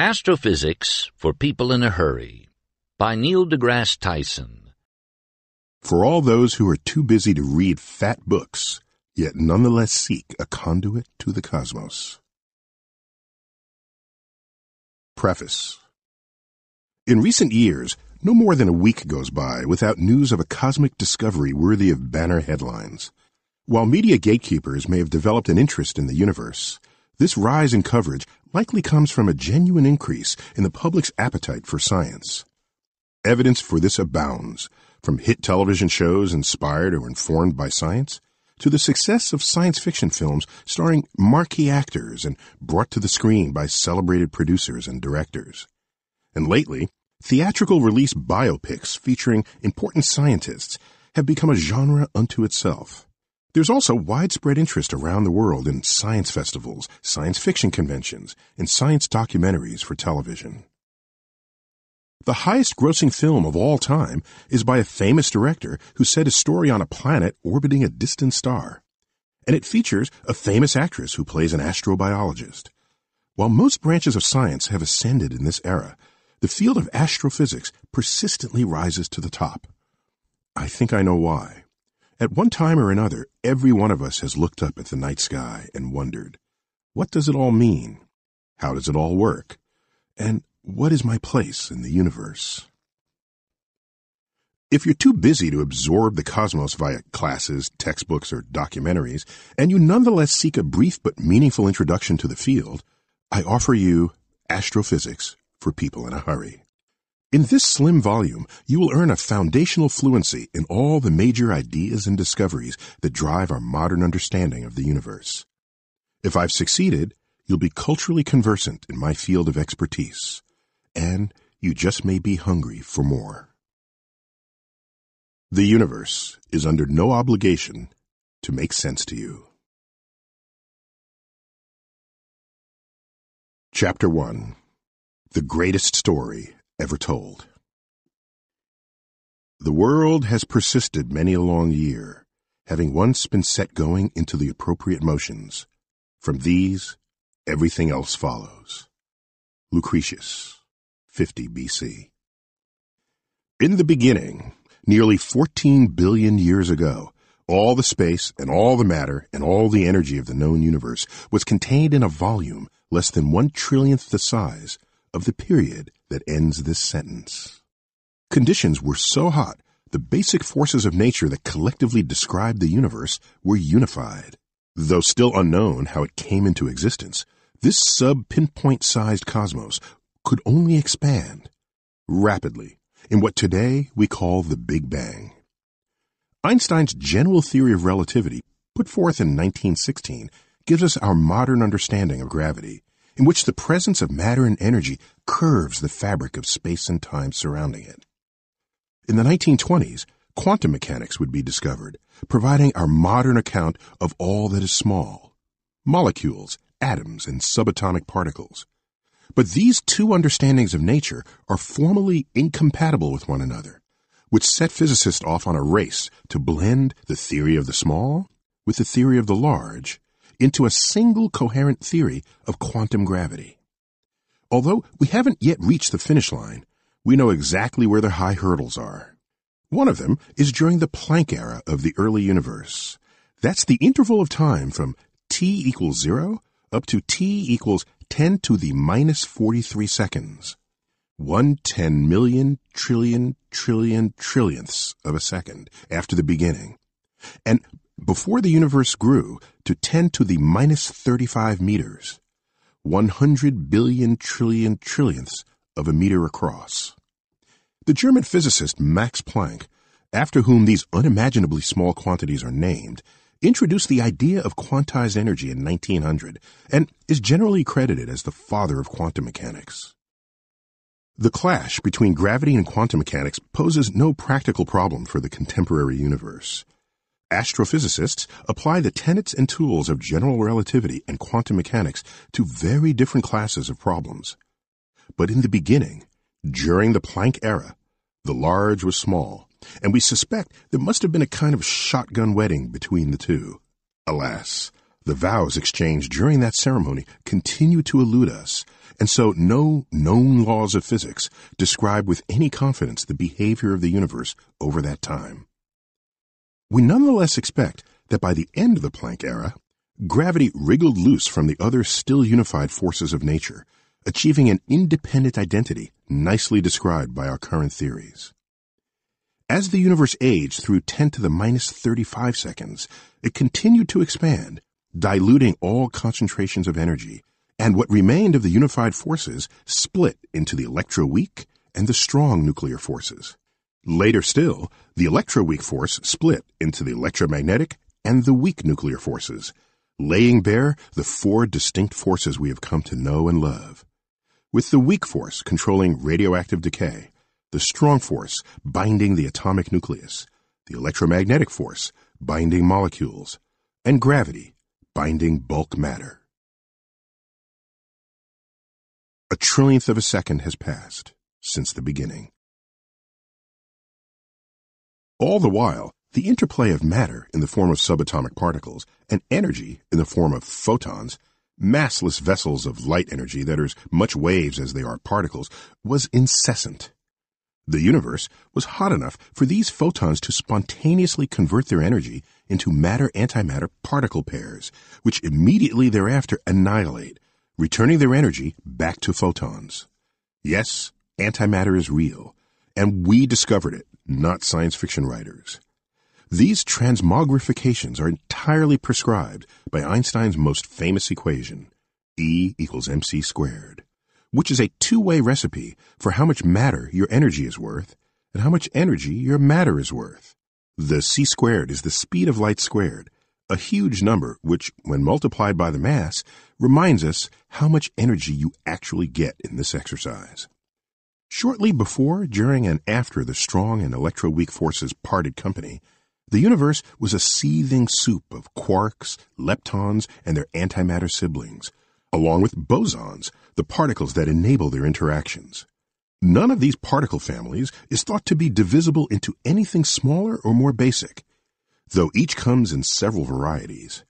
Astrophysics for People in a Hurry by Neil deGrasse Tyson. For all those who are too busy to read fat books, yet nonetheless seek a conduit to the cosmos. Preface In recent years, no more than a week goes by without news of a cosmic discovery worthy of banner headlines. While media gatekeepers may have developed an interest in the universe, this rise in coverage likely comes from a genuine increase in the public's appetite for science. Evidence for this abounds, from hit television shows inspired or informed by science to the success of science fiction films starring marquee actors and brought to the screen by celebrated producers and directors. And lately, theatrical release biopics featuring important scientists have become a genre unto itself. There's also widespread interest around the world in science festivals, science fiction conventions, and science documentaries for television. The highest grossing film of all time is by a famous director who set his story on a planet orbiting a distant star. And it features a famous actress who plays an astrobiologist. While most branches of science have ascended in this era, the field of astrophysics persistently rises to the top. I think I know why. At one time or another, every one of us has looked up at the night sky and wondered, what does it all mean? How does it all work? And what is my place in the universe? If you're too busy to absorb the cosmos via classes, textbooks, or documentaries, and you nonetheless seek a brief but meaningful introduction to the field, I offer you Astrophysics for People in a Hurry. In this slim volume, you will earn a foundational fluency in all the major ideas and discoveries that drive our modern understanding of the universe. If I've succeeded, you'll be culturally conversant in my field of expertise, and you just may be hungry for more. The universe is under no obligation to make sense to you. Chapter 1 The Greatest Story ever told. The world has persisted many a long year, having once been set going into the appropriate motions. From these, everything else follows. Lucretius, 50 BC. In the beginning, nearly 14 billion years ago, all the space and all the matter and all the energy of the known universe was contained in a volume less than one trillionth the size of the period that ends this sentence. Conditions were so hot, the basic forces of nature that collectively described the universe were unified. Though still unknown how it came into existence, this sub-pinpoint sized cosmos could only expand rapidly in what today we call the Big Bang. Einstein's general theory of relativity, put forth in 1916, gives us our modern understanding of gravity in which the presence of matter and energy curves the fabric of space and time surrounding it. In the 1920s, quantum mechanics would be discovered, providing our modern account of all that is small molecules, atoms, and subatomic particles. But these two understandings of nature are formally incompatible with one another, which set physicists off on a race to blend the theory of the small with the theory of the large into a single coherent theory of quantum gravity. Although we haven't yet reached the finish line, we know exactly where the high hurdles are. One of them is during the Planck era of the early universe. That's the interval of time from t equals 0 up to t equals 10 to the minus 43 seconds. One ten million trillion trillion trillionths of a second after the beginning. And before the universe grew to 10 to the minus 35 meters, 100 billion trillion trillionths of a meter across. The German physicist Max Planck, after whom these unimaginably small quantities are named, introduced the idea of quantized energy in 1900 and is generally credited as the father of quantum mechanics. The clash between gravity and quantum mechanics poses no practical problem for the contemporary universe. Astrophysicists apply the tenets and tools of general relativity and quantum mechanics to very different classes of problems. But in the beginning, during the Planck era, the large was small, and we suspect there must have been a kind of shotgun wedding between the two. Alas, The vows exchanged during that ceremony continue to elude us, and so no known laws of physics describe with any confidence the behavior of the universe over that time. We nonetheless expect that by the end of the Planck era, gravity wriggled loose from the other still unified forces of nature, achieving an independent identity nicely described by our current theories. As the universe aged through 10 to the minus 35 seconds, it continued to expand, diluting all concentrations of energy, and what remained of the unified forces split into the electroweak and the strong nuclear forces. Later still, the electroweak force split into the electromagnetic and the weak nuclear forces, laying bare the four distinct forces we have come to know and love. With the weak force controlling radioactive decay, the strong force binding the atomic nucleus, the electromagnetic force binding molecules, and gravity binding bulk matter. A trillionth of a second has passed since the beginning. All the while, the interplay of matter in the form of subatomic particles and energy in the form of photons, massless vessels of light energy that are as much waves as they are particles, was incessant. The universe was hot enough for these photons to spontaneously convert their energy into matter-antimatter particle pairs, which immediately thereafter annihilate, returning their energy back to photons. Yes, antimatter is real, and we discovered it, not science fiction writers. These transmogrifications are entirely prescribed by Einstein's most famous equation, E equals mc squared which is a two-way recipe for how much matter your energy is worth and how much energy your matter is worth. The c squared is the speed of light squared, a huge number which, when multiplied by the mass, reminds us how much energy you actually get in this exercise. Shortly before, during, and after the strong and electroweak forces parted company, the universe was a seething soup of quarks, leptons, and their antimatter siblings, along with bosons, the particles that enable their interactions. None of these particle families is thought to be divisible into anything smaller or more basic, though each comes in several varieties.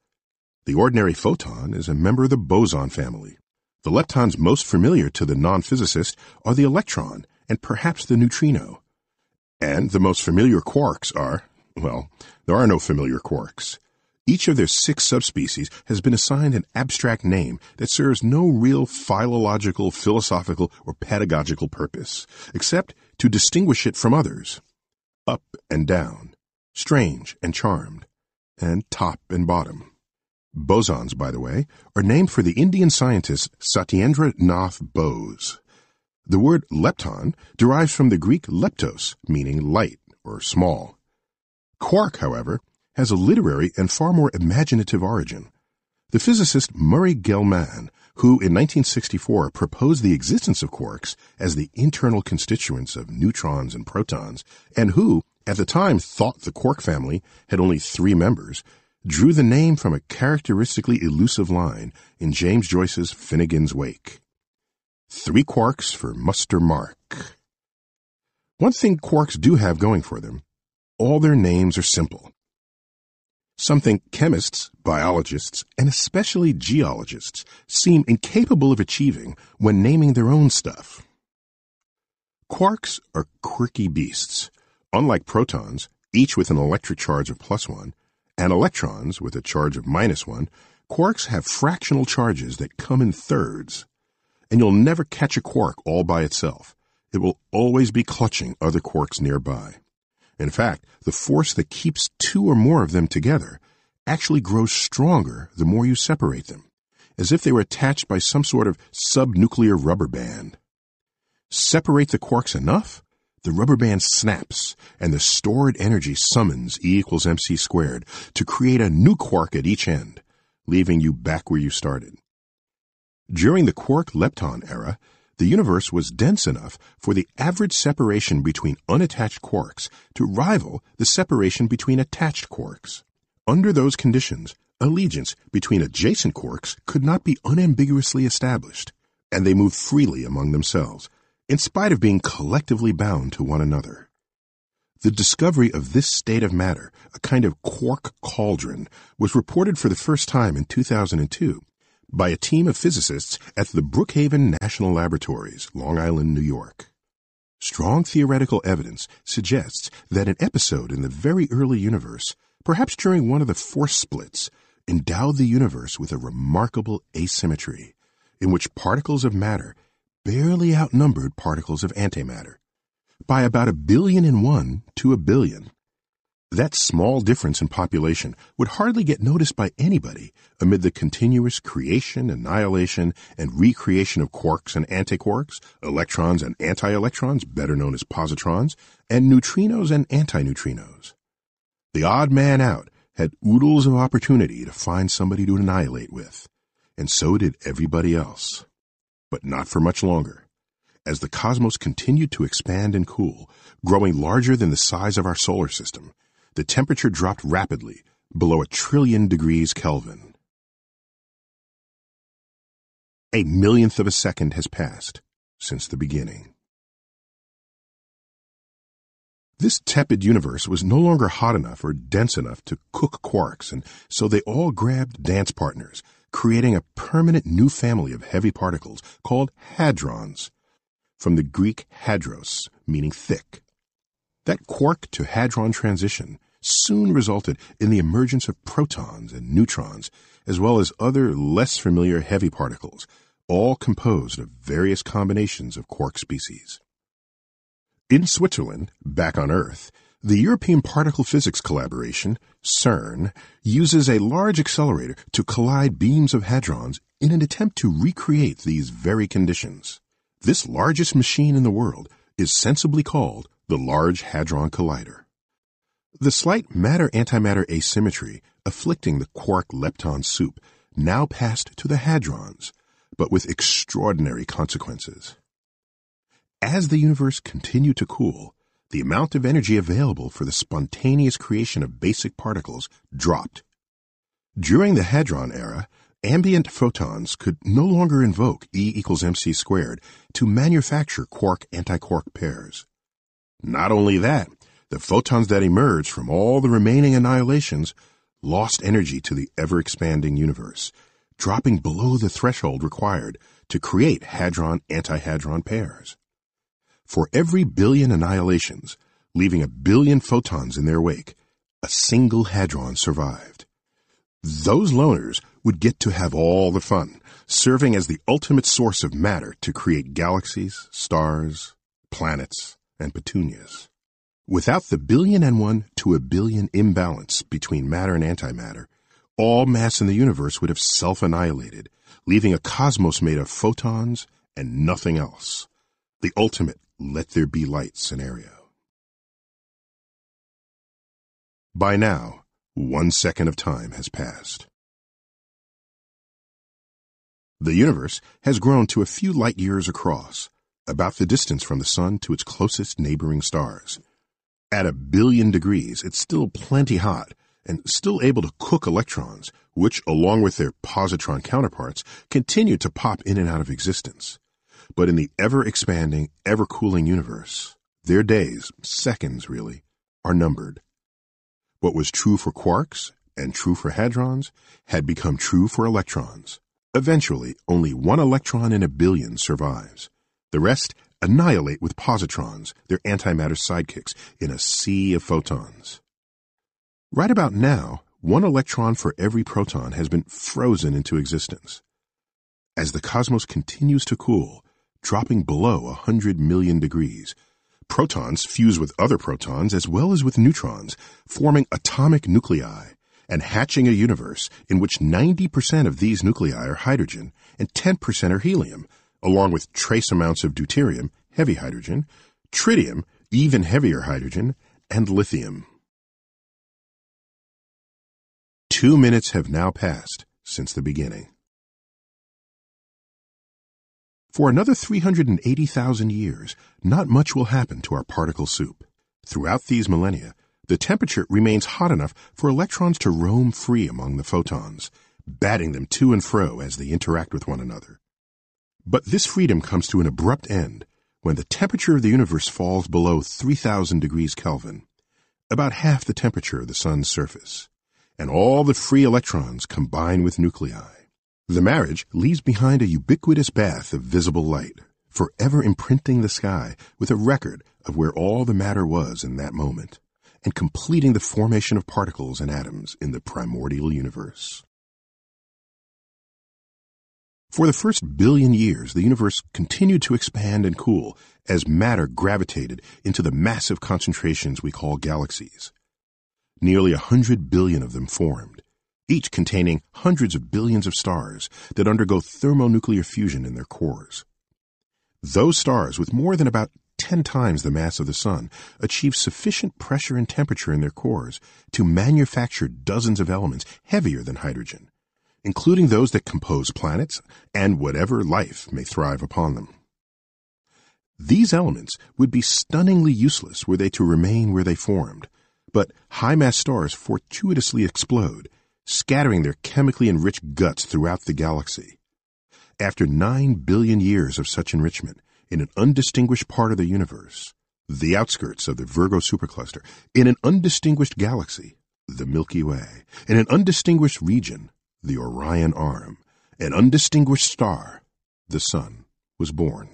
The ordinary photon is a member of the boson family. The leptons most familiar to the non-physicist are the electron and perhaps the neutrino. And the most familiar quarks are, well, there are no familiar quarks. Each of their six subspecies has been assigned an abstract name that serves no real philological, philosophical, or pedagogical purpose, except to distinguish it from others. Up and down, strange and charmed, and top and bottom. Bosons, by the way, are named for the Indian scientist Satyendra Nath Bose. The word lepton derives from the Greek leptos, meaning light or small. Quark, however, has a literary and far more imaginative origin. The physicist Murray Gell-Mann, who in 1964 proposed the existence of quarks as the internal constituents of neutrons and protons, and who, at the time, thought the quark family had only three members, drew the name from a characteristically elusive line in James Joyce's Finnegan's Wake. Three quarks for Muster Mark. One thing quarks do have going for them all their names are simple something chemists, biologists, and especially geologists seem incapable of achieving when naming their own stuff. Quarks are quirky beasts. Unlike protons, each with an electric charge of plus one, and electrons with a charge of minus one, quarks have fractional charges that come in thirds. And you'll never catch a quark all by itself. It will always be clutching other quarks nearby. In fact, the force that keeps two or more of them together actually grows stronger the more you separate them, as if they were attached by some sort of subnuclear rubber band. Separate the quarks enough, the rubber band snaps, and the stored energy summons E equals mc squared to create a new quark at each end, leaving you back where you started. During the quark-lepton era, the universe was dense enough for the average separation between unattached quarks to rival the separation between attached quarks. Under those conditions, allegiance between adjacent quarks could not be unambiguously established, and they moved freely among themselves, in spite of being collectively bound to one another. The discovery of this state of matter, a kind of quark cauldron, was reported for the first time in 2002 by a team of physicists at the Brookhaven National Laboratories, Long Island, New York. Strong theoretical evidence suggests that an episode in the very early universe, perhaps during one of the force splits, endowed the universe with a remarkable asymmetry in which particles of matter barely outnumbered particles of antimatter by about a billion and one to a billion. That small difference in population would hardly get noticed by anybody amid the continuous creation, annihilation, and recreation of quarks and antiquarks, electrons and anti-electrons, better known as positrons, and neutrinos and antineutrinos. The odd man out had oodles of opportunity to find somebody to annihilate with, and so did everybody else. But not for much longer as the cosmos continued to expand and cool, growing larger than the size of our solar system, the temperature dropped rapidly below a trillion degrees Kelvin. A millionth of a second has passed since the beginning. This tepid universe was no longer hot enough or dense enough to cook quarks, and so they all grabbed dance partners, creating a permanent new family of heavy particles called hadrons from the Greek hadros, meaning thick. That quark to hadron transition soon resulted in the emergence of protons and neutrons, as well as other less familiar heavy particles, all composed of various combinations of quark species. In Switzerland, back on Earth, the European Particle Physics Collaboration, CERN, uses a large accelerator to collide beams of hadrons in an attempt to recreate these very conditions. This largest machine in the world is sensibly called the Large Hadron Collider. The slight matter-antimatter asymmetry afflicting the quark-lepton soup now passed to the hadrons, but with extraordinary consequences. As the universe continued to cool, the amount of energy available for the spontaneous creation of basic particles dropped. During the hadron era, ambient photons could no longer invoke E equals mc squared to manufacture quark-antiquark pairs. Not only that, the photons that emerged from all the remaining annihilations lost energy to the ever-expanding universe, dropping below the threshold required to create hadron-antihadron pairs. For every billion annihilations, leaving a billion photons in their wake, a single hadron survived. Those loners would get to have all the fun, serving as the ultimate source of matter to create galaxies, stars, planets, and petunias. Without the billion and one to a billion imbalance between matter and antimatter, all mass in the universe would have self-annihilated, leaving a cosmos made of photons and nothing else. The ultimate let there be light scenario. By now, one second of time has passed. The universe has grown to a few light years across, about the distance from the sun to its closest neighboring stars. At a billion degrees, it's still plenty hot and still able to cook electrons, which, along with their positron counterparts, continue to pop in and out of existence. But in the ever expanding, ever cooling universe, their days, seconds really, are numbered. What was true for quarks and true for hadrons had become true for electrons. Eventually, only one electron in a billion survives. The rest annihilate with positrons, their antimatter sidekicks, in a sea of photons. Right about now, one electron for every proton has been frozen into existence. As the cosmos continues to cool, dropping below a hundred million degrees, Protons fuse with other protons as well as with neutrons, forming atomic nuclei and hatching a universe in which 90% of these nuclei are hydrogen and 10% are helium, along with trace amounts of deuterium, heavy hydrogen, tritium, even heavier hydrogen, and lithium. Two minutes have now passed since the beginning. For another 380,000 years, not much will happen to our particle soup. Throughout these millennia, the temperature remains hot enough for electrons to roam free among the photons, batting them to and fro as they interact with one another. But this freedom comes to an abrupt end when the temperature of the universe falls below 3000 degrees Kelvin. about half the temperature of the sun's surface, and all the free electrons combine with nuclei. The marriage leaves behind a ubiquitous bath of visible light, forever imprinting the sky with a record of where all the matter was in that moment, and completing the formation of particles and atoms in the primordial universe. For the first billion years, the universe continued to expand and cool as matter gravitated into the massive concentrations we call galaxies. Nearly a hundred billion of them formed, each containing hundreds of billions of stars that undergo thermonuclear fusion in their cores. Those stars, with more than about 10 times the mass of the Sun, achieve sufficient pressure and temperature in their cores to manufacture dozens of elements heavier than hydrogen, including those that compose planets and whatever life may thrive upon them. These elements would be stunningly useless were they to remain where they formed, but high mass stars fortuitously explode, scattering their chemically enriched guts throughout the galaxy. After nine billion years of such enrichment in an undistinguished part of the universe, the outskirts of the Virgo supercluster, in an undistinguished galaxy, the Milky Way, in an undistinguished region, the Orion Arm, an undistinguished star, the Sun, was born.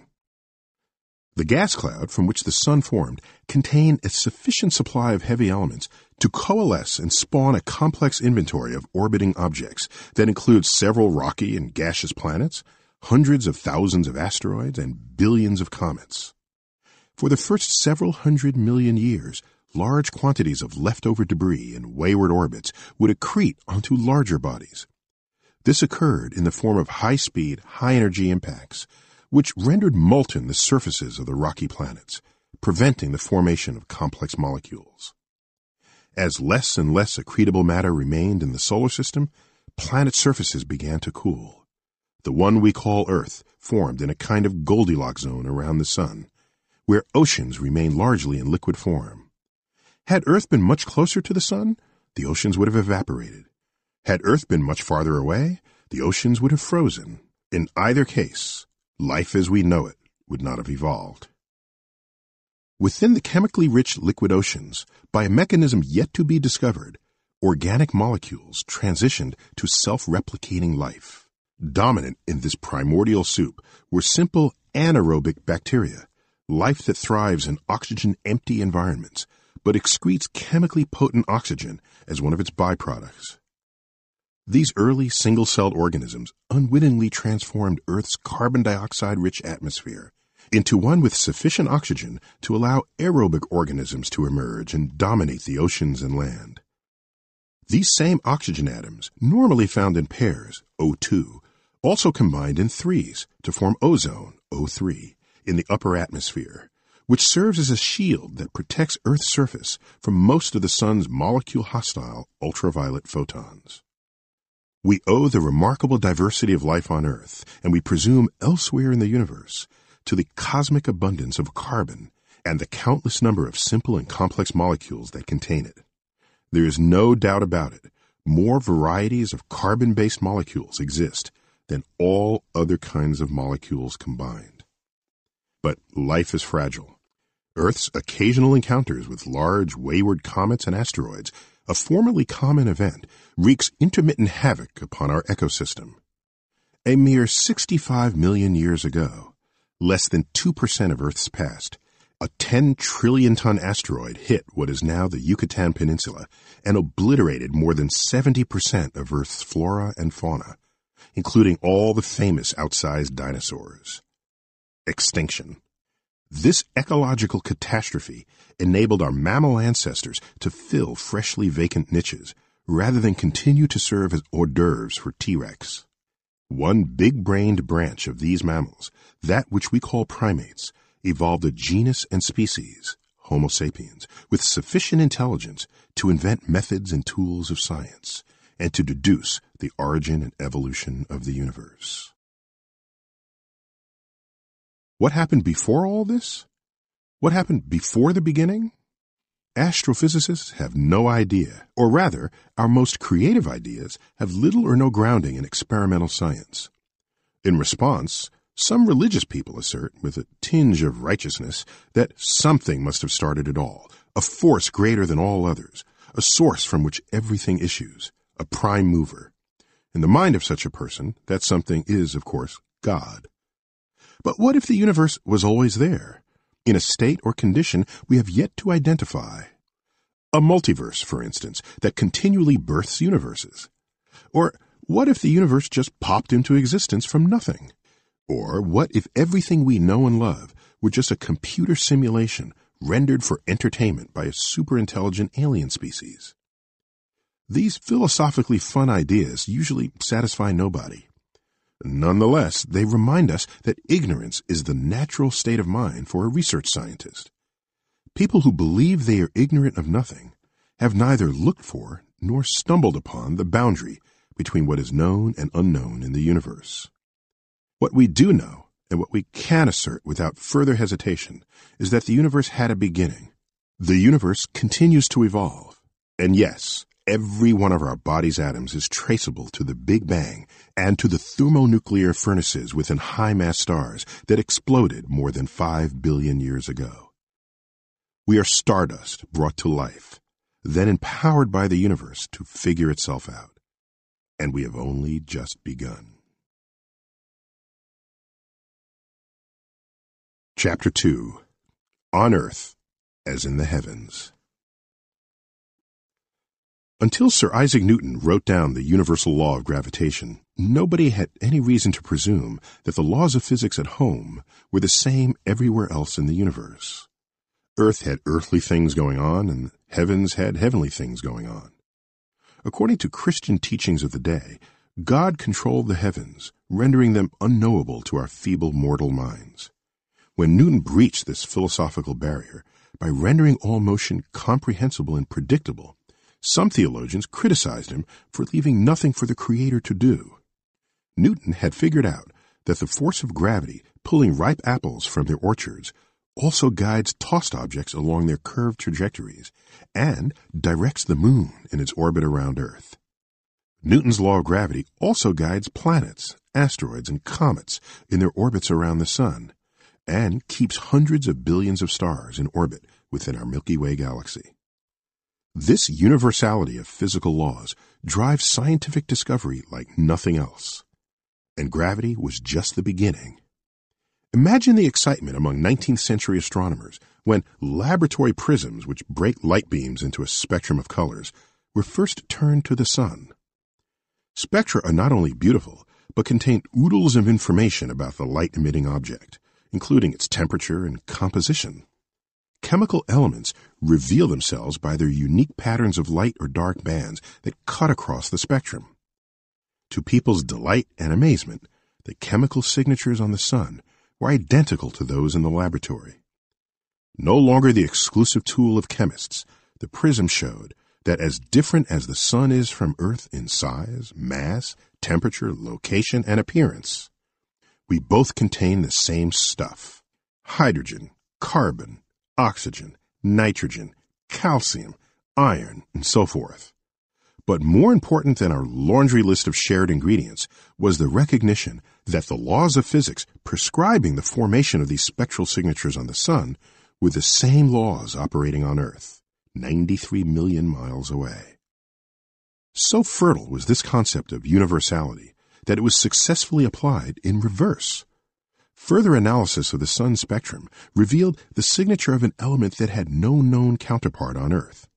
The gas cloud from which the Sun formed contained a sufficient supply of heavy elements to coalesce and spawn a complex inventory of orbiting objects that includes several rocky and gaseous planets, hundreds of thousands of asteroids, and billions of comets. For the first several hundred million years, large quantities of leftover debris in wayward orbits would accrete onto larger bodies. This occurred in the form of high speed, high energy impacts which rendered molten the surfaces of the rocky planets, preventing the formation of complex molecules. As less and less accretable matter remained in the solar system, planet surfaces began to cool. The one we call Earth formed in a kind of Goldilocks zone around the Sun, where oceans remain largely in liquid form. Had Earth been much closer to the Sun, the oceans would have evaporated. Had Earth been much farther away, the oceans would have frozen. In either case, life as we know it would not have evolved. Within the chemically rich liquid oceans, by a mechanism yet to be discovered, organic molecules transitioned to self-replicating life. Dominant in this primordial soup were simple anaerobic bacteria, life that thrives in oxygen-empty environments, but excretes chemically potent oxygen as one of its byproducts. These early single-celled organisms unwittingly transformed Earth's carbon dioxide-rich atmosphere into one with sufficient oxygen to allow aerobic organisms to emerge and dominate the oceans and land. These same oxygen atoms, normally found in pairs, O2, also combined in threes to form ozone, O3, in the upper atmosphere, which serves as a shield that protects Earth's surface from most of the sun's molecule-hostile ultraviolet photons. We owe the remarkable diversity of life on Earth, and we presume elsewhere in the universe, to the cosmic abundance of carbon and the countless number of simple and complex molecules that contain it. There is no doubt about it. More varieties of carbon-based molecules exist than all other kinds of molecules combined. But life is fragile. Earth's occasional encounters with large, wayward comets and asteroids a formerly common event, wreaks intermittent havoc upon our ecosystem. A mere 65 million years ago, less than 2% of Earth's past, a 10 trillion ton asteroid hit what is now the Yucatan Peninsula and obliterated more than 70% of Earth's flora and fauna, including all the famous outsized dinosaurs. Extinction. This ecological catastrophe enabled our mammal ancestors to fill freshly vacant niches rather than continue to serve as hors d'oeuvres for T-Rex. One big-brained branch of these mammals, that which we call primates, evolved a genus and species, Homo sapiens, with sufficient intelligence to invent methods and tools of science and to deduce the origin and evolution of the universe. What happened before all this? What happened before the beginning? Astrophysicists have no idea, or rather, our most creative ideas have little or no grounding in experimental science. In response, some religious people assert, with a tinge of righteousness, that something must have started it all, a force greater than all others, a source from which everything issues, a prime mover. In the mind of such a person, that something is, of course, God. But what if the universe was always there, in a state or condition we have yet to identify? A multiverse, for instance, that continually births universes. Or what if the universe just popped into existence from nothing? Or what if everything we know and love were just a computer simulation rendered for entertainment by a superintelligent alien species? These philosophically fun ideas usually satisfy nobody. Nonetheless, they remind us that ignorance is the natural state of mind for a research scientist. People who believe they are ignorant of nothing have neither looked for nor stumbled upon the boundary between what is known and unknown in the universe. What we do know, and what we can assert without further hesitation, is that the universe had a beginning. The universe continues to evolve. And yes, every one of our body's atoms is traceable to the Big Bang and to the thermonuclear furnaces within high mass stars that exploded more than five billion years ago. We are stardust brought to life, then empowered by the universe to figure itself out and we have only just begun. Chapter 2 On Earth as in the Heavens. Until Sir Isaac Newton wrote down the universal law of gravitation, nobody had any reason to presume that the laws of physics at home were the same everywhere else in the universe. Earth had earthly things going on, and heavens had heavenly things going on. According to Christian teachings of the day, God controlled the heavens, rendering them unknowable to our feeble mortal minds. When Newton breached this philosophical barrier by rendering all motion comprehensible and predictable, some theologians criticized him for leaving nothing for the Creator to do. Newton had figured out that the force of gravity pulling ripe apples from their orchards also guides tossed objects along their curved trajectories and directs the moon in its orbit around Earth. Newton's law of gravity also guides planets, asteroids, and comets in their orbits around the Sun and keeps hundreds of billions of stars in orbit within our Milky Way galaxy. This universality of physical laws drives scientific discovery like nothing else. And gravity was just the beginning Imagine the excitement among 19th century astronomers when laboratory prisms, which break light beams into a spectrum of colors, were first turned to the sun. Spectra are not only beautiful, but contain oodles of information about the light emitting object, including its temperature and composition. Chemical elements reveal themselves by their unique patterns of light or dark bands that cut across the spectrum. To people's delight and amazement, the chemical signatures on the sun were identical to those in the laboratory. No longer the exclusive tool of chemists, the prism showed that as different as the sun is from Earth in size, mass, temperature, location, and appearance, we both contain the same stuff hydrogen, carbon, oxygen, nitrogen, calcium, iron, and so forth. But more important than our laundry list of shared ingredients was the recognition that the laws of physics prescribing the formation of these spectral signatures on the Sun were the same laws operating on Earth, 93 million miles away. So fertile was this concept of universality that it was successfully applied in reverse. Further analysis of the Sun's spectrum revealed the signature of an element that had no known counterpart on Earth.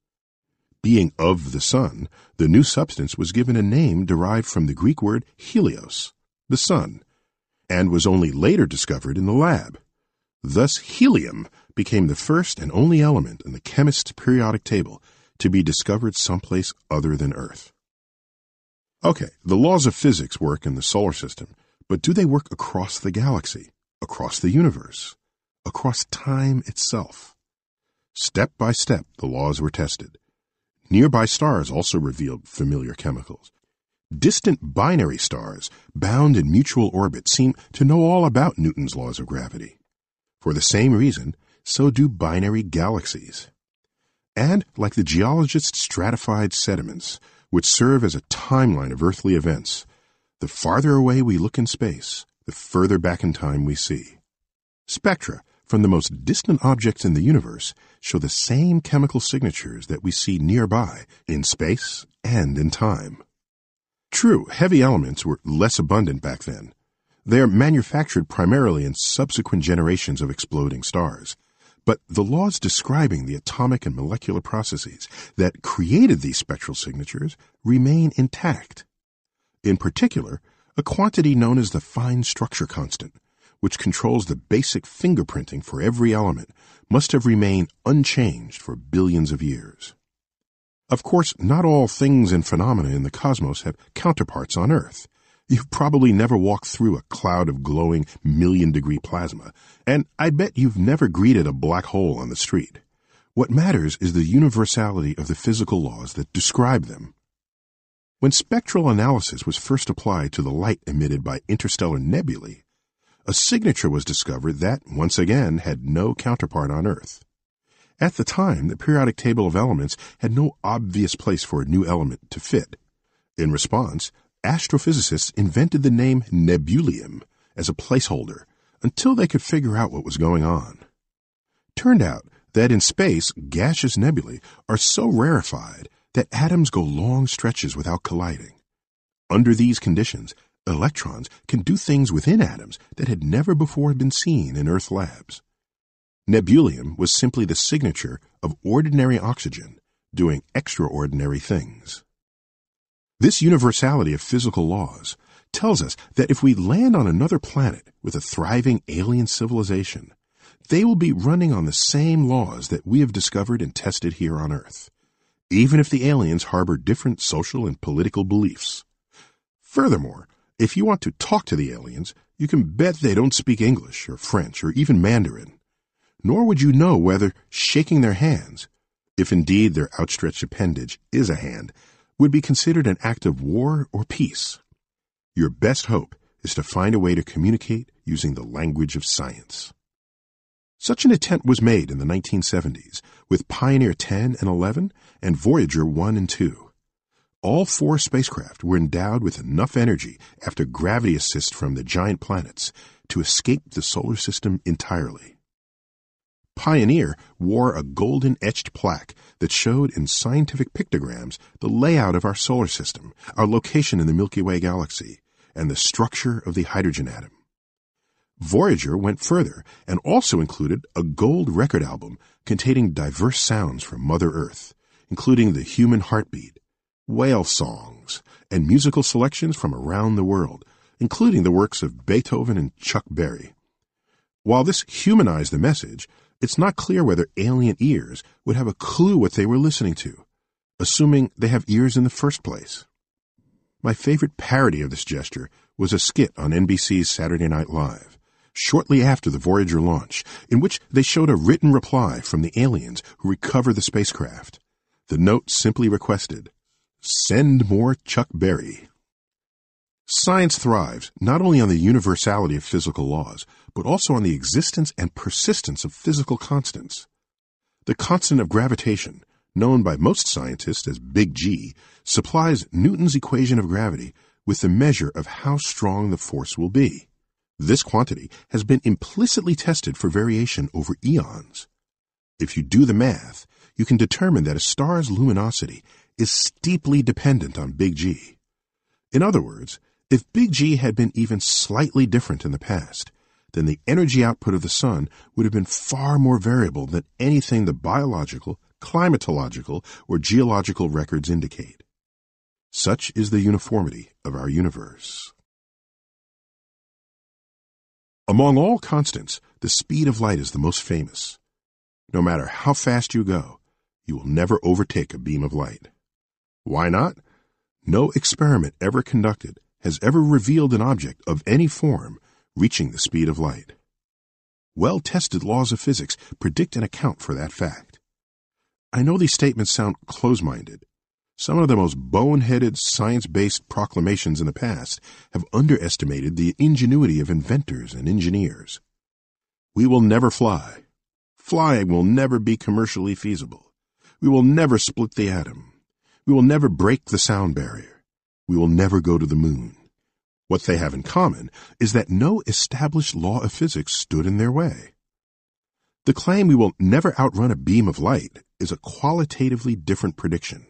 Being of the Sun, the new substance was given a name derived from the Greek word helios, the sun, and was only later discovered in the lab. Thus, helium became the first and only element in the chemist's periodic table to be discovered someplace other than Earth. Okay, the laws of physics work in the solar system, but do they work across the galaxy, across the universe, across time itself? Step by step, the laws were tested. Nearby stars also revealed familiar chemicals. Distant binary stars, bound in mutual orbit, seem to know all about Newton's laws of gravity. For the same reason, so do binary galaxies. And, like the geologist's stratified sediments, which serve as a timeline of earthly events, the farther away we look in space, the further back in time we see. Spectra, from the most distant objects in the universe show the same chemical signatures that we see nearby in space and in time. True, heavy elements were less abundant back then. They are manufactured primarily in subsequent generations of exploding stars. But the laws describing the atomic and molecular processes that created these spectral signatures remain intact. In particular, a quantity known as the fine structure constant, which controls the basic fingerprinting for every element, must have remained unchanged for billions of years. Of course, not all things and phenomena in the cosmos have counterparts on Earth. You've probably never walked through a cloud of glowing million degree plasma, and I bet you've never greeted a black hole on the street. What matters is the universality of the physical laws that describe them. When spectral analysis was first applied to the light emitted by interstellar nebulae, a signature was discovered that, once again, had no counterpart on Earth. At the time, the periodic table of elements had no obvious place for a new element to fit. In response, astrophysicists invented the name nebulium as a placeholder until they could figure out what was going on. Turned out that in space, gaseous nebulae are so rarefied that atoms go long stretches without colliding. Under these conditions, electrons can do things within atoms that had never before been seen in Earth labs. Nebulium was simply the signature of ordinary oxygen doing extraordinary things. This universality of physical laws tells us that if we land on another planet with a thriving alien civilization, they will be running on the same laws that we have discovered and tested here on Earth, even if the aliens harbor different social and political beliefs. Furthermore, if you want to talk to the aliens, you can bet they don't speak English or French or even Mandarin. Nor would you know whether shaking their hands, if indeed their outstretched appendage is a hand, would be considered an act of war or peace. Your best hope is to find a way to communicate using the language of science. Such an attempt was made in the 1970s with Pioneer 10 and 11 and Voyager 1 and 2 all four spacecraft were endowed with enough energy after gravity assist from the giant planets to escape the solar system entirely. Pioneer wore a golden etched plaque that showed in scientific pictograms the layout of our solar system, our location in the Milky Way galaxy, and the structure of the hydrogen atom. Voyager went further and also included a gold record album containing diverse sounds from Mother Earth, including the human heartbeat, whale songs, and musical selections from around the world, including the works of Beethoven and Chuck Berry. While this humanized the message, it's not clear whether alien ears would have a clue what they were listening to, assuming they have ears in the first place. My favorite parody of this gesture was a skit on NBC's Saturday Night Live, shortly after the Voyager launch, in which they showed a written reply from the aliens who recover the spacecraft. The note simply requested, Send more Chuck Berry. Science thrives not only on the universality of physical laws, but also on the existence and persistence of physical constants. The constant of gravitation, known by most scientists as Big G, supplies Newton's equation of gravity with the measure of how strong the force will be. This quantity has been implicitly tested for variation over eons. If you do the math, you can determine that a star's luminosity is steeply dependent on Big G. In other words, if Big G had been even slightly different in the past, then the energy output of the sun would have been far more variable than anything the biological, climatological, or geological records indicate. Such is the uniformity of our universe. Among all constants, the speed of light is the most famous. No matter how fast you go, you will never overtake a beam of light. Why not? No experiment ever conducted has ever revealed an object of any form reaching the speed of light. Well tested laws of physics predict and account for that fact. I know these statements sound close minded. Some of the most boneheaded science based proclamations in the past have underestimated the ingenuity of inventors and engineers. We will never fly. Flying will never be commercially feasible. We will never split the atom. We will never break the sound barrier. We will never go to the moon. What they have in common is that no established law of physics stood in their way. The claim we will never outrun a beam of light is a qualitatively different prediction.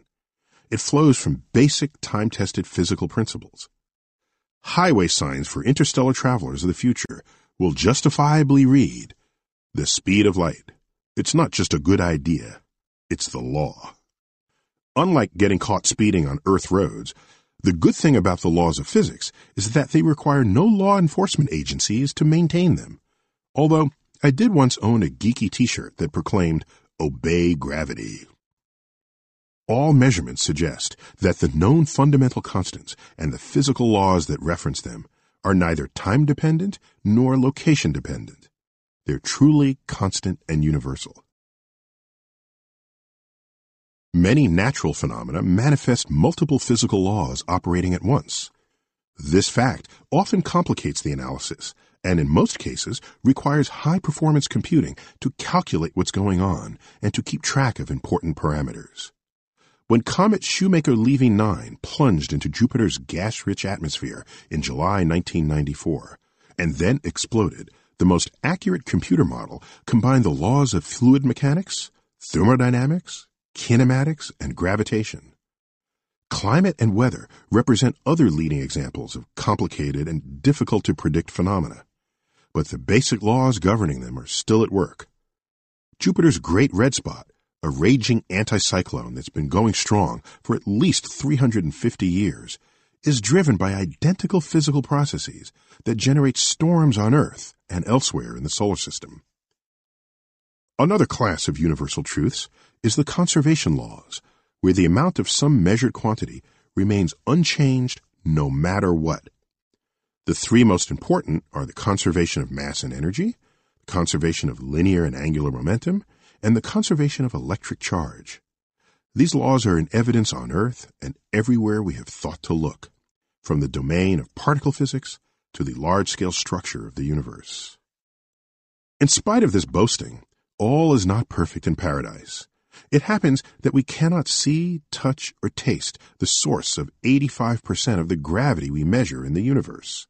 It flows from basic time-tested physical principles. Highway signs for interstellar travelers of the future will justifiably read, the speed of light. It's not just a good idea, it's the law. Unlike getting caught speeding on Earth roads, the good thing about the laws of physics is that they require no law enforcement agencies to maintain them. Although I did once own a geeky t-shirt that proclaimed, Obey Gravity. All measurements suggest that the known fundamental constants and the physical laws that reference them are neither time-dependent nor location-dependent. They're truly constant and universal. Many natural phenomena manifest multiple physical laws operating at once. This fact often complicates the analysis and in most cases requires high performance computing to calculate what's going on and to keep track of important parameters. When comet Shoemaker-Levy 9 plunged into Jupiter's gas-rich atmosphere in July 1994 and then exploded, the most accurate computer model combined the laws of fluid mechanics, thermodynamics, kinematics, and gravitation. Climate and weather represent other leading examples of complicated and difficult to predict phenomena but the basic laws governing them are still at work. Jupiter's Great Red Spot, a raging anticyclone that's been going strong for at least 350 years, is driven by identical physical processes that generate storms on Earth and elsewhere in the solar system. Another class of universal truths is the conservation laws, where the amount of some measured quantity remains unchanged no matter what. The three most important are the conservation of mass and energy, the conservation of linear and angular momentum, and the conservation of electric charge. These laws are in evidence on Earth and everywhere we have thought to look, from the domain of particle physics to the large-scale structure of the universe. In spite of this boasting, all is not perfect in paradise. It happens that we cannot see, touch, or taste the source of 85% of the gravity we measure in the universe.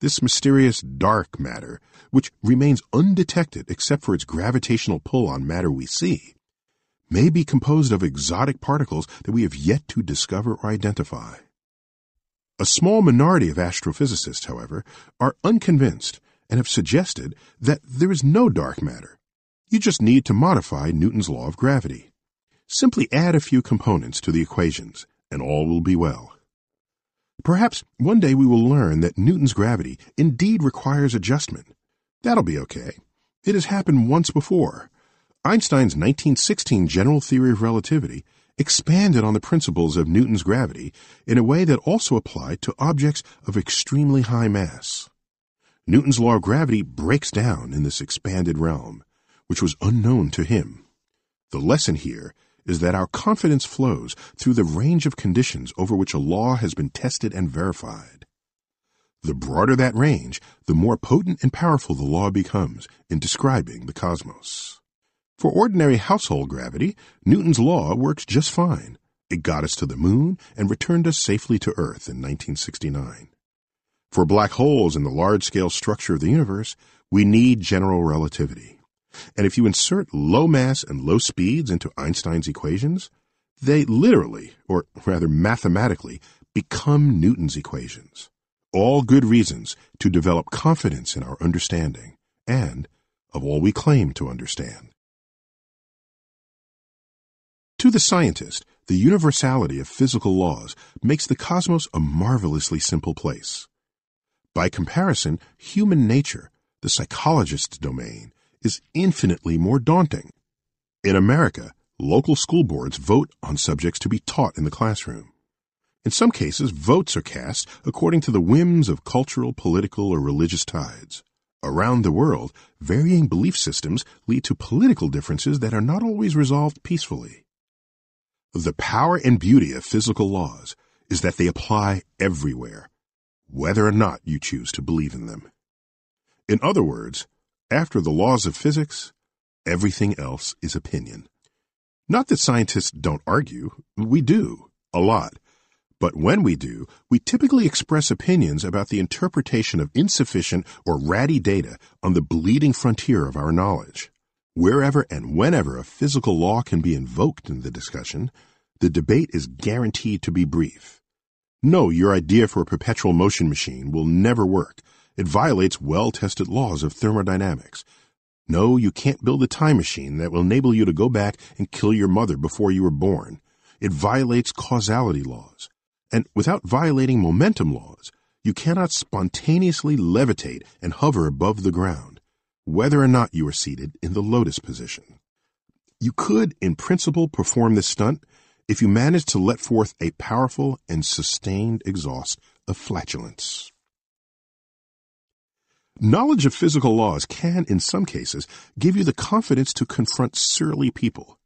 This mysterious dark matter, which remains undetected except for its gravitational pull on matter we see, may be composed of exotic particles that we have yet to discover or identify. A small minority of astrophysicists, however, are unconvinced and have suggested that there is no dark matter. You just need to modify Newton's law of gravity. Simply add a few components to the equations, and all will be well. Perhaps one day we will learn that Newton's gravity indeed requires adjustment. That'll be okay. It has happened once before. Einstein's 1916 general theory of relativity expanded on the principles of Newton's gravity in a way that also applied to objects of extremely high mass. Newton's law of gravity breaks down in this expanded realm, which was unknown to him. The lesson here is that our confidence flows through the range of conditions over which a law has been tested and verified. The broader that range, the more potent and powerful the law becomes in describing the cosmos. For ordinary household gravity, Newton's law works just fine. It got us to the moon and returned us safely to Earth in 1969. For black holes in the large-scale structure of the universe, we need general relativity. And if you insert low mass and low speeds into Einstein's equations, they literally, or rather mathematically, become Newton's equations. All good reasons to develop confidence in our understanding and of all we claim to understand. To the scientist, the universality of physical laws makes the cosmos a marvelously simple place. By comparison, human nature, the psychologist's domain, is infinitely more daunting. In America, local school boards vote on subjects to be taught in the classroom. In some cases, votes are cast according to the whims of cultural, political, or religious tides. Around the world, varying belief systems lead to political differences that are not always resolved peacefully. The power and beauty of physical laws is that they apply everywhere, whether or not you choose to believe in them. In other words, after the laws of physics, everything else is opinion. Not that scientists don't argue, we do, a lot. But when we do, we typically express opinions about the interpretation of insufficient or ratty data on the bleeding frontier of our knowledge. Wherever and whenever a physical law can be invoked in the discussion, the debate is guaranteed to be brief. No, your idea for a perpetual motion machine will never work. It violates well-tested laws of thermodynamics. No, you can't build a time machine that will enable you to go back and kill your mother before you were born. It violates causality laws. And without violating momentum laws, you cannot spontaneously levitate and hover above the ground, whether or not you are seated in the lotus position. You could, in principle, perform this stunt if you managed to let forth a powerful and sustained exhaust of flatulence. Knowledge of physical laws can, in some cases, give you the confidence to confront surly people.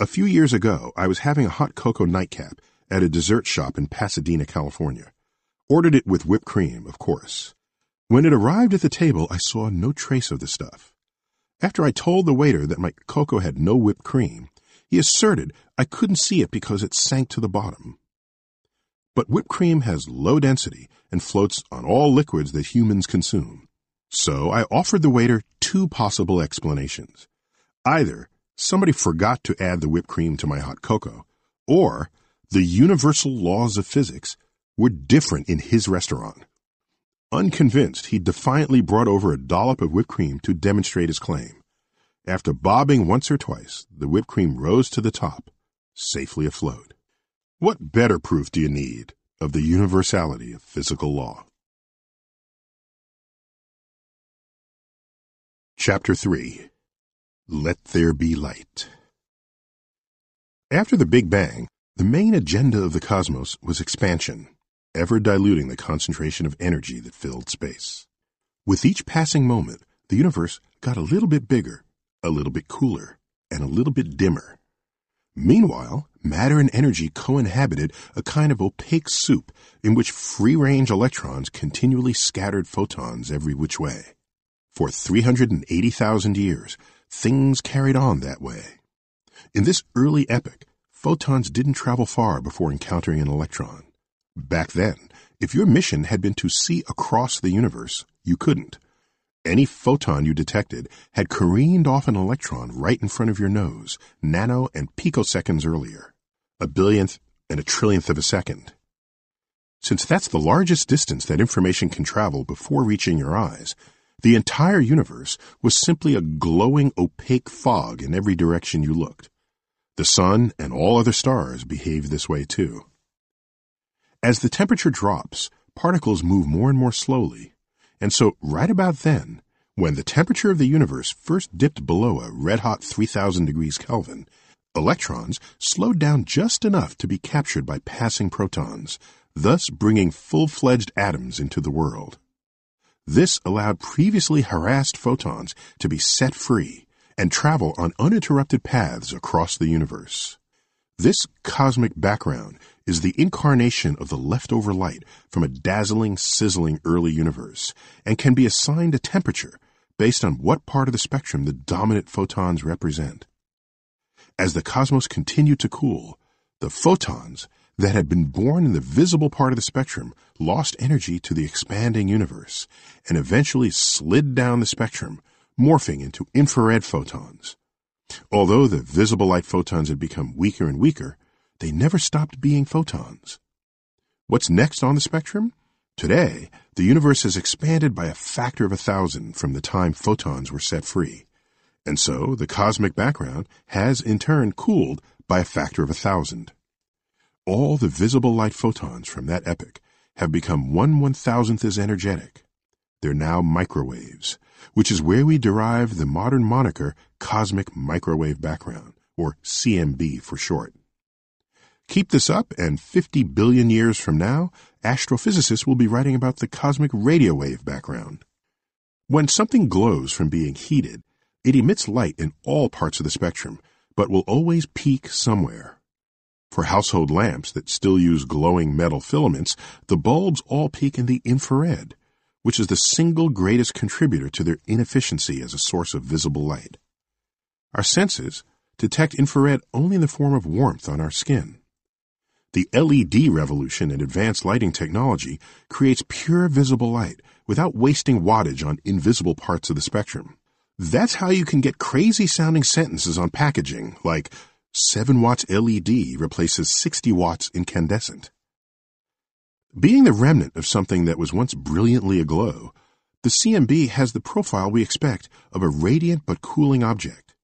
A few years ago, I was having a hot cocoa nightcap at a dessert shop in Pasadena, California. Ordered it with whipped cream, of course. When it arrived at the table, I saw no trace of the stuff. After I told the waiter that my cocoa had no whipped cream, he asserted I couldn't see it because it sank to the bottom. But whipped cream has low density and floats on all liquids that humans consume. So I offered the waiter two possible explanations. Either somebody forgot to add the whipped cream to my hot cocoa, or the universal laws of physics were different in his restaurant. Unconvinced, he defiantly brought over a dollop of whipped cream to demonstrate his claim. After bobbing once or twice, the whipped cream rose to the top, safely afloat. What better proof do you need of the universality of physical law? Chapter 3 Let There Be Light After the Big Bang, the main agenda of the cosmos was expansion, ever diluting the concentration of energy that filled space. With each passing moment, the universe got a little bit bigger, a little bit cooler, and a little bit dimmer. Meanwhile, matter and energy co-inhabited a kind of opaque soup in which free-range electrons continually scattered photons every which way. For 380,000 years, things carried on that way. In this early epoch, photons didn't travel far before encountering an electron. Back then, if your mission had been to see across the universe, you couldn't. Any photon you detected had careened off an electron right in front of your nose, nano and picoseconds earlier, a billionth and a trillionth of a second. Since that's the largest distance that information can travel before reaching your eyes, the entire universe was simply a glowing opaque fog in every direction you looked. The sun and all other stars behave this way too. As the temperature drops, particles move more and more slowly, and so right about then, when the temperature of the universe first dipped below a red-hot 3000 degrees Kelvin, electrons slowed down just enough to be captured by passing protons, thus bringing full-fledged atoms into the world. This allowed previously harassed photons to be set free and travel on uninterrupted paths across the universe. This cosmic background is the incarnation of the leftover light from a dazzling, sizzling early universe and can be assigned a temperature based on what part of the spectrum the dominant photons represent. As the cosmos continued to cool, the photons that had been born in the visible part of the spectrum lost energy to the expanding universe and eventually slid down the spectrum, morphing into infrared photons. Although the visible light photons had become weaker and weaker, they never stopped being photons. What's next on the spectrum? Today, the universe has expanded by a factor of a thousand from the time photons were set free. And so the cosmic background has in turn cooled by a factor of a thousand. All the visible light photons from that epoch have become one one thousandth as energetic. They're now microwaves, which is where we derive the modern moniker cosmic microwave background, or CMB for short. Keep this up, and 50 billion years from now, astrophysicists will be writing about the cosmic radio wave background. When something glows from being heated, it emits light in all parts of the spectrum, but will always peak somewhere. For household lamps that still use glowing metal filaments, the bulbs all peak in the infrared, which is the single greatest contributor to their inefficiency as a source of visible light. Our senses detect infrared only in the form of warmth on our skin. The LED revolution in advanced lighting technology creates pure visible light without wasting wattage on invisible parts of the spectrum. That's how you can get crazy sounding sentences on packaging, like 7 watts LED replaces 60 watts incandescent. Being the remnant of something that was once brilliantly aglow, the CMB has the profile we expect of a radiant but cooling object.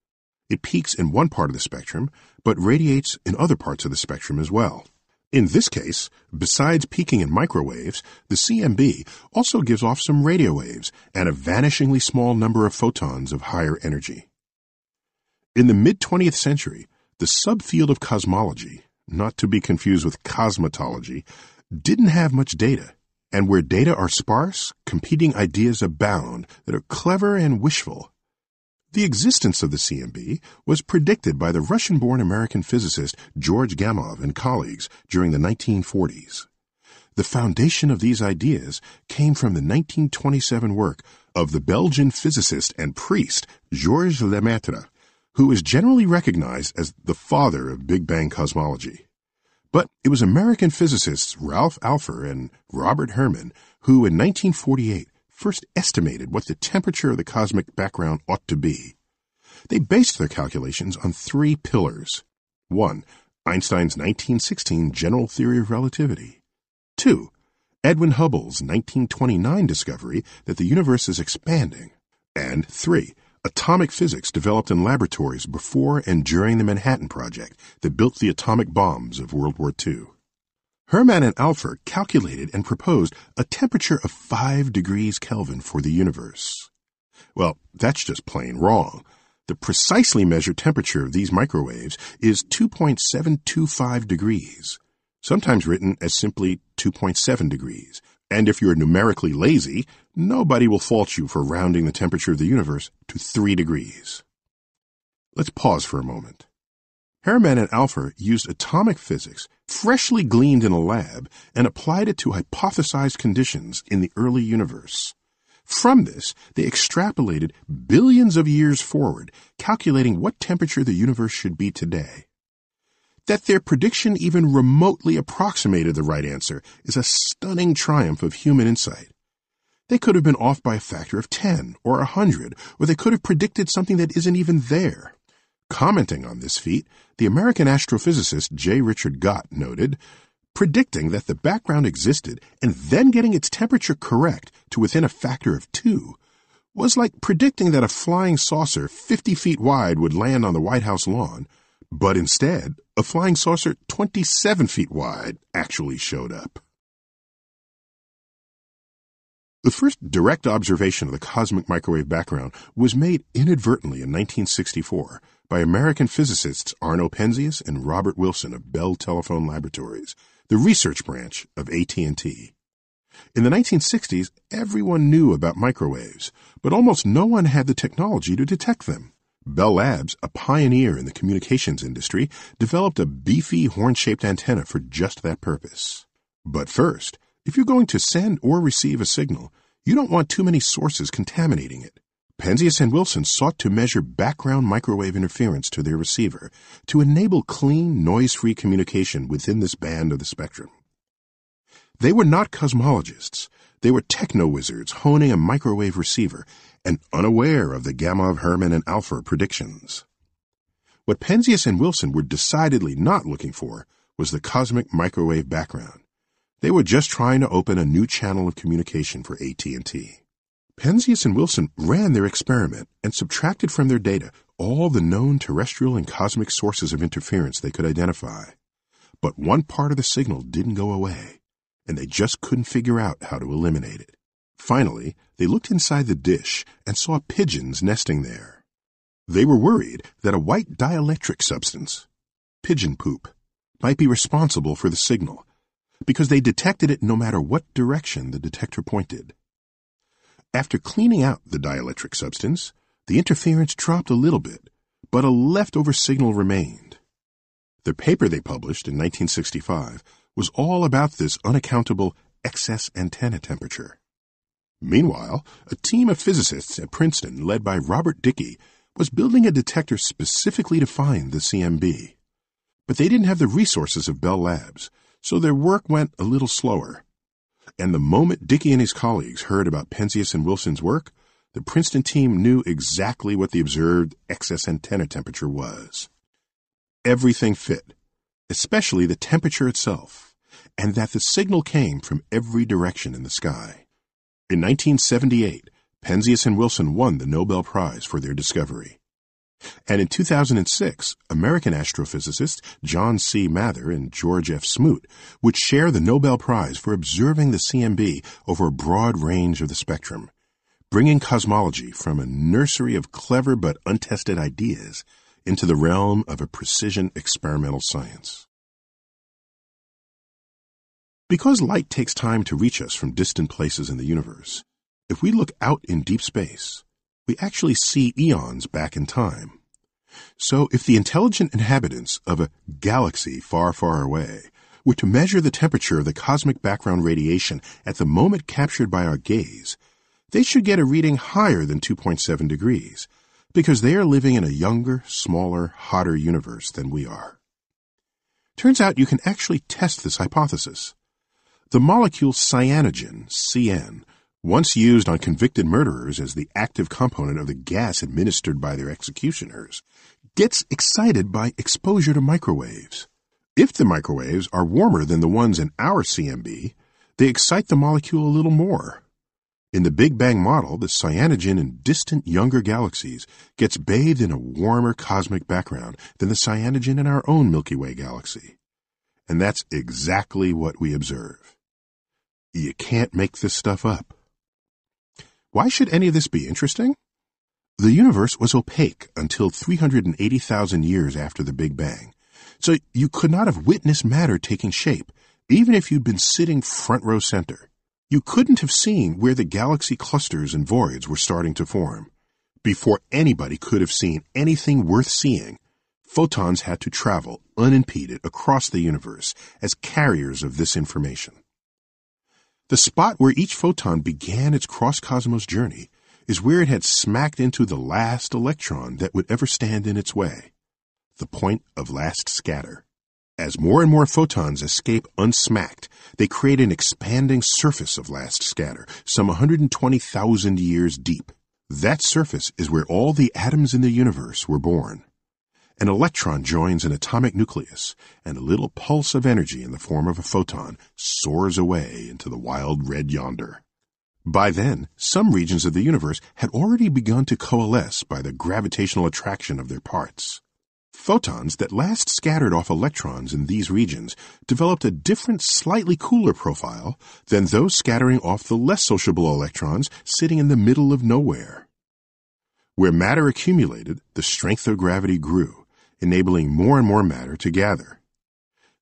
It peaks in one part of the spectrum, but radiates in other parts of the spectrum as well. In this case, besides peaking in microwaves, the CMB also gives off some radio waves and a vanishingly small number of photons of higher energy. In the mid 20th century, the subfield of cosmology, not to be confused with cosmetology, didn't have much data. And where data are sparse, competing ideas abound that are clever and wishful. The existence of the CMB was predicted by the Russian born American physicist George Gamow and colleagues during the 1940s. The foundation of these ideas came from the 1927 work of the Belgian physicist and priest Georges Lemaitre, who is generally recognized as the father of Big Bang cosmology. But it was American physicists Ralph Alpher and Robert Herman who in 1948 first estimated what the temperature of the cosmic background ought to be. They based their calculations on three pillars. 1. Einstein's 1916 general theory of relativity. 2. Edwin Hubble's 1929 discovery that the universe is expanding. And 3. Atomic physics developed in laboratories before and during the Manhattan Project that built the atomic bombs of World War II. Herman and Alpher calculated and proposed a temperature of 5 degrees Kelvin for the universe. Well, that's just plain wrong. The precisely measured temperature of these microwaves is 2.725 degrees, sometimes written as simply 2.7 degrees. And if you're numerically lazy, nobody will fault you for rounding the temperature of the universe to 3 degrees. Let's pause for a moment. Herman and Alpher used atomic physics, freshly gleaned in a lab, and applied it to hypothesized conditions in the early universe. From this, they extrapolated billions of years forward, calculating what temperature the universe should be today. That their prediction even remotely approximated the right answer is a stunning triumph of human insight. They could have been off by a factor of 10 or a 100, or they could have predicted something that isn't even there. Commenting on this feat, the American astrophysicist J. Richard Gott noted, predicting that the background existed and then getting its temperature correct to within a factor of two was like predicting that a flying saucer 50 feet wide would land on the White House lawn, but instead, a flying saucer 27 feet wide actually showed up. The first direct observation of the cosmic microwave background was made inadvertently in 1964 by American physicists Arno Penzias and Robert Wilson of Bell Telephone Laboratories, the research branch of AT&T. In the 1960s, everyone knew about microwaves, but almost no one had the technology to detect them. Bell Labs, a pioneer in the communications industry, developed a beefy horn-shaped antenna for just that purpose. But first, if you're going to send or receive a signal, you don't want too many sources contaminating it. Penzias and Wilson sought to measure background microwave interference to their receiver to enable clean, noise-free communication within this band of the spectrum. They were not cosmologists. They were techno-wizards honing a microwave receiver and unaware of the Gamow Herman, and Alpher predictions. What Penzias and Wilson were decidedly not looking for was the cosmic microwave background. They were just trying to open a new channel of communication for AT&T. Penzias and Wilson ran their experiment and subtracted from their data all the known terrestrial and cosmic sources of interference they could identify. But one part of the signal didn't go away, and they just couldn't figure out how to eliminate it. Finally, they looked inside the dish and saw pigeons nesting there. They were worried that a white dielectric substance, pigeon poop, might be responsible for the signal, because they detected it no matter what direction the detector pointed. After cleaning out the dielectric substance, the interference dropped a little bit, but a leftover signal remained. The paper they published in 1965 was all about this unaccountable excess antenna temperature. Meanwhile, a team of physicists at Princeton, led by Robert Dicke was building a detector specifically to find the CMB. But they didn't have the resources of Bell Labs, so their work went a little slower. And the moment Dicke and his colleagues heard about Penzias and Wilson's work, the Princeton team knew exactly what the observed excess antenna temperature was. Everything fit, especially the temperature itself, and that the signal came from every direction in the sky. In 1978, Penzias and Wilson won the Nobel Prize for their discovery. And in 2006, American astrophysicists John C. Mather and George F. Smoot would share the Nobel Prize for observing the CMB over a broad range of the spectrum, bringing cosmology from a nursery of clever but untested ideas into the realm of a precision experimental science. Because light takes time to reach us from distant places in the universe, if we look out in deep space, we actually see eons back in time. So if the intelligent inhabitants of a galaxy far, far away were to measure the temperature of the cosmic background radiation at the moment captured by our gaze, they should get a reading higher than 2.7 degrees, because they are living in a younger, smaller, hotter universe than we are. Turns out you can actually test this hypothesis. The molecule cyanogen, CN, once used on convicted murderers as the active component of the gas administered by their executioners, gets excited by exposure to microwaves. If the microwaves are warmer than the ones in our CMB, they excite the molecule a little more. In the Big Bang model, the cyanogen in distant younger galaxies gets bathed in a warmer cosmic background than the cyanogen in our own Milky Way galaxy. And that's exactly what we observe. You can't make this stuff up. Why should any of this be interesting? The universe was opaque until 380,000 years after the Big Bang, so you could not have witnessed matter taking shape, even if you'd been sitting front row center. You couldn't have seen where the galaxy clusters and voids were starting to form. Before anybody could have seen anything worth seeing, photons had to travel unimpeded across the universe as carriers of this information. The spot where each photon began its cross-cosmos journey is where it had smacked into the last electron that would ever stand in its way, the point of last scatter. As more and more photons escape unsmacked, they create an expanding surface of last scatter, some 120,000 years deep. That surface is where all the atoms in the universe were born. An electron joins an atomic nucleus, and a little pulse of energy in the form of a photon soars away into the wild red yonder. By then, some regions of the universe had already begun to coalesce by the gravitational attraction of their parts. Photons that last scattered off electrons in these regions developed a different, slightly cooler profile than those scattering off the less sociable electrons sitting in the middle of nowhere. Where matter accumulated, the strength of gravity grew enabling more and more matter to gather.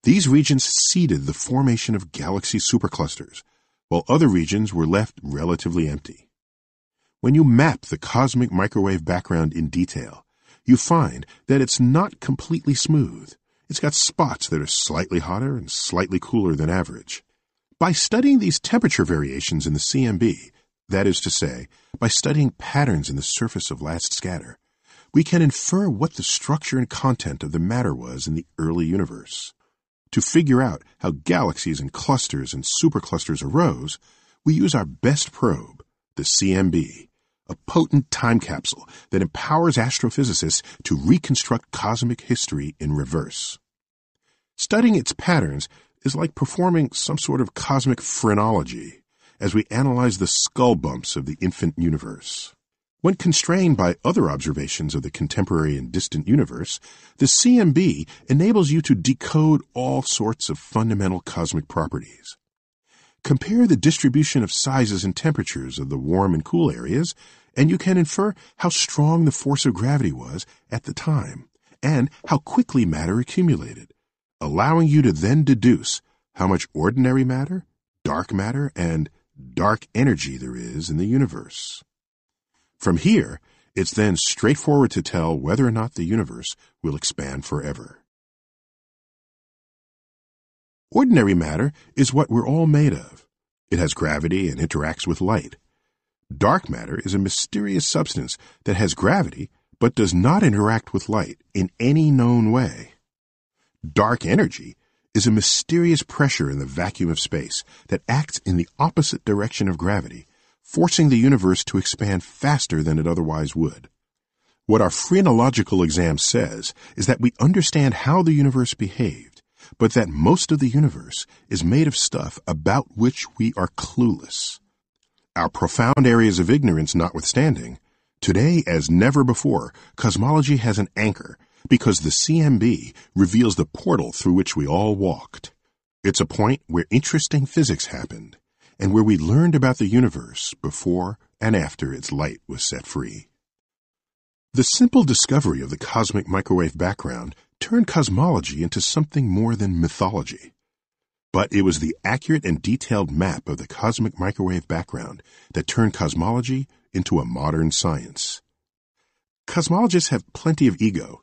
These regions seeded the formation of galaxy superclusters, while other regions were left relatively empty. When you map the cosmic microwave background in detail, you find that it's not completely smooth. It's got spots that are slightly hotter and slightly cooler than average. By studying these temperature variations in the CMB, that is to say, by studying patterns in the surface of last scatter, we can infer what the structure and content of the matter was in the early universe. To figure out how galaxies and clusters and superclusters arose, we use our best probe, the CMB, a potent time capsule that empowers astrophysicists to reconstruct cosmic history in reverse. Studying its patterns is like performing some sort of cosmic phrenology as we analyze the skull bumps of the infant universe. When constrained by other observations of the contemporary and distant universe, the CMB enables you to decode all sorts of fundamental cosmic properties. Compare the distribution of sizes and temperatures of the warm and cool areas, and you can infer how strong the force of gravity was at the time, and how quickly matter accumulated, allowing you to then deduce how much ordinary matter, dark matter, and dark energy there is in the universe. From here, it's then straightforward to tell whether or not the universe will expand forever. Ordinary matter is what we're all made of. It has gravity and interacts with light. Dark matter is a mysterious substance that has gravity but does not interact with light in any known way. Dark energy is a mysterious pressure in the vacuum of space that acts in the opposite direction of gravity forcing the universe to expand faster than it otherwise would. What our phrenological exam says is that we understand how the universe behaved, but that most of the universe is made of stuff about which we are clueless. Our profound areas of ignorance notwithstanding, today as never before, cosmology has an anchor because the CMB reveals the portal through which we all walked. It's a point where interesting physics happened and where we learned about the universe before and after its light was set free. The simple discovery of the cosmic microwave background turned cosmology into something more than mythology. But it was the accurate and detailed map of the cosmic microwave background that turned cosmology into a modern science. Cosmologists have plenty of ego.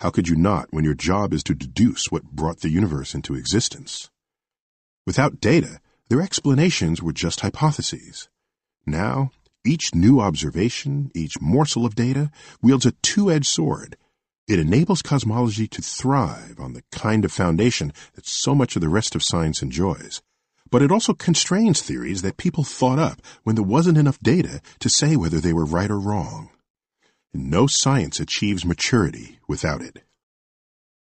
How could you not when your job is to deduce what brought the universe into existence? Without data, their explanations were just hypotheses. Now, each new observation, each morsel of data, wields a two-edged sword. It enables cosmology to thrive on the kind of foundation that so much of the rest of science enjoys. But it also constrains theories that people thought up when there wasn't enough data to say whether they were right or wrong. No science achieves maturity without it.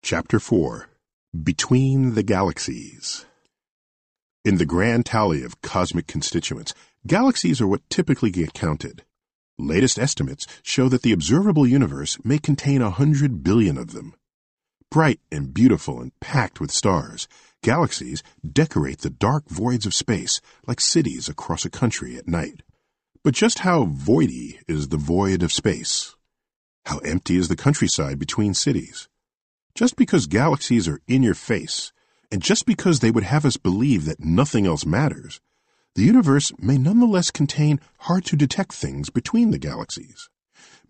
Chapter 4 Between the Galaxies In the grand tally of cosmic constituents, Galaxies are what typically get counted. Latest estimates show that the observable universe may contain a hundred billion of them. Bright and beautiful and packed with stars, galaxies decorate the dark voids of space like cities across a country at night. But just how voidy is the void of space? How empty is the countryside between cities? Just because galaxies are in your face, and just because they would have us believe that nothing else matters, the universe may nonetheless contain hard to detect things between the galaxies.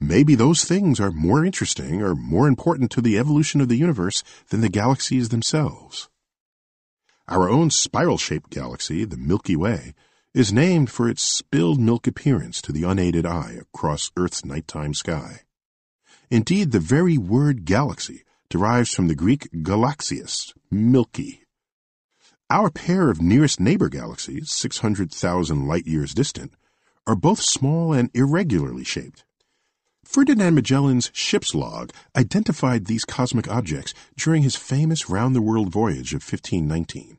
Maybe those things are more interesting or more important to the evolution of the universe than the galaxies themselves. Our own spiral shaped galaxy, the Milky Way, is named for its spilled milk appearance to the unaided eye across Earth's nighttime sky. Indeed, the very word galaxy derives from the Greek galaxias, milky, our pair of nearest neighbor galaxies, 600,000 light years distant, are both small and irregularly shaped. Ferdinand Magellan's ship's log identified these cosmic objects during his famous round the world voyage of 1519.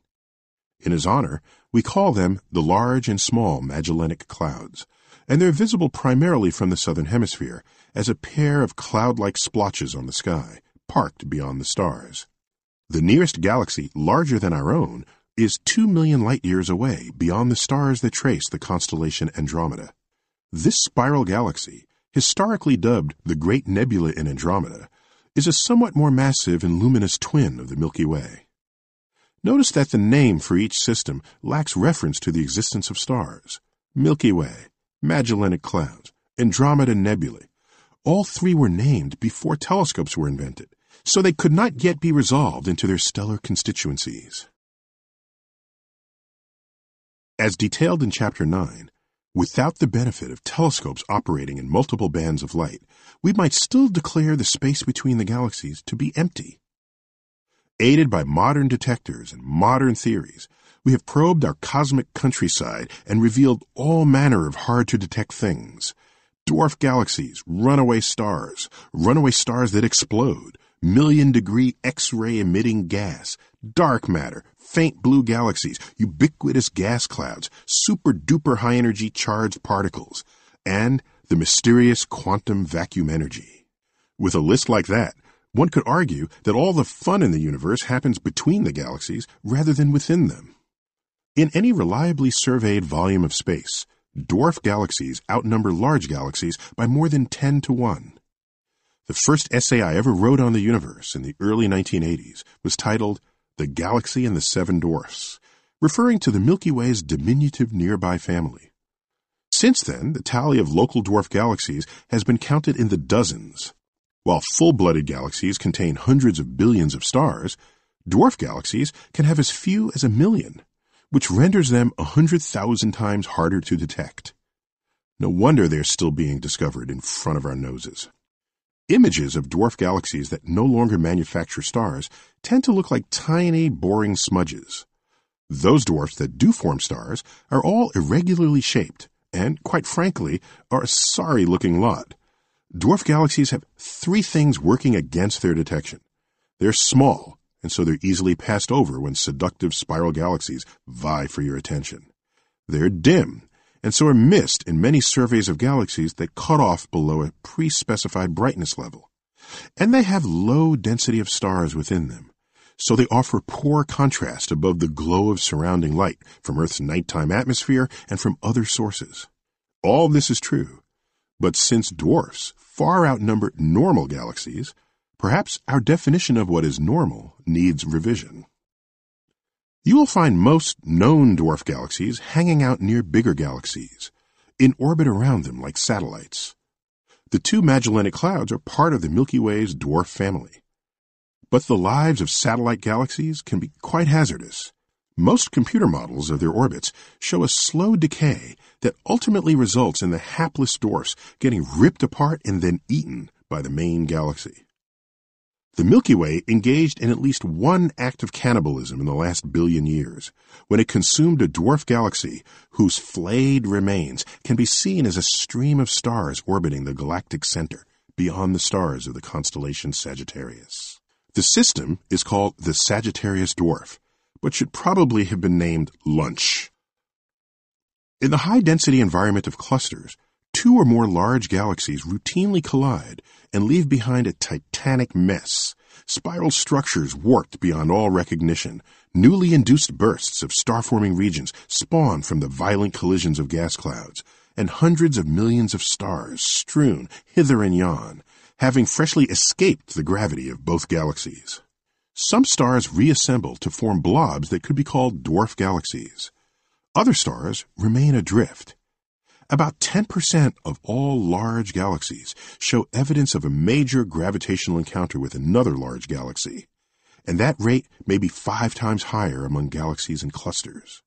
In his honor, we call them the Large and Small Magellanic Clouds, and they're visible primarily from the southern hemisphere as a pair of cloud like splotches on the sky, parked beyond the stars. The nearest galaxy, larger than our own, is 2 million light years away beyond the stars that trace the constellation Andromeda. This spiral galaxy, historically dubbed the Great Nebula in Andromeda, is a somewhat more massive and luminous twin of the Milky Way. Notice that the name for each system lacks reference to the existence of stars. Milky Way, Magellanic Clouds, Andromeda Nebulae. All three were named before telescopes were invented, so they could not yet be resolved into their stellar constituencies. As detailed in Chapter 9, without the benefit of telescopes operating in multiple bands of light, we might still declare the space between the galaxies to be empty. Aided by modern detectors and modern theories, we have probed our cosmic countryside and revealed all manner of hard to detect things. Dwarf galaxies, runaway stars, runaway stars that explode, million degree X-ray emitting gas, dark matter, faint blue galaxies, ubiquitous gas clouds, super duper high energy charged particles, and the mysterious quantum vacuum energy. With a list like that, one could argue that all the fun in the universe happens between the galaxies rather than within them. In any reliably surveyed volume of space, dwarf galaxies outnumber large galaxies by more than 10 to 1. The first essay I ever wrote on the universe in the early 1980s was titled The Galaxy and the Seven Dwarfs, referring to the Milky Way's diminutive nearby family. Since then, the tally of local dwarf galaxies has been counted in the dozens. While full blooded galaxies contain hundreds of billions of stars, dwarf galaxies can have as few as a million, which renders them a hundred thousand times harder to detect. No wonder they're still being discovered in front of our noses. Images of dwarf galaxies that no longer manufacture stars tend to look like tiny, boring smudges. Those dwarfs that do form stars are all irregularly shaped and quite frankly, are a sorry looking lot. Dwarf galaxies have three things working against their detection. They're small, and so they're easily passed over when seductive spiral galaxies vie for your attention. They're dim, and so are missed in many surveys of galaxies that cut off below a pre-specified brightness level. And they have low density of stars within them, so they offer poor contrast above the glow of surrounding light from Earth's nighttime atmosphere and from other sources. All this is true, but since dwarfs far outnumber normal galaxies, perhaps our definition of what is normal needs revision. You will find most known dwarf galaxies hanging out near bigger galaxies, in orbit around them like satellites. The two Magellanic Clouds are part of the Milky Way's dwarf family. But the lives of satellite galaxies can be quite hazardous. Most computer models of their orbits show a slow decay that ultimately results in the hapless dwarfs getting ripped apart and then eaten by the main galaxy. The Milky Way engaged in at least one act of cannibalism in the last billion years, when it consumed a dwarf galaxy whose flayed remains can be seen as a stream of stars orbiting the galactic center beyond the stars of the constellation Sagittarius. The system is called the Sagittarius Dwarf, but should probably have been named Lunch. In the high density environment of clusters, two or more large galaxies routinely collide and leave behind a titanic mess. Spiral structures warped beyond all recognition, newly induced bursts of star-forming regions spawn from the violent collisions of gas clouds, and hundreds of millions of stars strewn hither and yon, having freshly escaped the gravity of both galaxies. Some stars reassemble to form blobs that could be called dwarf galaxies. Other stars remain adrift, about 10% of all large galaxies show evidence of a major gravitational encounter with another large galaxy, and that rate may be five times higher among galaxies and clusters.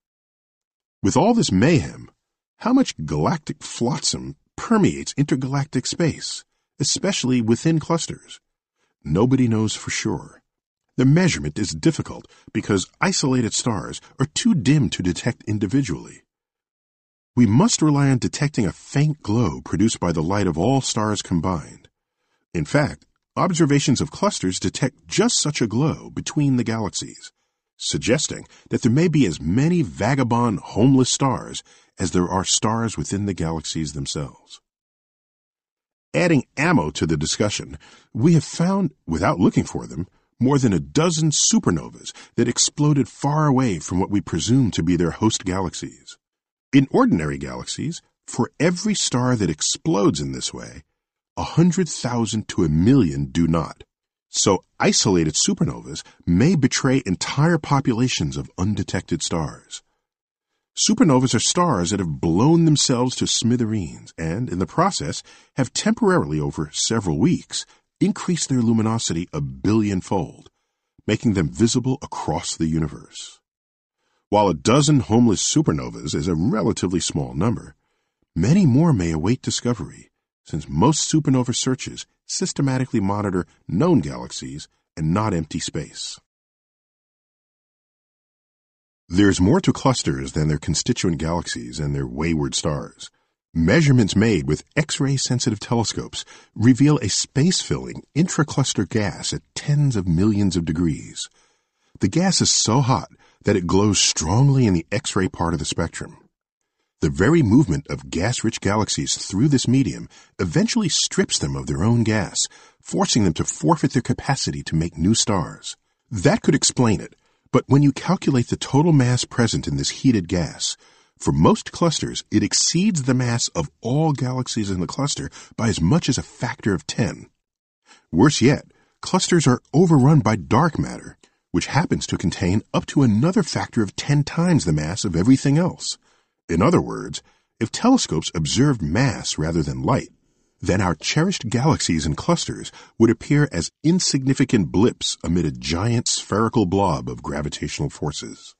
With all this mayhem, how much galactic flotsam permeates intergalactic space, especially within clusters? Nobody knows for sure. The measurement is difficult because isolated stars are too dim to detect individually we must rely on detecting a faint glow produced by the light of all stars combined. In fact, observations of clusters detect just such a glow between the galaxies, suggesting that there may be as many vagabond, homeless stars as there are stars within the galaxies themselves. Adding ammo to the discussion, we have found, without looking for them, more than a dozen supernovas that exploded far away from what we presume to be their host galaxies. In ordinary galaxies, for every star that explodes in this way, a hundred thousand to a million do not. So isolated supernovas may betray entire populations of undetected stars. Supernovas are stars that have blown themselves to smithereens and, in the process, have temporarily over several weeks increased their luminosity a billionfold, making them visible across the universe. While a dozen homeless supernovas is a relatively small number, many more may await discovery, since most supernova searches systematically monitor known galaxies and not empty space. There's more to clusters than their constituent galaxies and their wayward stars. Measurements made with X-ray sensitive telescopes reveal a space-filling intracluster gas at tens of millions of degrees. The gas is so hot that it glows strongly in the X-ray part of the spectrum. The very movement of gas-rich galaxies through this medium eventually strips them of their own gas, forcing them to forfeit their capacity to make new stars. That could explain it, but when you calculate the total mass present in this heated gas, for most clusters, it exceeds the mass of all galaxies in the cluster by as much as a factor of 10. Worse yet, clusters are overrun by dark matter, which happens to contain up to another factor of 10 times the mass of everything else. In other words, if telescopes observed mass rather than light, then our cherished galaxies and clusters would appear as insignificant blips amid a giant spherical blob of gravitational forces.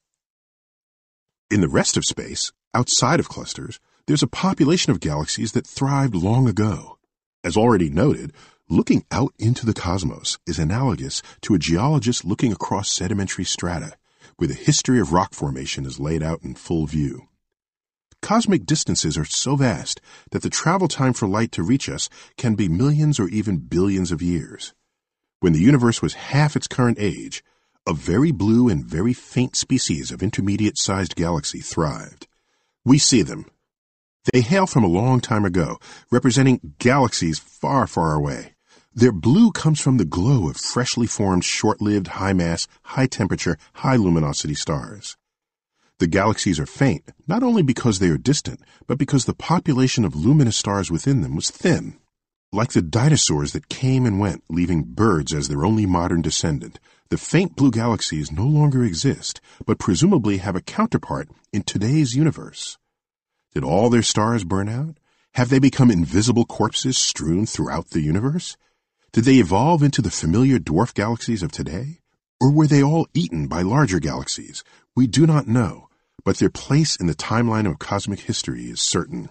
In the rest of space, outside of clusters, there's a population of galaxies that thrived long ago. As already noted, Looking out into the cosmos is analogous to a geologist looking across sedimentary strata, where the history of rock formation is laid out in full view. Cosmic distances are so vast that the travel time for light to reach us can be millions or even billions of years. When the universe was half its current age, a very blue and very faint species of intermediate sized galaxy thrived. We see them. They hail from a long time ago, representing galaxies far, far away. Their blue comes from the glow of freshly formed, short lived, high mass, high temperature, high luminosity stars. The galaxies are faint, not only because they are distant, but because the population of luminous stars within them was thin. Like the dinosaurs that came and went, leaving birds as their only modern descendant, the faint blue galaxies no longer exist, but presumably have a counterpart in today's universe. Did all their stars burn out? Have they become invisible corpses strewn throughout the universe? Did they evolve into the familiar dwarf galaxies of today? Or were they all eaten by larger galaxies? We do not know, but their place in the timeline of cosmic history is certain.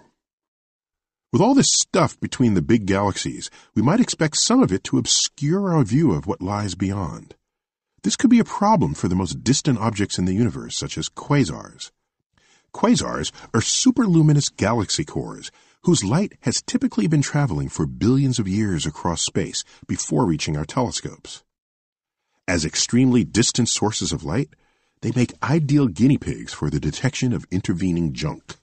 With all this stuff between the big galaxies, we might expect some of it to obscure our view of what lies beyond. This could be a problem for the most distant objects in the universe, such as quasars. Quasars are superluminous galaxy cores whose light has typically been traveling for billions of years across space before reaching our telescopes. As extremely distant sources of light, they make ideal guinea pigs for the detection of intervening junk.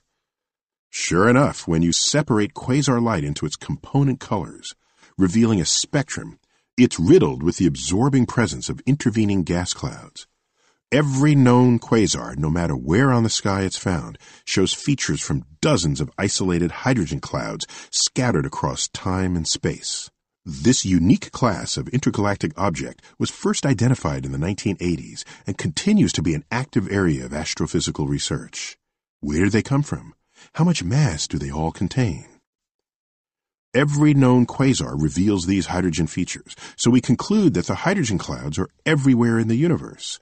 Sure enough, when you separate quasar light into its component colors, revealing a spectrum, it's riddled with the absorbing presence of intervening gas clouds. Every known quasar, no matter where on the sky it's found, shows features from dozens of isolated hydrogen clouds scattered across time and space. This unique class of intergalactic object was first identified in the 1980s and continues to be an active area of astrophysical research. Where do they come from? How much mass do they all contain? Every known quasar reveals these hydrogen features, so we conclude that the hydrogen clouds are everywhere in the universe.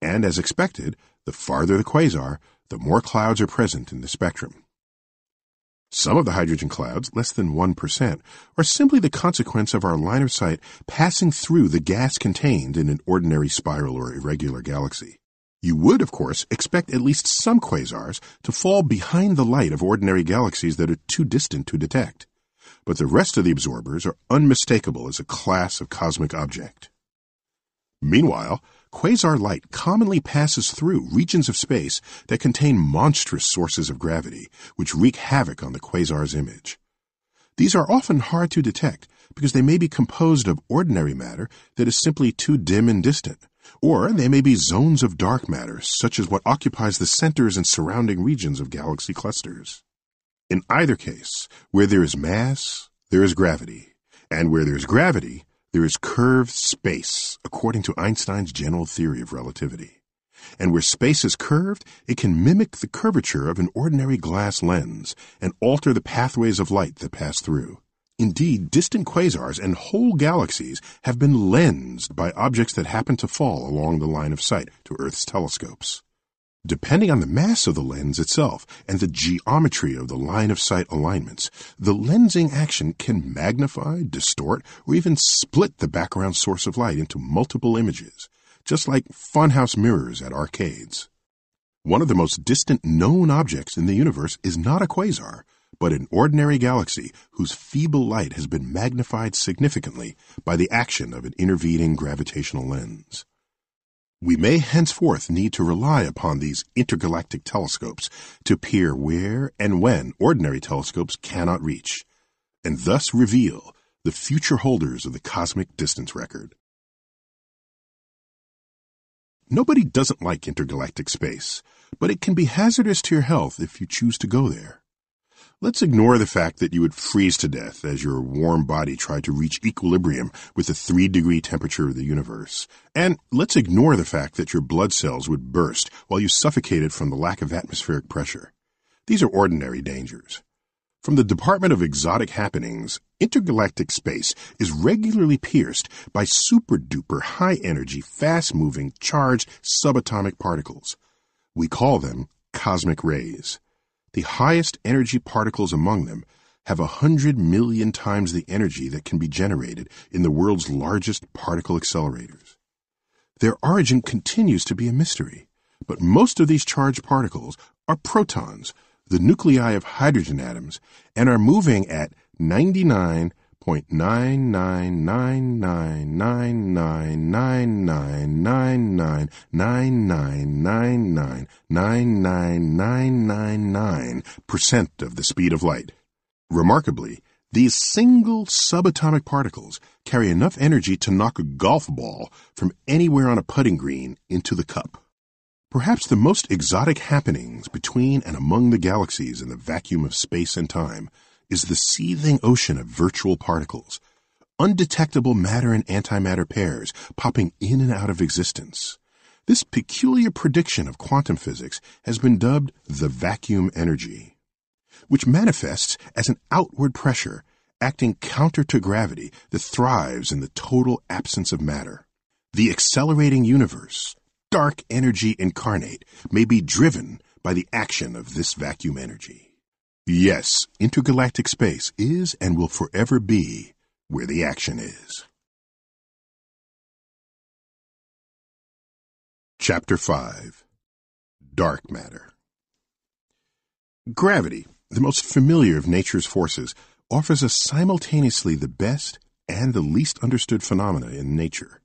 And as expected, the farther the quasar, the more clouds are present in the spectrum. Some of the hydrogen clouds, less than 1%, are simply the consequence of our line of sight passing through the gas contained in an ordinary spiral or irregular galaxy. You would, of course, expect at least some quasars to fall behind the light of ordinary galaxies that are too distant to detect. But the rest of the absorbers are unmistakable as a class of cosmic object. Meanwhile, quasar light commonly passes through regions of space that contain monstrous sources of gravity, which wreak havoc on the quasar's image. These are often hard to detect because they may be composed of ordinary matter that is simply too dim and distant, or they may be zones of dark matter, such as what occupies the centers and surrounding regions of galaxy clusters. In either case, where there is mass, there is gravity, and where there is gravity, there is curved space, according to Einstein's general theory of relativity. And where space is curved, it can mimic the curvature of an ordinary glass lens and alter the pathways of light that pass through. Indeed, distant quasars and whole galaxies have been lensed by objects that happen to fall along the line of sight to Earth's telescopes. Depending on the mass of the lens itself and the geometry of the line of sight alignments, the lensing action can magnify, distort, or even split the background source of light into multiple images, just like funhouse mirrors at arcades. One of the most distant known objects in the universe is not a quasar, but an ordinary galaxy whose feeble light has been magnified significantly by the action of an intervening gravitational lens. We may henceforth need to rely upon these intergalactic telescopes to peer where and when ordinary telescopes cannot reach, and thus reveal the future holders of the cosmic distance record. Nobody doesn't like intergalactic space, but it can be hazardous to your health if you choose to go there. Let's ignore the fact that you would freeze to death as your warm body tried to reach equilibrium with the 3 degree temperature of the universe. And let's ignore the fact that your blood cells would burst while you suffocated from the lack of atmospheric pressure. These are ordinary dangers. From the Department of Exotic Happenings, intergalactic space is regularly pierced by super duper high energy, fast moving, charged subatomic particles. We call them cosmic rays. The highest energy particles among them have a hundred million times the energy that can be generated in the world's largest particle accelerators. Their origin continues to be a mystery, but most of these charged particles are protons, the nuclei of hydrogen atoms and are moving at 99 Point nine nine nine nine nine nine nine nine nine nine nine nine nine nine nine nine nine nine nine percent of the speed of light. Remarkably, these single subatomic particles carry enough energy to knock a golf ball from anywhere on a putting green into the cup. Perhaps the most exotic happenings between and among the galaxies in the vacuum of space and time is the seething ocean of virtual particles, undetectable matter and antimatter pairs popping in and out of existence. This peculiar prediction of quantum physics has been dubbed the vacuum energy, which manifests as an outward pressure acting counter to gravity that thrives in the total absence of matter. The accelerating universe, dark energy incarnate, may be driven by the action of this vacuum energy. Yes, intergalactic space is and will forever be where the action is. Chapter 5 Dark Matter Gravity, the most familiar of nature's forces, offers us simultaneously the best and the least understood phenomena in nature.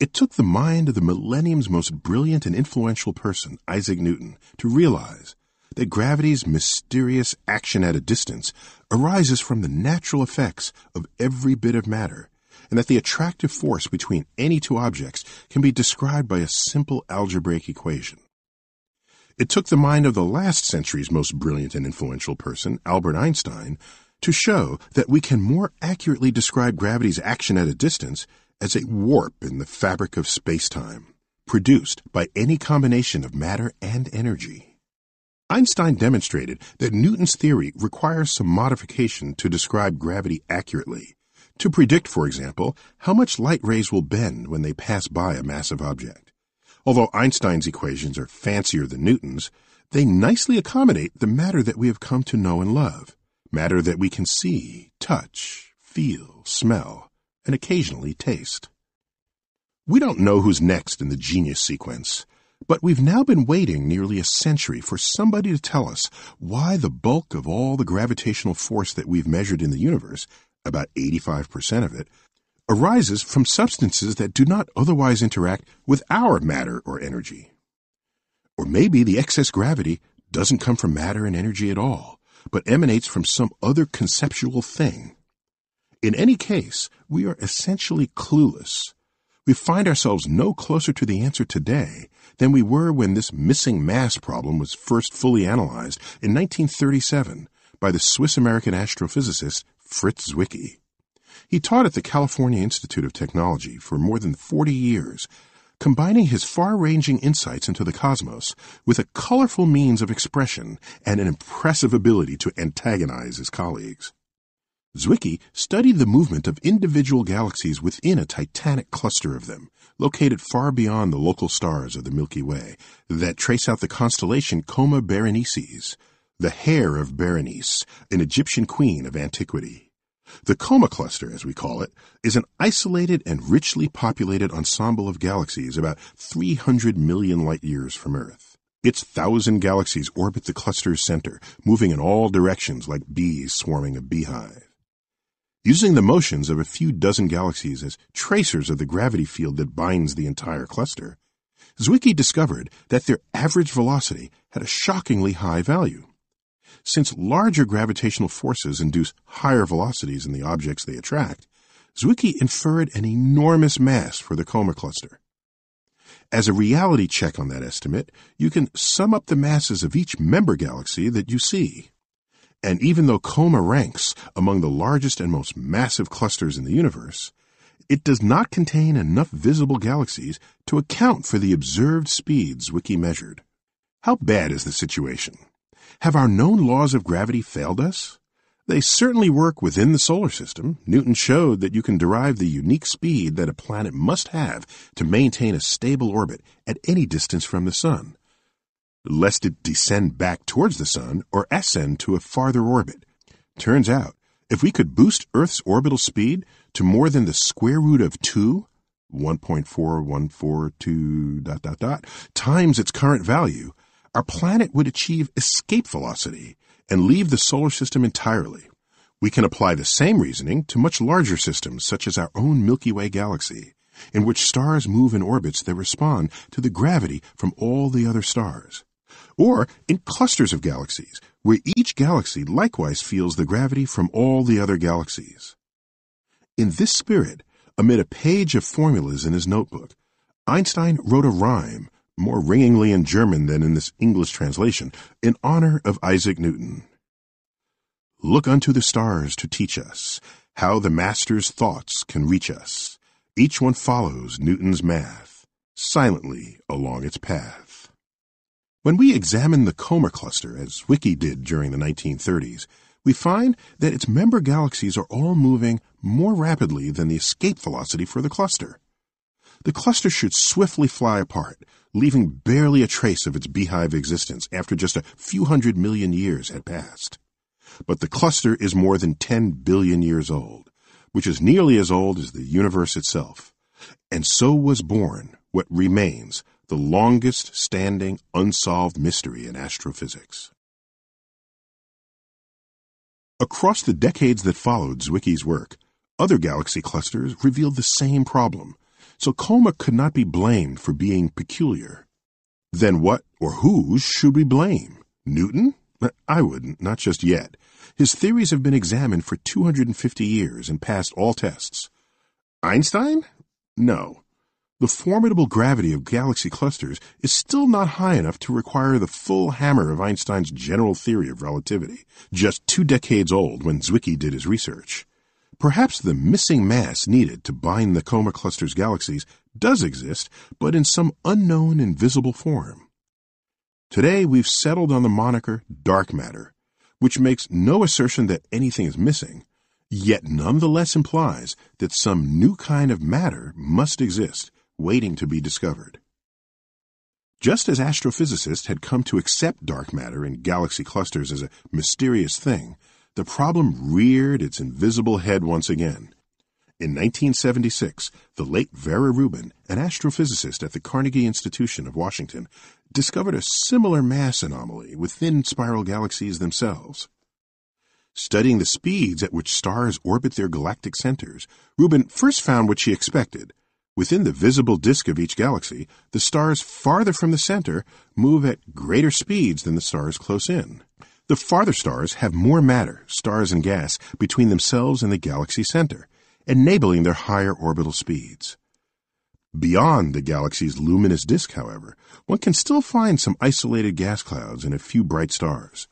It took the mind of the millennium's most brilliant and influential person, Isaac Newton, to realize that gravity's mysterious action at a distance arises from the natural effects of every bit of matter, and that the attractive force between any two objects can be described by a simple algebraic equation. It took the mind of the last century's most brilliant and influential person, Albert Einstein, to show that we can more accurately describe gravity's action at a distance as a warp in the fabric of space-time, produced by any combination of matter and energy. Einstein demonstrated that Newton's theory requires some modification to describe gravity accurately. To predict, for example, how much light rays will bend when they pass by a massive object. Although Einstein's equations are fancier than Newton's, they nicely accommodate the matter that we have come to know and love, matter that we can see, touch, feel, smell, and occasionally taste. We don't know who's next in the genius sequence, but we've now been waiting nearly a century for somebody to tell us why the bulk of all the gravitational force that we've measured in the universe, about 85% of it, arises from substances that do not otherwise interact with our matter or energy. Or maybe the excess gravity doesn't come from matter and energy at all, but emanates from some other conceptual thing. In any case, we are essentially clueless. We find ourselves no closer to the answer today than we were when this missing mass problem was first fully analyzed in 1937 by the Swiss American astrophysicist Fritz Zwicky. He taught at the California Institute of Technology for more than 40 years, combining his far ranging insights into the cosmos with a colorful means of expression and an impressive ability to antagonize his colleagues. Zwicky studied the movement of individual galaxies within a titanic cluster of them, located far beyond the local stars of the Milky Way, that trace out the constellation Coma Berenices, the hair of Berenice, an Egyptian queen of antiquity. The Coma cluster, as we call it, is an isolated and richly populated ensemble of galaxies about 300 million light years from Earth. Its thousand galaxies orbit the cluster's center, moving in all directions like bees swarming a beehive using the motions of a few dozen galaxies as tracers of the gravity field that binds the entire cluster, Zwicky discovered that their average velocity had a shockingly high value. Since larger gravitational forces induce higher velocities in the objects they attract, Zwicky inferred an enormous mass for the Coma cluster. As a reality check on that estimate, you can sum up the masses of each member galaxy that you see. And even though Coma ranks among the largest and most massive clusters in the universe, it does not contain enough visible galaxies to account for the observed speeds Zwicky measured. How bad is the situation? Have our known laws of gravity failed us? They certainly work within the solar system. Newton showed that you can derive the unique speed that a planet must have to maintain a stable orbit at any distance from the Sun lest it descend back towards the Sun or ascend to a farther orbit. Turns out, if we could boost Earth's orbital speed to more than the square root of 2, 1.4142 dot dot dot, times its current value, our planet would achieve escape velocity and leave the solar system entirely. We can apply the same reasoning to much larger systems such as our own Milky Way galaxy, in which stars move in orbits that respond to the gravity from all the other stars. Or in clusters of galaxies, where each galaxy likewise feels the gravity from all the other galaxies. In this spirit, amid a page of formulas in his notebook, Einstein wrote a rhyme, more ringingly in German than in this English translation, in honor of Isaac Newton. Look unto the stars to teach us how the master's thoughts can reach us. Each one follows Newton's math, silently along its path. When we examine the Coma cluster, as Zwicky did during the 1930s, we find that its member galaxies are all moving more rapidly than the escape velocity for the cluster. The cluster should swiftly fly apart, leaving barely a trace of its beehive existence after just a few hundred million years had passed. But the cluster is more than 10 billion years old, which is nearly as old as the universe itself. And so was born what remains the longest standing unsolved mystery in astrophysics. Across the decades that followed Zwicky's work, other galaxy clusters revealed the same problem, so Coma could not be blamed for being peculiar. Then what or who should we blame? Newton? I wouldn't, not just yet. His theories have been examined for 250 years and passed all tests. Einstein? No. The formidable gravity of galaxy clusters is still not high enough to require the full hammer of Einstein's general theory of relativity, just two decades old when Zwicky did his research. Perhaps the missing mass needed to bind the Coma cluster's galaxies does exist, but in some unknown invisible form. Today we've settled on the moniker dark matter, which makes no assertion that anything is missing, yet nonetheless implies that some new kind of matter must exist, waiting to be discovered. Just as astrophysicists had come to accept dark matter in galaxy clusters as a mysterious thing, the problem reared its invisible head once again. In 1976, the late Vera Rubin, an astrophysicist at the Carnegie Institution of Washington, discovered a similar mass anomaly within spiral galaxies themselves. Studying the speeds at which stars orbit their galactic centers, Rubin first found what she expected. Within the visible disk of each galaxy, the stars farther from the center move at greater speeds than the stars close in. The farther stars have more matter, stars and gas, between themselves and the galaxy center, enabling their higher orbital speeds. Beyond the galaxy's luminous disk, however, one can still find some isolated gas clouds and a few bright stars.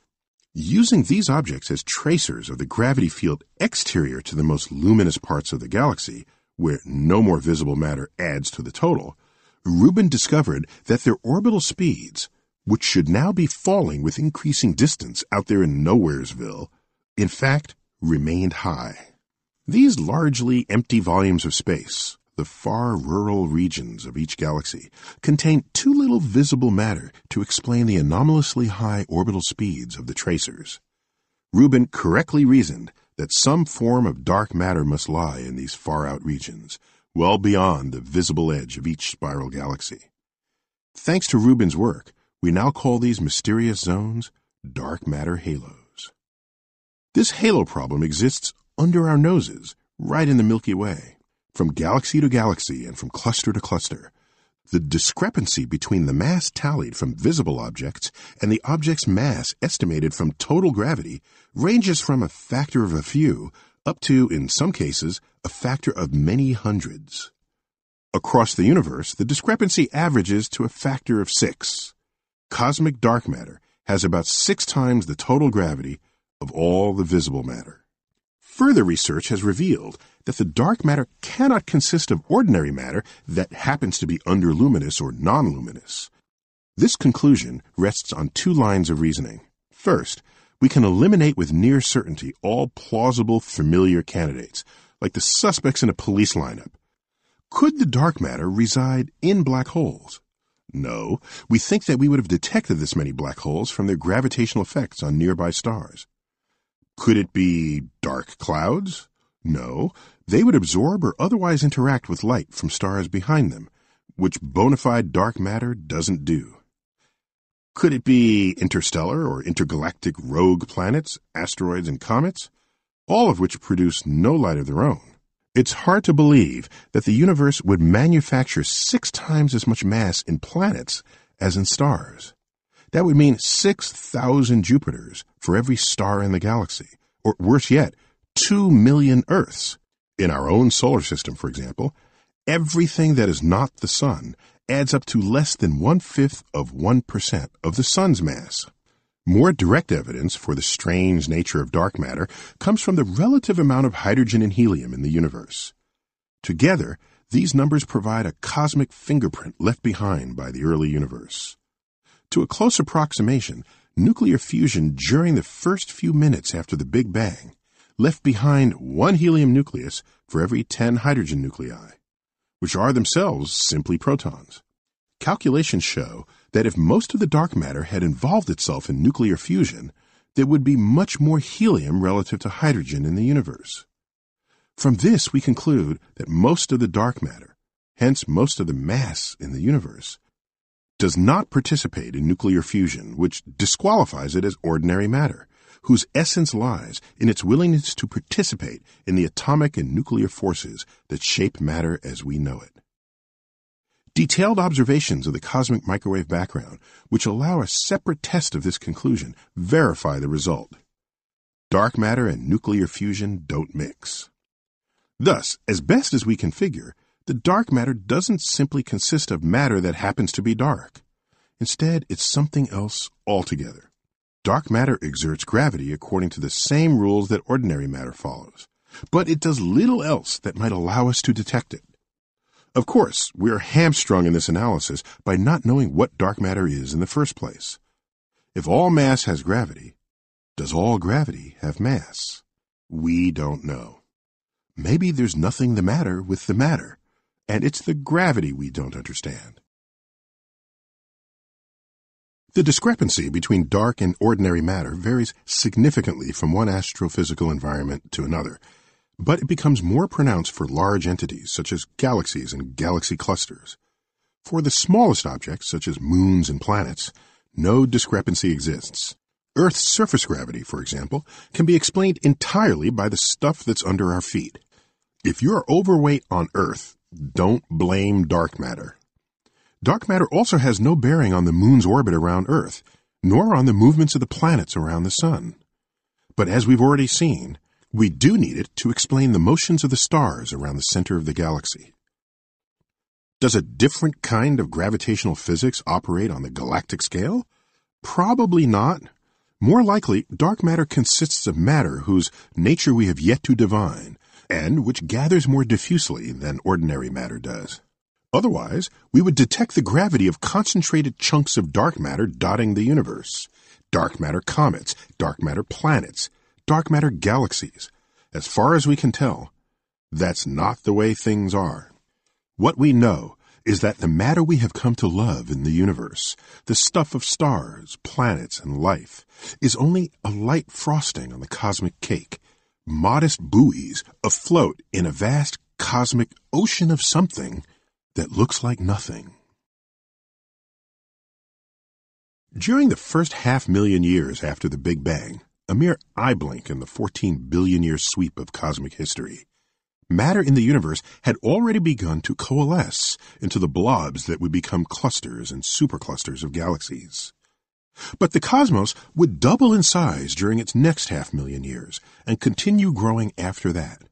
Using these objects as tracers of the gravity field exterior to the most luminous parts of the galaxy, where no more visible matter adds to the total, Rubin discovered that their orbital speeds, which should now be falling with increasing distance out there in Nowheresville, in fact, remained high. These largely empty volumes of space, the far rural regions of each galaxy, contain too little visible matter to explain the anomalously high orbital speeds of the tracers. Rubin correctly reasoned that some form of dark matter must lie in these far out regions, well beyond the visible edge of each spiral galaxy. Thanks to Rubin's work, we now call these mysterious zones dark matter halos. This halo problem exists under our noses, right in the Milky Way. From galaxy to galaxy and from cluster to cluster, the discrepancy between the mass tallied from visible objects and the object's mass estimated from total gravity ranges from a factor of a few up to, in some cases, a factor of many hundreds. Across the universe, the discrepancy averages to a factor of six cosmic dark matter has about six times the total gravity of all the visible matter. Further research has revealed that the dark matter cannot consist of ordinary matter that happens to be underluminous or nonluminous. This conclusion rests on two lines of reasoning. First, we can eliminate with near certainty all plausible familiar candidates, like the suspects in a police lineup. Could the dark matter reside in black holes? No, we think that we would have detected this many black holes from their gravitational effects on nearby stars. Could it be dark clouds? No, they would absorb or otherwise interact with light from stars behind them, which bona fide dark matter doesn't do. Could it be interstellar or intergalactic rogue planets, asteroids, and comets? All of which produce no light of their own. It's hard to believe that the universe would manufacture six times as much mass in planets as in stars. That would mean 6,000 Jupiters for every star in the galaxy, or worse yet, 2 million Earths. In our own solar system, for example, everything that is not the Sun adds up to less than one fifth of 1% of the Sun's mass. More direct evidence for the strange nature of dark matter comes from the relative amount of hydrogen and helium in the universe. Together, these numbers provide a cosmic fingerprint left behind by the early universe. To a close approximation, nuclear fusion during the first few minutes after the Big Bang left behind one helium nucleus for every 10 hydrogen nuclei, which are themselves simply protons. Calculations show that if most of the dark matter had involved itself in nuclear fusion, there would be much more helium relative to hydrogen in the universe. From this, we conclude that most of the dark matter, hence most of the mass in the universe, does not participate in nuclear fusion, which disqualifies it as ordinary matter, whose essence lies in its willingness to participate in the atomic and nuclear forces that shape matter as we know it. Detailed observations of the cosmic microwave background, which allow a separate test of this conclusion, verify the result. Dark matter and nuclear fusion don't mix. Thus, as best as we can figure, the dark matter doesn't simply consist of matter that happens to be dark. Instead, it's something else altogether. Dark matter exerts gravity according to the same rules that ordinary matter follows, but it does little else that might allow us to detect it. Of course, we are hamstrung in this analysis by not knowing what dark matter is in the first place. If all mass has gravity, does all gravity have mass? We don't know. Maybe there's nothing the matter with the matter and it's the gravity we don't understand. The discrepancy between dark and ordinary matter varies significantly from one astrophysical environment to another, but it becomes more pronounced for large entities such as galaxies and galaxy clusters. For the smallest objects, such as moons and planets, no discrepancy exists. Earth's surface gravity, for example, can be explained entirely by the stuff that's under our feet. If you're overweight on Earth, don't blame dark matter. Dark matter also has no bearing on the moon's orbit around Earth, nor on the movements of the planets around the sun. But as we've already seen, we do need it to explain the motions of the stars around the center of the galaxy. Does a different kind of gravitational physics operate on the galactic scale? Probably not. More likely, dark matter consists of matter whose nature we have yet to divine, and which gathers more diffusely than ordinary matter does. Otherwise, we would detect the gravity of concentrated chunks of dark matter dotting the universe. Dark matter comets, dark matter planets, dark matter galaxies. As far as we can tell, that's not the way things are. What we know is that the matter we have come to love in the universe, the stuff of stars, planets, and life, is only a light frosting on the cosmic cake, modest buoys afloat in a vast cosmic ocean of something that looks like nothing. During the first half million years after the Big Bang, a mere eye blink in the 14 billion year sweep of cosmic history, matter in the universe had already begun to coalesce into the blobs that would become clusters and superclusters of galaxies. But the cosmos would double in size during its next half million years and continue growing after that.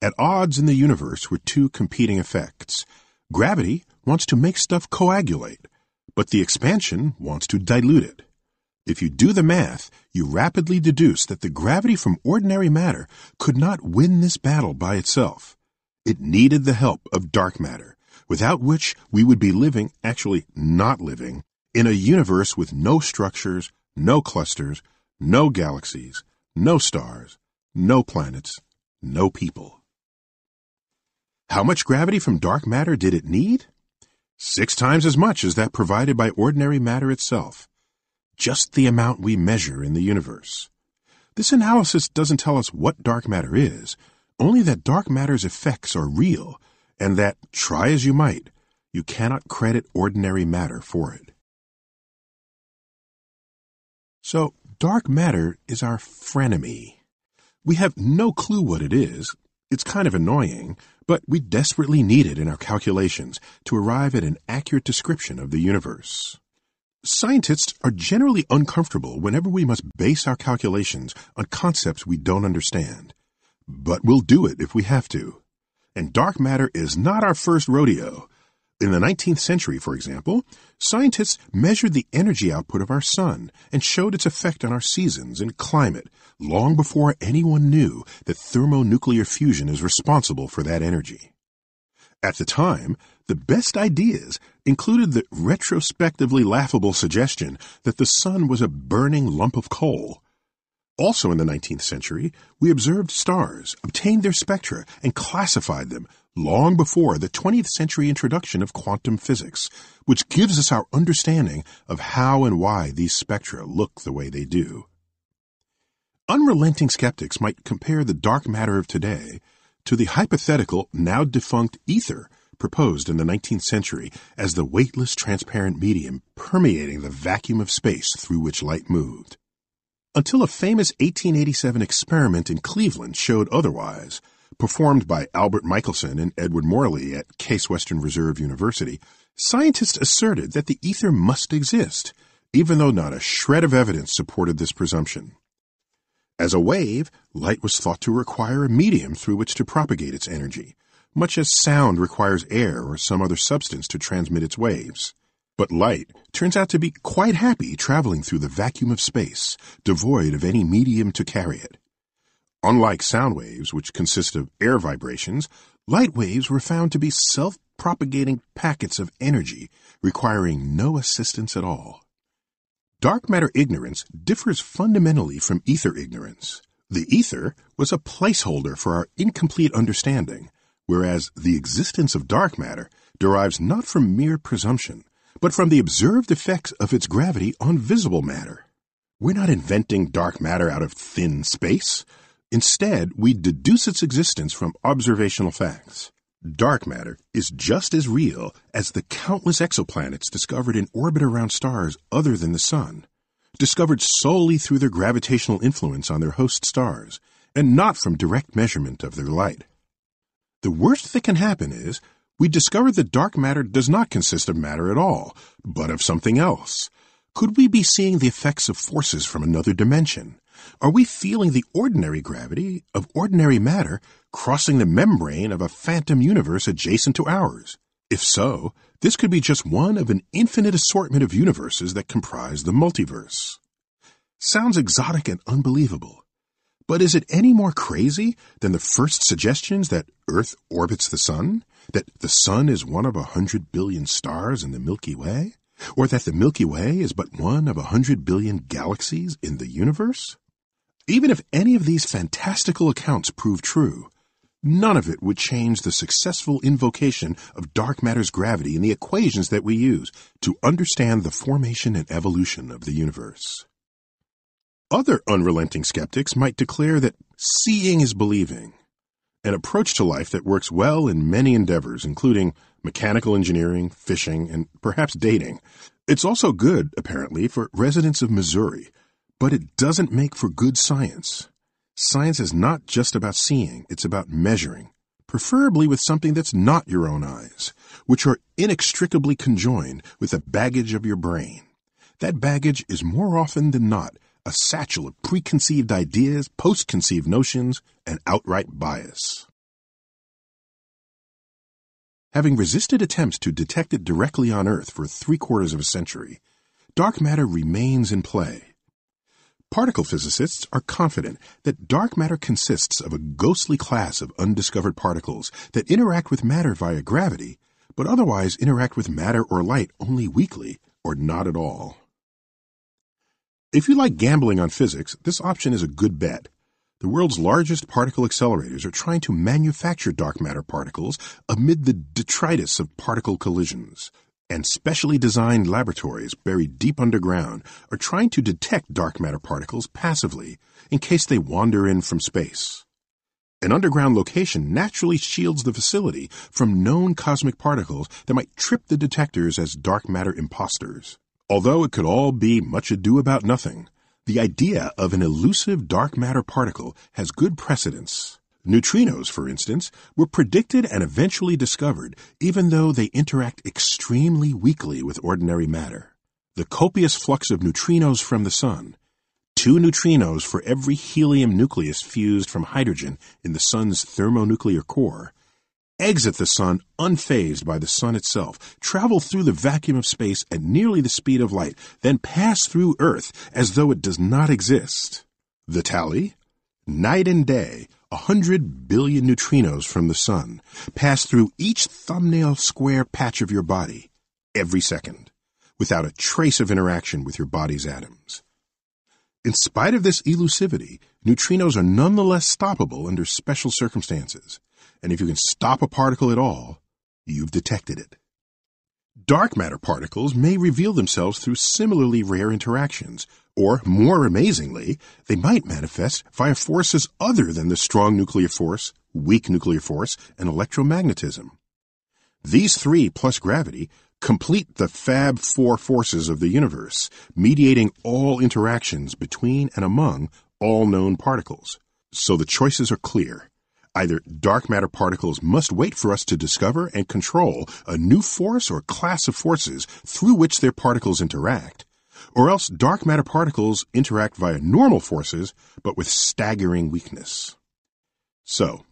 At odds in the universe were two competing effects. Gravity wants to make stuff coagulate, but the expansion wants to dilute it. If you do the math, you rapidly deduce that the gravity from ordinary matter could not win this battle by itself. It needed the help of dark matter, without which we would be living, actually not living, in a universe with no structures, no clusters, no galaxies, no stars, no planets, no people. How much gravity from dark matter did it need? Six times as much as that provided by ordinary matter itself. Just the amount we measure in the universe. This analysis doesn't tell us what dark matter is, only that dark matter's effects are real, and that, try as you might, you cannot credit ordinary matter for it. So, dark matter is our frenemy. We have no clue what it is. It's kind of annoying, but we desperately need it in our calculations to arrive at an accurate description of the universe. Scientists are generally uncomfortable whenever we must base our calculations on concepts we don't understand. But we'll do it if we have to. And dark matter is not our first rodeo. In the 19th century, for example, scientists measured the energy output of our sun and showed its effect on our seasons and climate long before anyone knew that thermonuclear fusion is responsible for that energy. At the time, the best ideas included the retrospectively laughable suggestion that the sun was a burning lump of coal. Also in the 19th century, we observed stars, obtained their spectra, and classified them long before the 20th century introduction of quantum physics, which gives us our understanding of how and why these spectra look the way they do. Unrelenting skeptics might compare the dark matter of today to the hypothetical, now defunct ether proposed in the 19th century as the weightless transparent medium permeating the vacuum of space through which light moved. Until a famous 1887 experiment in Cleveland showed otherwise, performed by Albert Michelson and Edward Morley at Case Western Reserve University, scientists asserted that the ether must exist, even though not a shred of evidence supported this presumption. As a wave, light was thought to require a medium through which to propagate its energy, much as sound requires air or some other substance to transmit its waves. But light turns out to be quite happy traveling through the vacuum of space, devoid of any medium to carry it. Unlike sound waves, which consist of air vibrations, light waves were found to be self propagating packets of energy requiring no assistance at all. Dark matter ignorance differs fundamentally from ether ignorance. The ether was a placeholder for our incomplete understanding, whereas the existence of dark matter derives not from mere presumption, but from the observed effects of its gravity on visible matter. We're not inventing dark matter out of thin space. Instead, we deduce its existence from observational facts. Dark matter is just as real as the countless exoplanets discovered in orbit around stars other than the Sun, discovered solely through their gravitational influence on their host stars, and not from direct measurement of their light. The worst that can happen is we discover that dark matter does not consist of matter at all, but of something else. Could we be seeing the effects of forces from another dimension? Are we feeling the ordinary gravity of ordinary matter crossing the membrane of a phantom universe adjacent to ours? If so, this could be just one of an infinite assortment of universes that comprise the multiverse. Sounds exotic and unbelievable. But is it any more crazy than the first suggestions that Earth orbits the Sun? That the Sun is one of a hundred billion stars in the Milky Way? Or that the Milky Way is but one of a hundred billion galaxies in the universe? Even if any of these fantastical accounts prove true, none of it would change the successful invocation of dark matter's gravity in the equations that we use to understand the formation and evolution of the universe. Other unrelenting skeptics might declare that seeing is believing, an approach to life that works well in many endeavors, including mechanical engineering, fishing, and perhaps dating. It's also good, apparently, for residents of Missouri but it doesn't make for good science. Science is not just about seeing, it's about measuring, preferably with something that's not your own eyes, which are inextricably conjoined with the baggage of your brain. That baggage is more often than not a satchel of preconceived ideas, postconceived notions, and outright bias. Having resisted attempts to detect it directly on Earth for three quarters of a century, dark matter remains in play Particle physicists are confident that dark matter consists of a ghostly class of undiscovered particles that interact with matter via gravity, but otherwise interact with matter or light only weakly or not at all. If you like gambling on physics, this option is a good bet. The world's largest particle accelerators are trying to manufacture dark matter particles amid the detritus of particle collisions and specially designed laboratories buried deep underground are trying to detect dark matter particles passively in case they wander in from space. An underground location naturally shields the facility from known cosmic particles that might trip the detectors as dark matter imposters. Although it could all be much ado about nothing, The idea of an elusive dark matter particle has good precedence. Neutrinos, for instance, were predicted and eventually discovered, even though they interact extremely weakly with ordinary matter. The copious flux of neutrinos from the Sun, two neutrinos for every helium nucleus fused from hydrogen in the Sun's thermonuclear core, exit the Sun unfazed by the Sun itself, travel through the vacuum of space at nearly the speed of light, then pass through Earth as though it does not exist. The tally? Night and day, a hundred billion neutrinos from the Sun pass through each thumbnail square patch of your body every second, without a trace of interaction with your body's atoms. In spite of this elusivity, neutrinos are nonetheless stoppable under special circumstances and if you can stop a particle at all, you've detected it. Dark matter particles may reveal themselves through similarly rare interactions, or, more amazingly, they might manifest via forces other than the strong nuclear force, weak nuclear force, and electromagnetism. These three, plus gravity, complete the Fab Four forces of the universe, mediating all interactions between and among all known particles. So the choices are clear. Either dark matter particles must wait for us to discover and control a new force or class of forces through which their particles interact, or else dark matter particles interact via normal forces but with staggering weakness. So,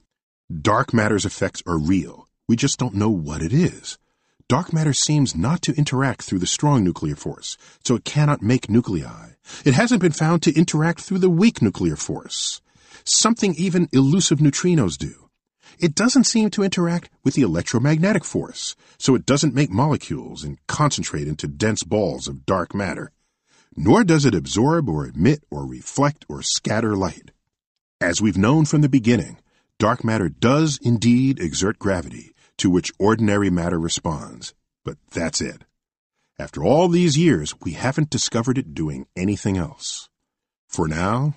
dark matter's effects are real. We just don't know what it is. Dark matter seems not to interact through the strong nuclear force, so it cannot make nuclei. It hasn't been found to interact through the weak nuclear force something even elusive neutrinos do. It doesn't seem to interact with the electromagnetic force, so it doesn't make molecules and concentrate into dense balls of dark matter. Nor does it absorb or emit or reflect or scatter light. As we've known from the beginning, dark matter does indeed exert gravity, to which ordinary matter responds. But that's it. After all these years, we haven't discovered it doing anything else. For now,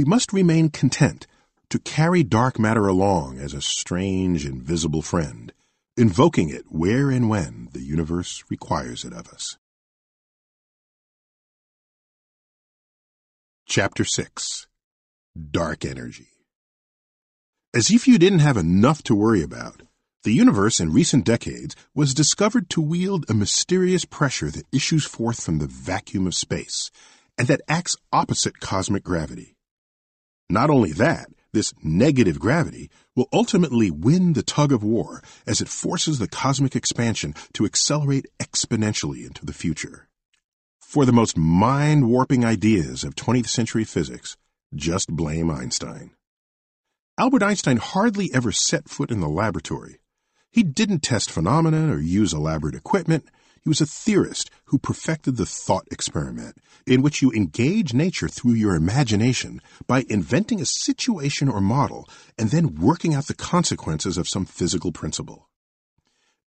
we must remain content to carry dark matter along as a strange, invisible friend, invoking it where and when the universe requires it of us. Chapter 6 Dark Energy As if you didn't have enough to worry about, the universe in recent decades was discovered to wield a mysterious pressure that issues forth from the vacuum of space and that acts opposite cosmic gravity. Not only that, this negative gravity will ultimately win the tug of war as it forces the cosmic expansion to accelerate exponentially into the future. For the most mind warping ideas of 20th century physics, just blame Einstein. Albert Einstein hardly ever set foot in the laboratory. He didn't test phenomena or use elaborate equipment. He was a theorist who perfected the thought experiment, in which you engage nature through your imagination by inventing a situation or model and then working out the consequences of some physical principle.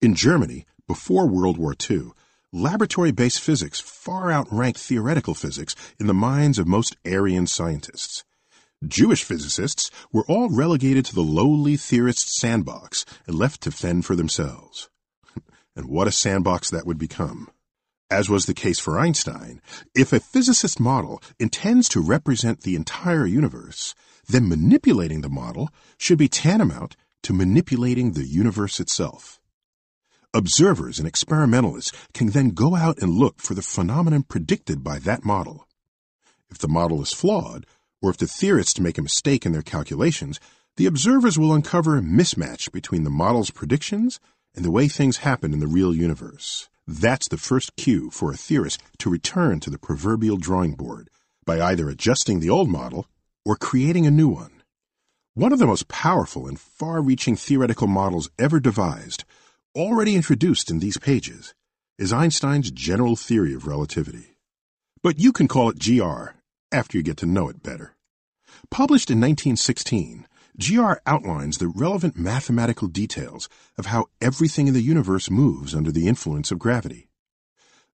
In Germany, before World War II, laboratory based physics far outranked theoretical physics in the minds of most Aryan scientists. Jewish physicists were all relegated to the lowly theorist's sandbox and left to fend for themselves and what a sandbox that would become. As was the case for Einstein, if a physicist model intends to represent the entire universe, then manipulating the model should be tantamount to manipulating the universe itself. Observers and experimentalists can then go out and look for the phenomenon predicted by that model. If the model is flawed, or if the theorists make a mistake in their calculations, the observers will uncover a mismatch between the model's predictions and the way things happen in the real universe. That's the first cue for a theorist to return to the proverbial drawing board by either adjusting the old model or creating a new one. One of the most powerful and far reaching theoretical models ever devised, already introduced in these pages, is Einstein's general theory of relativity. But you can call it GR after you get to know it better. Published in 1916, GR outlines the relevant mathematical details of how everything in the universe moves under the influence of gravity.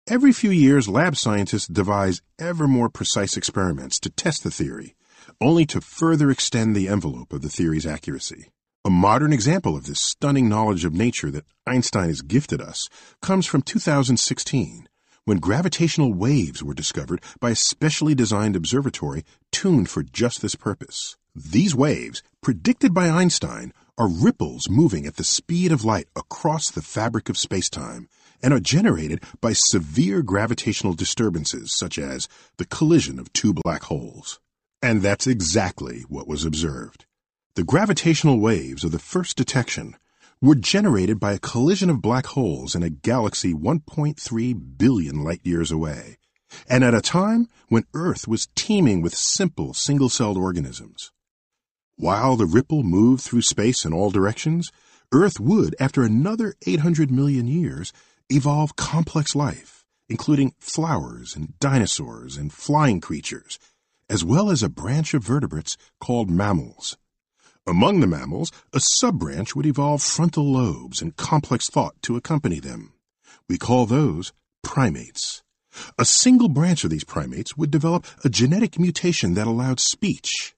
Every few years, lab scientists devise ever more precise experiments to test the theory, only to further extend the envelope of the theory's accuracy. A modern example of this stunning knowledge of nature that Einstein has gifted us comes from 2016, when gravitational waves were discovered by a specially designed observatory tuned for just this purpose. These waves, predicted by Einstein, are ripples moving at the speed of light across the fabric of spacetime and are generated by severe gravitational disturbances such as the collision of two black holes. And that's exactly what was observed. The gravitational waves of the first detection were generated by a collision of black holes in a galaxy 1.3 billion light years away, and at a time when Earth was teeming with simple single celled organisms. While the ripple moved through space in all directions, Earth would, after another 800 million years, evolve complex life, including flowers and dinosaurs and flying creatures, as well as a branch of vertebrates called mammals. Among the mammals, a subbranch would evolve frontal lobes and complex thought to accompany them. We call those primates. A single branch of these primates would develop a genetic mutation that allowed speech,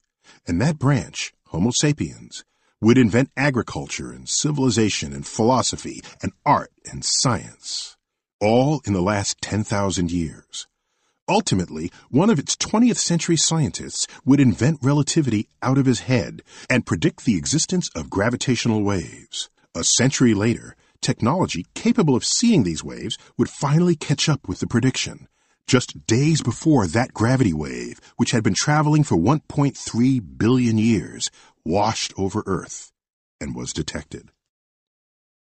and that branch, Homo sapiens, would invent agriculture and civilization and philosophy and art and science, all in the last 10,000 years. Ultimately, one of its 20th century scientists would invent relativity out of his head and predict the existence of gravitational waves. A century later, technology capable of seeing these waves would finally catch up with the prediction. Just days before that gravity wave, which had been traveling for 1.3 billion years, washed over Earth and was detected.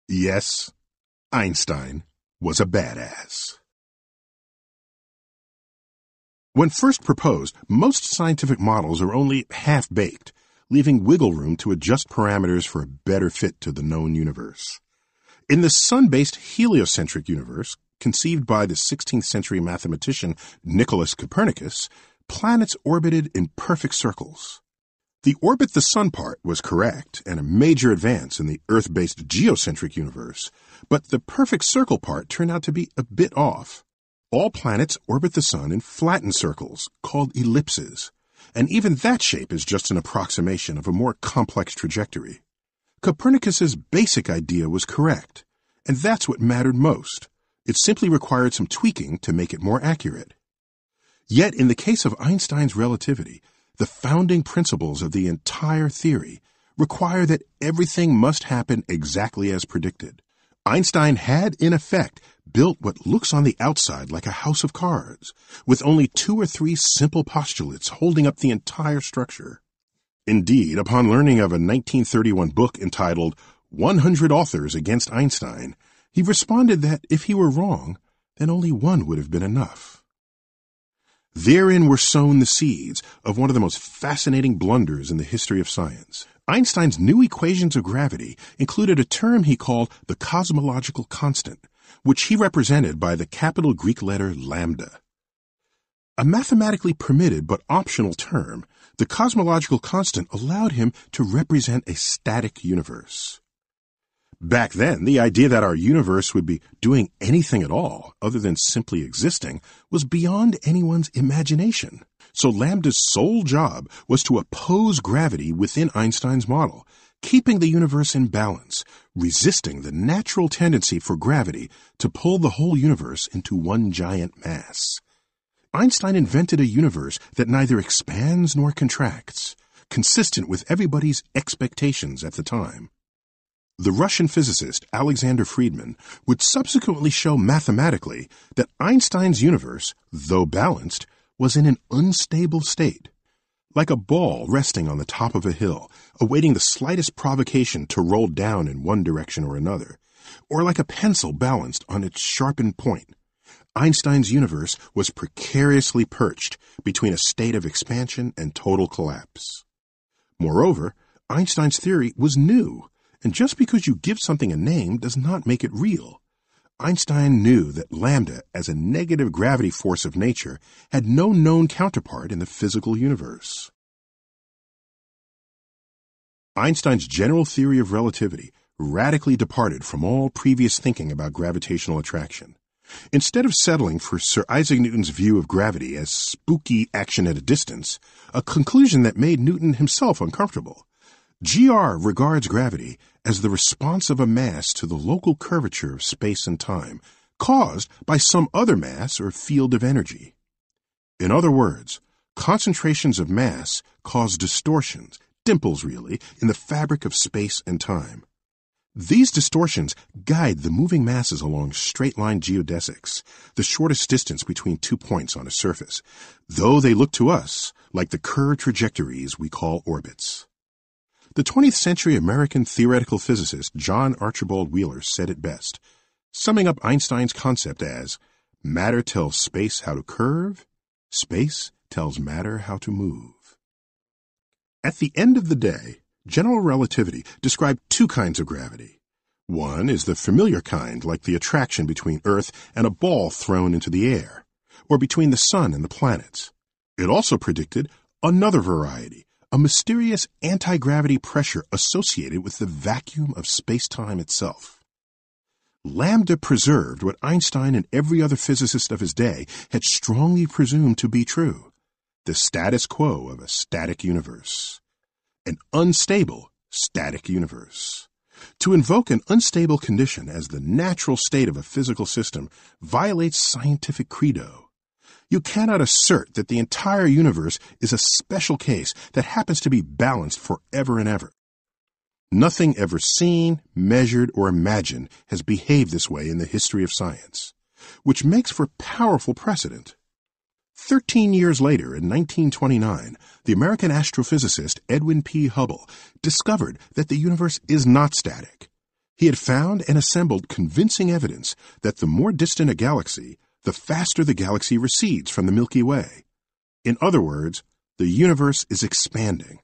Yes, Einstein was a badass. When first proposed, most scientific models are only half baked, leaving wiggle room to adjust parameters for a better fit to the known universe. In the sun based heliocentric universe, conceived by the 16th century mathematician Nicholas Copernicus, planets orbited in perfect circles. The orbit the sun part was correct and a major advance in the Earth based geocentric universe, but the perfect circle part turned out to be a bit off. All planets orbit the Sun in flattened circles, called ellipses, and even that shape is just an approximation of a more complex trajectory. Copernicus's basic idea was correct, and that's what mattered most. It simply required some tweaking to make it more accurate. Yet, in the case of Einstein's relativity, the founding principles of the entire theory require that everything must happen exactly as predicted. Einstein had, in effect, built what looks on the outside like a house of cards, with only two or three simple postulates holding up the entire structure. Indeed, upon learning of a 1931 book entitled 100 Authors Against Einstein, he responded that if he were wrong, then only one would have been enough. Therein were sown the seeds of one of the most fascinating blunders in the history of science. Einstein's new equations of gravity included a term he called the cosmological constant, which he represented by the capital Greek letter lambda. A mathematically permitted but optional term, the cosmological constant allowed him to represent a static universe. Back then, the idea that our universe would be doing anything at all other than simply existing was beyond anyone's imagination. So Lambda's sole job was to oppose gravity within Einstein's model keeping the universe in balance, resisting the natural tendency for gravity to pull the whole universe into one giant mass. Einstein invented a universe that neither expands nor contracts, consistent with everybody's expectations at the time. The Russian physicist Alexander Friedmann would subsequently show mathematically that Einstein's universe, though balanced, was in an unstable state like a ball resting on the top of a hill, awaiting the slightest provocation to roll down in one direction or another, or like a pencil balanced on its sharpened point. Einstein's universe was precariously perched between a state of expansion and total collapse. Moreover, Einstein's theory was new, and just because you give something a name does not make it real. Einstein knew that lambda, as a negative gravity force of nature, had no known counterpart in the physical universe. Einstein's general theory of relativity radically departed from all previous thinking about gravitational attraction. Instead of settling for Sir Isaac Newton's view of gravity as spooky action at a distance, a conclusion that made Newton himself uncomfortable, GR regards gravity as the response of a mass to the local curvature of space and time, caused by some other mass or field of energy. In other words, concentrations of mass cause distortions, dimples really, in the fabric of space and time. These distortions guide the moving masses along straight-line geodesics, the shortest distance between two points on a surface, though they look to us like the curved trajectories we call orbits. The 20th century American theoretical physicist John Archibald Wheeler said it best, summing up Einstein's concept as matter tells space how to curve, space tells matter how to move. At the end of the day, general relativity described two kinds of gravity. One is the familiar kind, like the attraction between Earth and a ball thrown into the air, or between the Sun and the planets. It also predicted another variety, a mysterious anti-gravity pressure associated with the vacuum of space-time itself. Lambda preserved what Einstein and every other physicist of his day had strongly presumed to be true, the status quo of a static universe. An unstable static universe. To invoke an unstable condition as the natural state of a physical system violates scientific credo you cannot assert that the entire universe is a special case that happens to be balanced forever and ever. Nothing ever seen, measured, or imagined has behaved this way in the history of science, which makes for powerful precedent. Thirteen years later, in 1929, the American astrophysicist Edwin P. Hubble discovered that the universe is not static. He had found and assembled convincing evidence that the more distant a galaxy, the faster the galaxy recedes from the Milky Way. In other words, the universe is expanding.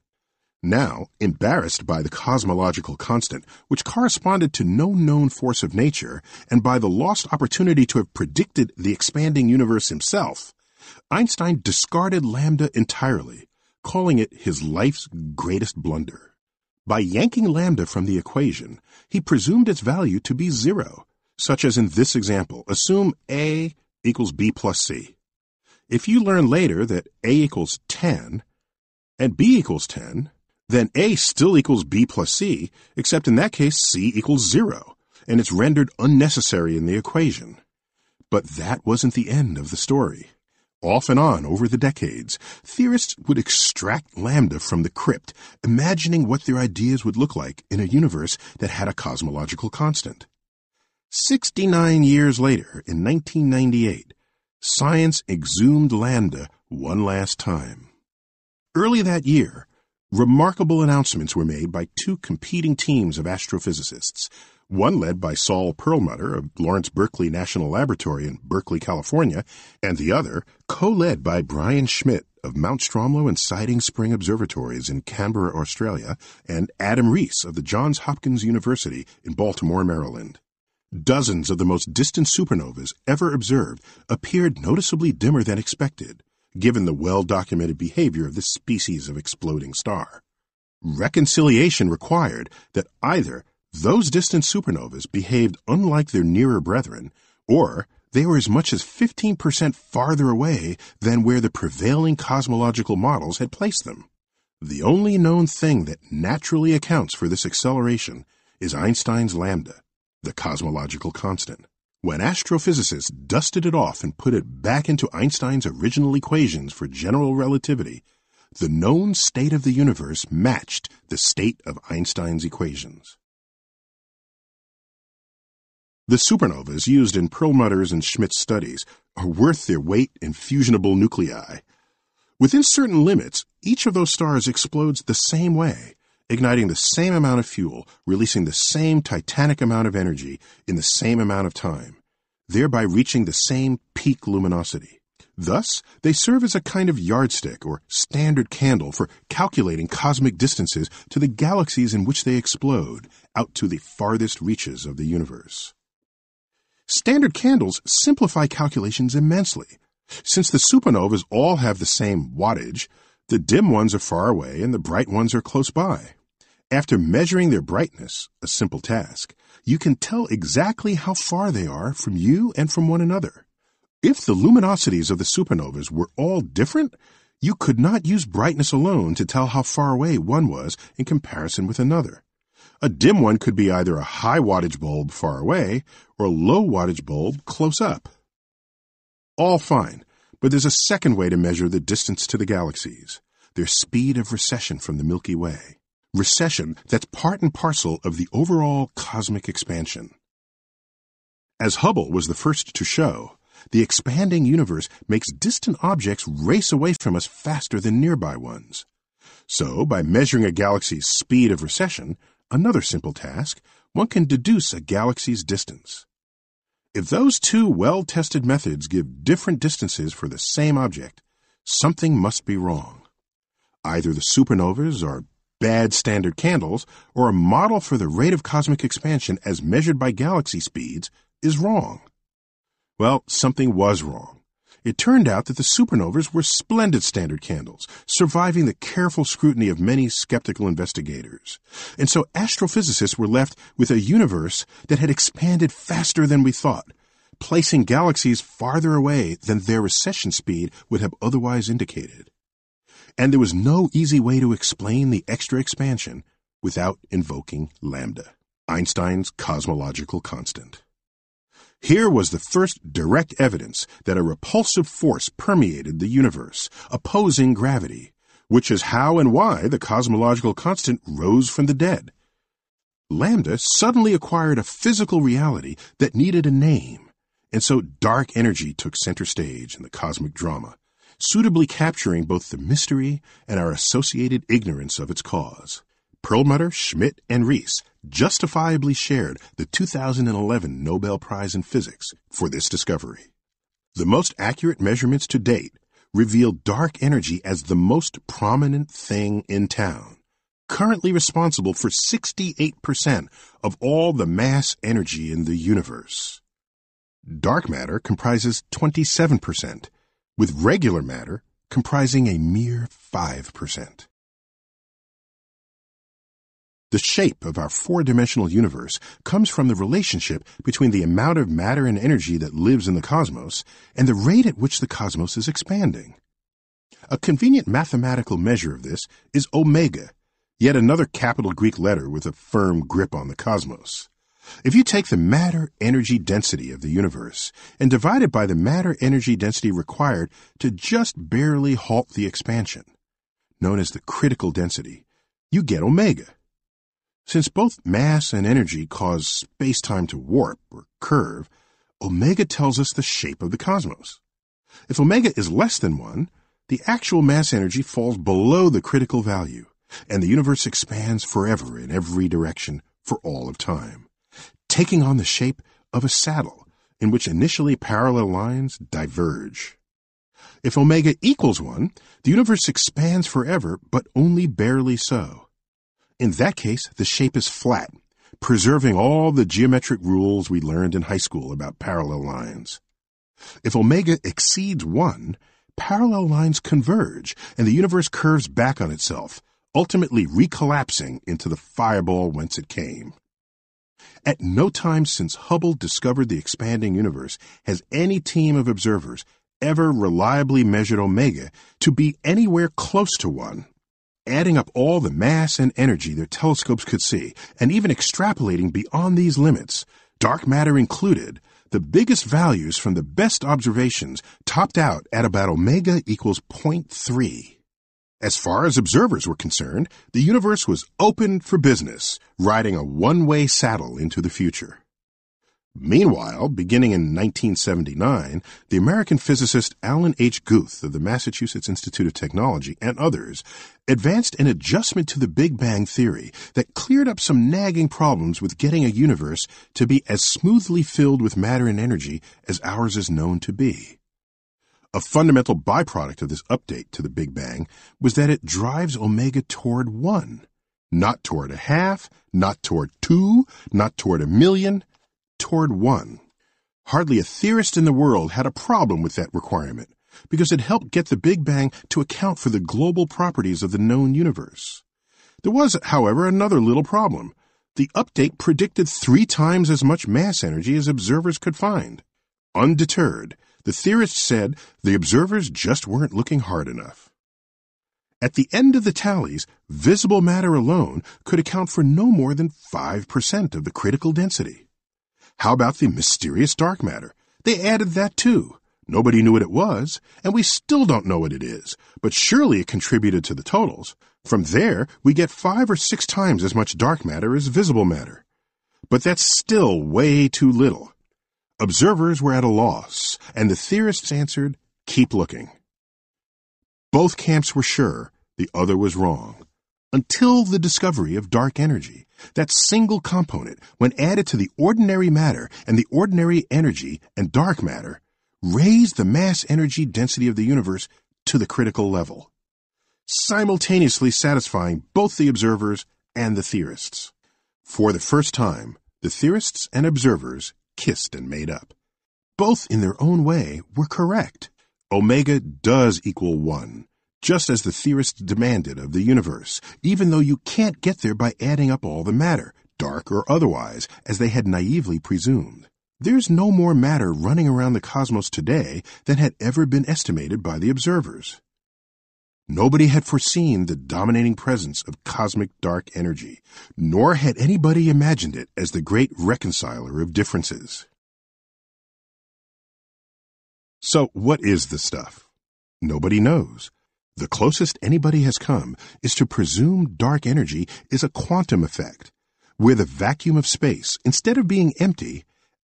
Now, embarrassed by the cosmological constant, which corresponded to no known force of nature, and by the lost opportunity to have predicted the expanding universe himself, Einstein discarded lambda entirely, calling it his life's greatest blunder. By yanking lambda from the equation, he presumed its value to be zero, such as in this example. Assume A equals b plus c. If you learn later that a equals 10 and b equals 10, then a still equals b plus c, except in that case c equals 0, and it's rendered unnecessary in the equation. But that wasn't the end of the story. Off and on over the decades, theorists would extract lambda from the crypt, imagining what their ideas would look like in a universe that had a cosmological constant. 69 years later, in 1998, science exhumed lambda one last time. Early that year, remarkable announcements were made by two competing teams of astrophysicists, one led by Saul Perlmutter of Lawrence Berkeley National Laboratory in Berkeley, California, and the other co-led by Brian Schmidt of Mount Stromlo and Siding Spring Observatories in Canberra, Australia, and Adam Riess of the Johns Hopkins University in Baltimore, Maryland. Dozens of the most distant supernovas ever observed appeared noticeably dimmer than expected, given the well-documented behavior of this species of exploding star. Reconciliation required that either those distant supernovas behaved unlike their nearer brethren, or they were as much as 15% farther away than where the prevailing cosmological models had placed them. The only known thing that naturally accounts for this acceleration is Einstein's lambda, the cosmological constant. When astrophysicists dusted it off and put it back into Einstein's original equations for general relativity, the known state of the universe matched the state of Einstein's equations. The supernovas used in Perlmutter's and Schmidt's studies are worth their weight in fusionable nuclei. Within certain limits, each of those stars explodes the same way, igniting the same amount of fuel, releasing the same titanic amount of energy in the same amount of time, thereby reaching the same peak luminosity. Thus, they serve as a kind of yardstick or standard candle for calculating cosmic distances to the galaxies in which they explode, out to the farthest reaches of the universe. Standard candles simplify calculations immensely. Since the supernovas all have the same wattage, the dim ones are far away and the bright ones are close by. After measuring their brightness, a simple task, you can tell exactly how far they are from you and from one another. If the luminosities of the supernovas were all different, you could not use brightness alone to tell how far away one was in comparison with another. A dim one could be either a high wattage bulb far away or a low wattage bulb close up. All fine, but there's a second way to measure the distance to the galaxies their speed of recession from the Milky Way. Recession that's part and parcel of the overall cosmic expansion. As Hubble was the first to show, the expanding universe makes distant objects race away from us faster than nearby ones. So, by measuring a galaxy's speed of recession, another simple task, one can deduce a galaxy's distance. If those two well-tested methods give different distances for the same object, something must be wrong. Either the supernovas are bad standard candles, or a model for the rate of cosmic expansion as measured by galaxy speeds is wrong. Well, something was wrong. It turned out that the supernovas were splendid standard candles, surviving the careful scrutiny of many skeptical investigators. And so astrophysicists were left with a universe that had expanded faster than we thought, placing galaxies farther away than their recession speed would have otherwise indicated. And there was no easy way to explain the extra expansion without invoking lambda, Einstein's cosmological constant. Here was the first direct evidence that a repulsive force permeated the universe, opposing gravity, which is how and why the cosmological constant rose from the dead. Lambda suddenly acquired a physical reality that needed a name, and so dark energy took center stage in the cosmic drama, suitably capturing both the mystery and our associated ignorance of its cause. Perlmutter, Schmidt, and Riess justifiably shared the 2011 Nobel Prize in Physics for this discovery. The most accurate measurements to date reveal dark energy as the most prominent thing in town, currently responsible for 68% of all the mass energy in the universe. Dark matter comprises 27%, with regular matter comprising a mere 5%. The shape of our four dimensional universe comes from the relationship between the amount of matter and energy that lives in the cosmos and the rate at which the cosmos is expanding. A convenient mathematical measure of this is omega, yet another capital Greek letter with a firm grip on the cosmos. If you take the matter energy density of the universe and divide it by the matter energy density required to just barely halt the expansion, known as the critical density, you get omega. Since both mass and energy cause space-time to warp or curve, omega tells us the shape of the cosmos. If omega is less than 1, the actual mass energy falls below the critical value, and the universe expands forever in every direction for all of time, taking on the shape of a saddle in which initially parallel lines diverge. If omega equals 1, the universe expands forever, but only barely so. In that case, the shape is flat, preserving all the geometric rules we learned in high school about parallel lines. If omega exceeds 1, parallel lines converge and the universe curves back on itself, ultimately recollapsing into the fireball whence it came. At no time since Hubble discovered the expanding universe has any team of observers ever reliably measured omega to be anywhere close to 1 adding up all the mass and energy their telescopes could see, and even extrapolating beyond these limits, dark matter included, the biggest values from the best observations topped out at about omega equals 0.3. As far as observers were concerned, the universe was open for business, riding a one-way saddle into the future. Meanwhile, beginning in 1979, the American physicist Alan H. Guth of the Massachusetts Institute of Technology and others advanced an adjustment to the Big Bang theory that cleared up some nagging problems with getting a universe to be as smoothly filled with matter and energy as ours is known to be. A fundamental byproduct of this update to the Big Bang was that it drives omega toward one, not toward a half, not toward two, not toward a million, toward one. Hardly a theorist in the world had a problem with that requirement because it helped get the Big Bang to account for the global properties of the known universe. There was, however, another little problem. The update predicted three times as much mass energy as observers could find. Undeterred, the theorists said the observers just weren't looking hard enough. At the end of the tallies, visible matter alone could account for no more than 5% of the critical density. How about the mysterious dark matter? They added that too. Nobody knew what it was, and we still don't know what it is, but surely it contributed to the totals. From there, we get five or six times as much dark matter as visible matter. But that's still way too little. Observers were at a loss, and the theorists answered, keep looking. Both camps were sure the other was wrong. Until the discovery of dark energy, that single component, when added to the ordinary matter and the ordinary energy and dark matter, raised the mass energy density of the universe to the critical level, simultaneously satisfying both the observers and the theorists. For the first time, the theorists and observers kissed and made up. Both in their own way were correct. Omega does equal 1, just as the theorists demanded of the universe, even though you can't get there by adding up all the matter, dark or otherwise, as they had naively presumed. There's no more matter running around the cosmos today than had ever been estimated by the observers. Nobody had foreseen the dominating presence of cosmic dark energy, nor had anybody imagined it as the great reconciler of differences. So, what is the stuff? Nobody knows. The closest anybody has come is to presume dark energy is a quantum effect, where the vacuum of space, instead of being empty,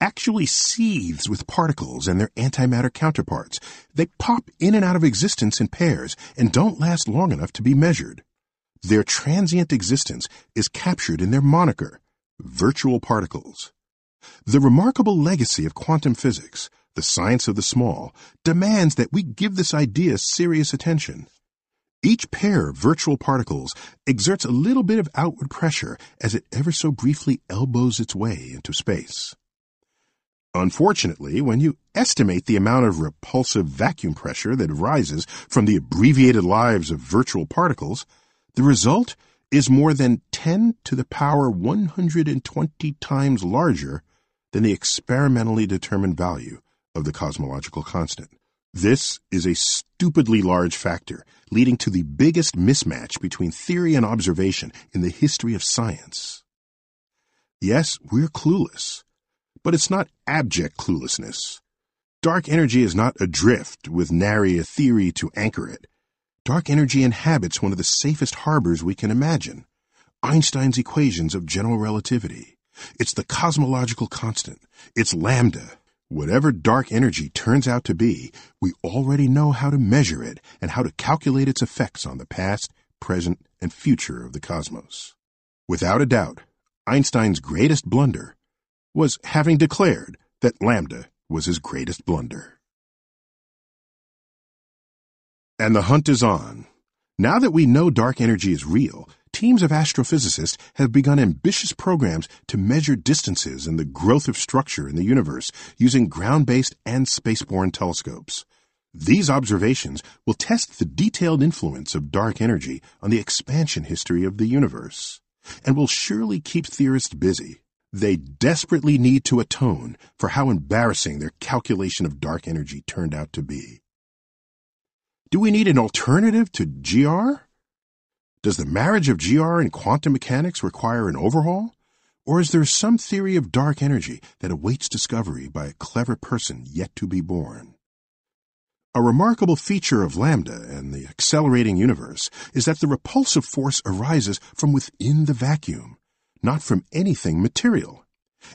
actually seethes with particles and their antimatter counterparts. They pop in and out of existence in pairs and don't last long enough to be measured. Their transient existence is captured in their moniker, virtual particles. The remarkable legacy of quantum physics, the science of the small, demands that we give this idea serious attention. Each pair of virtual particles exerts a little bit of outward pressure as it ever so briefly elbows its way into space. Unfortunately, when you estimate the amount of repulsive vacuum pressure that arises from the abbreviated lives of virtual particles, the result is more than 10 to the power 120 times larger than the experimentally determined value of the cosmological constant. This is a stupidly large factor, leading to the biggest mismatch between theory and observation in the history of science. Yes, we're clueless, but it's not abject cluelessness. Dark energy is not adrift with nary a theory to anchor it. Dark energy inhabits one of the safest harbors we can imagine Einstein's equations of general relativity. It's the cosmological constant. It's lambda. Whatever dark energy turns out to be, we already know how to measure it and how to calculate its effects on the past, present, and future of the cosmos. Without a doubt, Einstein's greatest blunder was having declared that lambda was his greatest blunder. And the hunt is on. Now that we know dark energy is real, teams of astrophysicists have begun ambitious programs to measure distances and the growth of structure in the universe using ground based and spaceborne telescopes. These observations will test the detailed influence of dark energy on the expansion history of the universe, and will surely keep theorists busy. They desperately need to atone for how embarrassing their calculation of dark energy turned out to be. Do we need an alternative to GR? Does the marriage of GR and quantum mechanics require an overhaul? Or is there some theory of dark energy that awaits discovery by a clever person yet to be born? A remarkable feature of lambda and the accelerating universe is that the repulsive force arises from within the vacuum, not from anything material.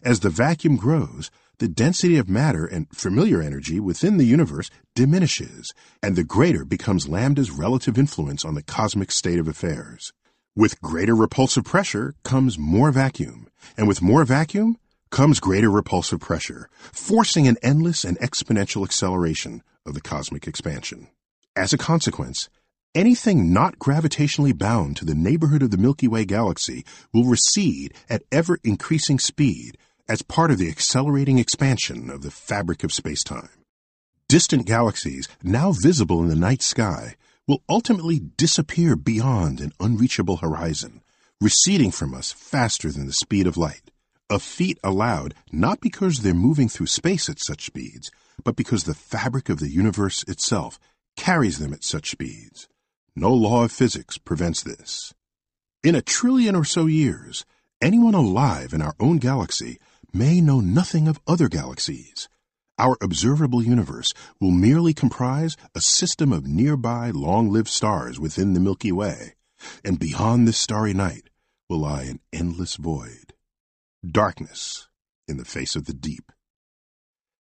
As the vacuum grows, the density of matter and familiar energy within the universe diminishes, and the greater becomes lambda's relative influence on the cosmic state of affairs. With greater repulsive pressure comes more vacuum, and with more vacuum comes greater repulsive pressure, forcing an endless and exponential acceleration of the cosmic expansion. As a consequence, anything not gravitationally bound to the neighborhood of the Milky Way galaxy will recede at ever increasing speed as part of the accelerating expansion of the fabric of spacetime. Distant galaxies, now visible in the night sky, will ultimately disappear beyond an unreachable horizon, receding from us faster than the speed of light. A feat allowed not because they're moving through space at such speeds, but because the fabric of the universe itself carries them at such speeds. No law of physics prevents this. In a trillion or so years, anyone alive in our own galaxy may know nothing of other galaxies. Our observable universe will merely comprise a system of nearby long-lived stars within the Milky Way, and beyond this starry night will lie an endless void. Darkness in the face of the deep.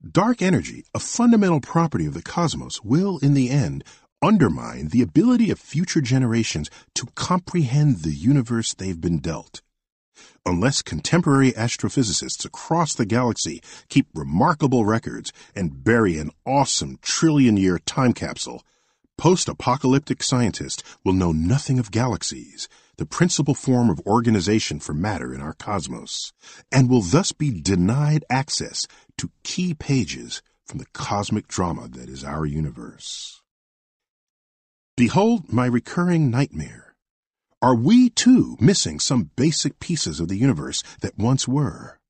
Dark energy, a fundamental property of the cosmos, will, in the end, undermine the ability of future generations to comprehend the universe they've been dealt. Unless contemporary astrophysicists across the galaxy keep remarkable records and bury an awesome trillion year time capsule, post apocalyptic scientists will know nothing of galaxies, the principal form of organization for matter in our cosmos, and will thus be denied access to key pages from the cosmic drama that is our universe. Behold my recurring nightmare. Are we too missing some basic pieces of the universe that once were?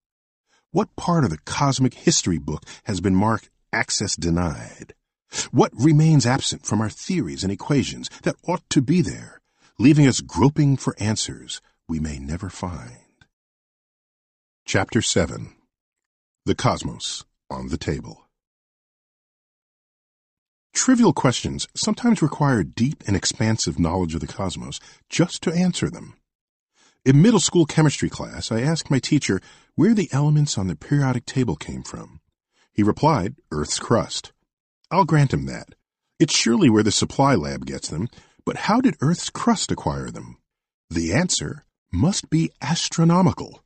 What part of the cosmic history book has been marked access denied? What remains absent from our theories and equations that ought to be there, leaving us groping for answers we may never find? Chapter 7 The Cosmos on the Table Trivial questions sometimes require deep and expansive knowledge of the cosmos just to answer them. In middle school chemistry class, I asked my teacher where the elements on the periodic table came from. He replied, Earth's crust. I'll grant him that. It's surely where the supply lab gets them, but how did Earth's crust acquire them? The answer must be astronomical.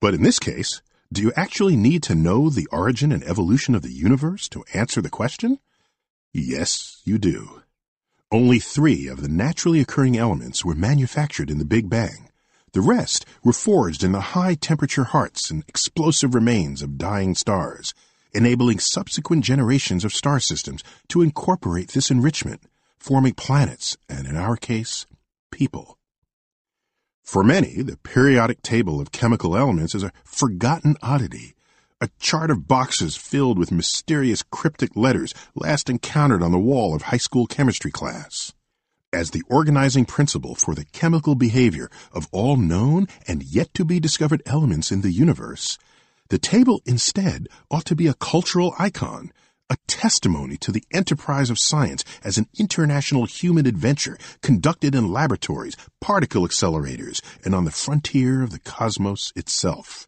But in this case, do you actually need to know the origin and evolution of the universe to answer the question? Yes, you do. Only three of the naturally occurring elements were manufactured in the Big Bang. The rest were forged in the high temperature hearts and explosive remains of dying stars, enabling subsequent generations of star systems to incorporate this enrichment, forming planets, and in our case, people. For many, the periodic table of chemical elements is a forgotten oddity a chart of boxes filled with mysterious cryptic letters last encountered on the wall of high school chemistry class. As the organizing principle for the chemical behavior of all known and yet to be discovered elements in the universe, the table instead ought to be a cultural icon, a testimony to the enterprise of science as an international human adventure conducted in laboratories, particle accelerators, and on the frontier of the cosmos itself.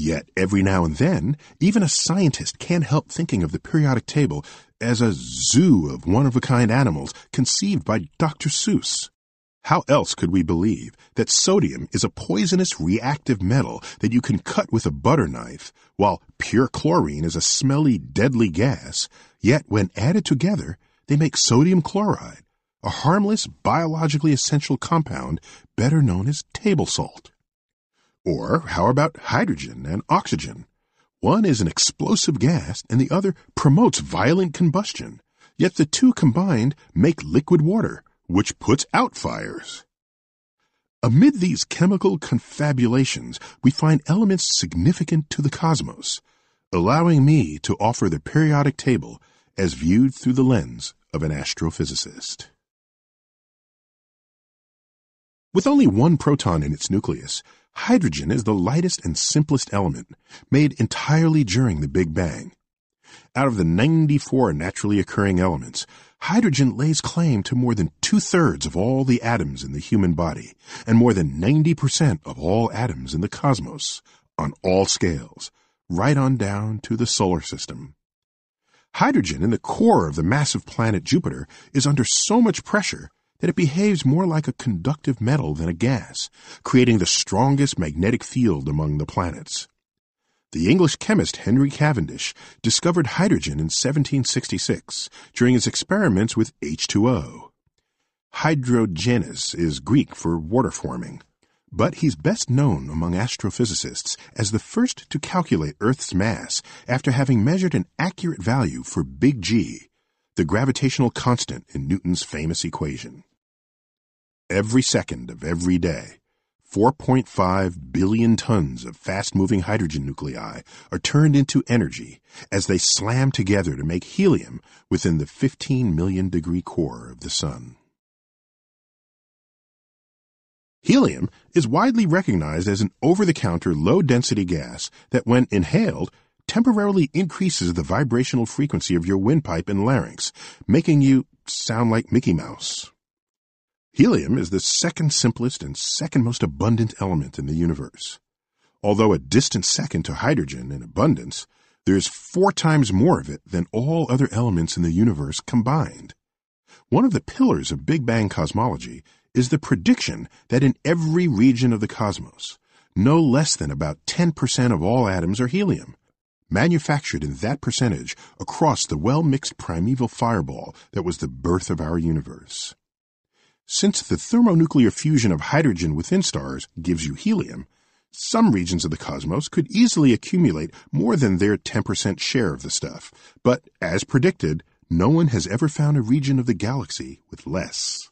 Yet, every now and then, even a scientist can't help thinking of the periodic table as a zoo of one of a kind animals conceived by Dr. Seuss. How else could we believe that sodium is a poisonous reactive metal that you can cut with a butter knife, while pure chlorine is a smelly, deadly gas, yet when added together, they make sodium chloride, a harmless, biologically essential compound better known as table salt? Or how about hydrogen and oxygen? One is an explosive gas and the other promotes violent combustion. Yet the two combined make liquid water, which puts out fires. Amid these chemical confabulations, we find elements significant to the cosmos, allowing me to offer the periodic table as viewed through the lens of an astrophysicist. With only one proton in its nucleus, Hydrogen is the lightest and simplest element, made entirely during the Big Bang. Out of the 94 naturally occurring elements, hydrogen lays claim to more than two thirds of all the atoms in the human body, and more than 90% of all atoms in the cosmos, on all scales, right on down to the solar system. Hydrogen in the core of the massive planet Jupiter is under so much pressure that it behaves more like a conductive metal than a gas, creating the strongest magnetic field among the planets. The English chemist Henry Cavendish discovered hydrogen in 1766 during his experiments with H2O. Hydrogenesis is Greek for water forming, but he's best known among astrophysicists as the first to calculate Earth's mass after having measured an accurate value for big G, the gravitational constant in Newton's famous equation every second of every day. 4.5 billion tons of fast moving hydrogen nuclei are turned into energy as they slam together to make helium within the 15 million degree core of the Sun. Helium is widely recognized as an over-the-counter low-density gas that when inhaled temporarily increases the vibrational frequency of your windpipe and larynx, making you sound like Mickey Mouse. Helium is the second simplest and second most abundant element in the universe. Although a distant second to hydrogen in abundance, there's four times more of it than all other elements in the universe combined. One of the pillars of Big Bang cosmology is the prediction that in every region of the cosmos, no less than about 10% of all atoms are helium, manufactured in that percentage across the well-mixed primeval fireball that was the birth of our universe. Since the thermonuclear fusion of hydrogen within stars gives you helium, some regions of the cosmos could easily accumulate more than their 10% share of the stuff, but as predicted, no one has ever found a region of the galaxy with less.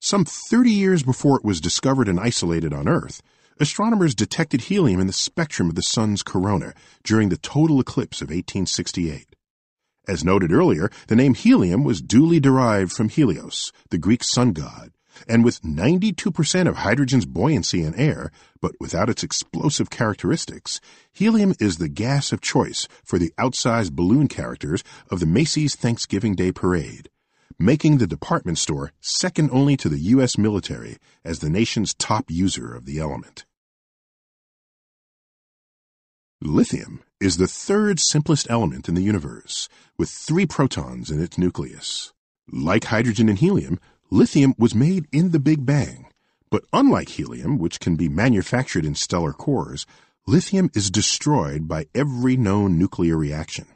Some 30 years before it was discovered and isolated on Earth, astronomers detected helium in the spectrum of the Sun's corona during the total eclipse of 1868. As noted earlier, the name helium was duly derived from Helios, the Greek sun god, and with 92% of hydrogen's buoyancy in air, but without its explosive characteristics, helium is the gas of choice for the outsized balloon characters of the Macy's Thanksgiving Day Parade making the department store second only to the U.S. military as the nation's top user of the element. Lithium is the third simplest element in the universe, with three protons in its nucleus. Like hydrogen and helium, lithium was made in the Big Bang, but unlike helium, which can be manufactured in stellar cores, lithium is destroyed by every known nuclear reaction.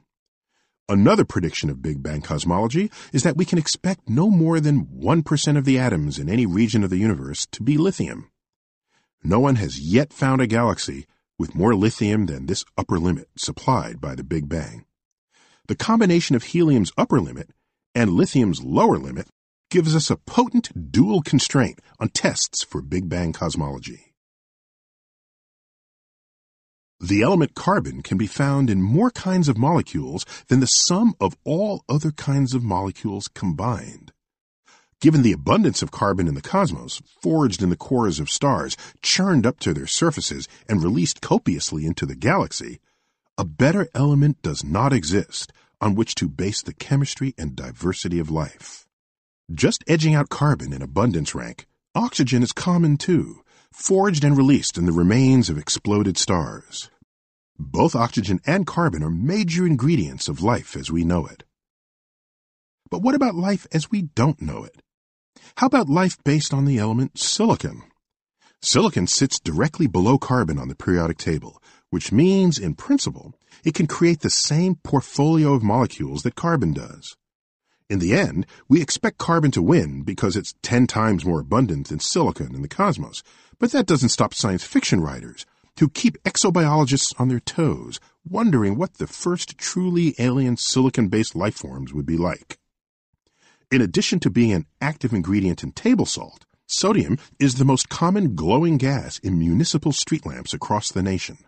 Another prediction of Big Bang cosmology is that we can expect no more than 1% of the atoms in any region of the universe to be lithium. No one has yet found a galaxy with more lithium than this upper limit supplied by the Big Bang. The combination of helium's upper limit and lithium's lower limit gives us a potent dual constraint on tests for Big Bang cosmology. The element carbon can be found in more kinds of molecules than the sum of all other kinds of molecules combined. Given the abundance of carbon in the cosmos, forged in the cores of stars, churned up to their surfaces, and released copiously into the galaxy, a better element does not exist on which to base the chemistry and diversity of life. Just edging out carbon in abundance rank, oxygen is common too, forged and released in the remains of exploded stars. Both oxygen and carbon are major ingredients of life as we know it. But what about life as we don't know it? How about life based on the element silicon? Silicon sits directly below carbon on the periodic table, which means, in principle, it can create the same portfolio of molecules that carbon does. In the end, we expect carbon to win because it's 10 times more abundant than silicon in the cosmos, but that doesn't stop science fiction writers to keep exobiologists on their toes, wondering what the first truly alien silicon-based life forms would be like. In addition to being an active ingredient in table salt, sodium is the most common glowing gas in municipal street lamps across the nation.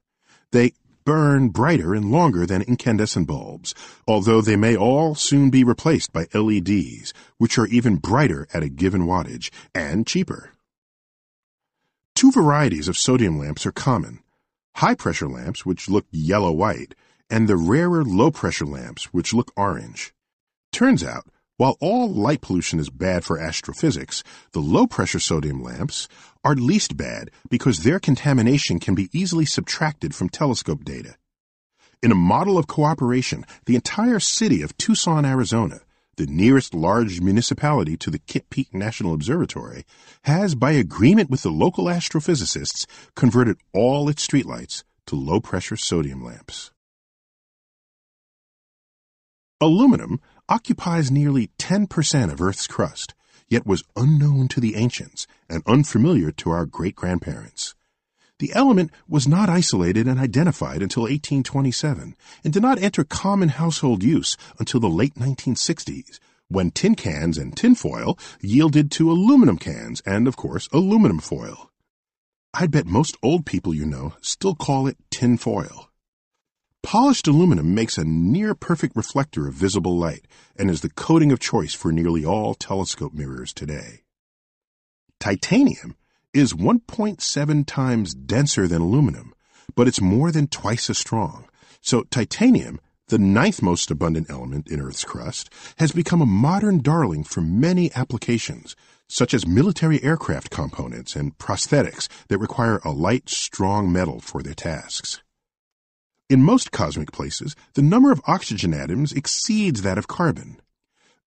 They burn brighter and longer than incandescent bulbs, although they may all soon be replaced by LEDs, which are even brighter at a given wattage and cheaper. Two varieties of sodium lamps are common. High pressure lamps, which look yellow-white, and the rarer low pressure lamps, which look orange. Turns out, while all light pollution is bad for astrophysics, the low pressure sodium lamps are least bad because their contamination can be easily subtracted from telescope data. In a model of cooperation, the entire city of Tucson, Arizona, the nearest large municipality to the Kitt Peak National Observatory, has, by agreement with the local astrophysicists, converted all its streetlights to low pressure sodium lamps. Aluminum occupies nearly 10% of Earth's crust, yet was unknown to the ancients and unfamiliar to our great grandparents. The element was not isolated and identified until 1827 and did not enter common household use until the late 1960s, when tin cans and tinfoil yielded to aluminum cans and, of course, aluminum foil. I'd bet most old people you know still call it tin foil. Polished aluminum makes a near perfect reflector of visible light and is the coating of choice for nearly all telescope mirrors today. Titanium is 1.7 times denser than aluminum, but it's more than twice as strong. So titanium, the ninth most abundant element in Earth's crust, has become a modern darling for many applications, such as military aircraft components and prosthetics that require a light, strong metal for their tasks. In most cosmic places, the number of oxygen atoms exceeds that of carbon.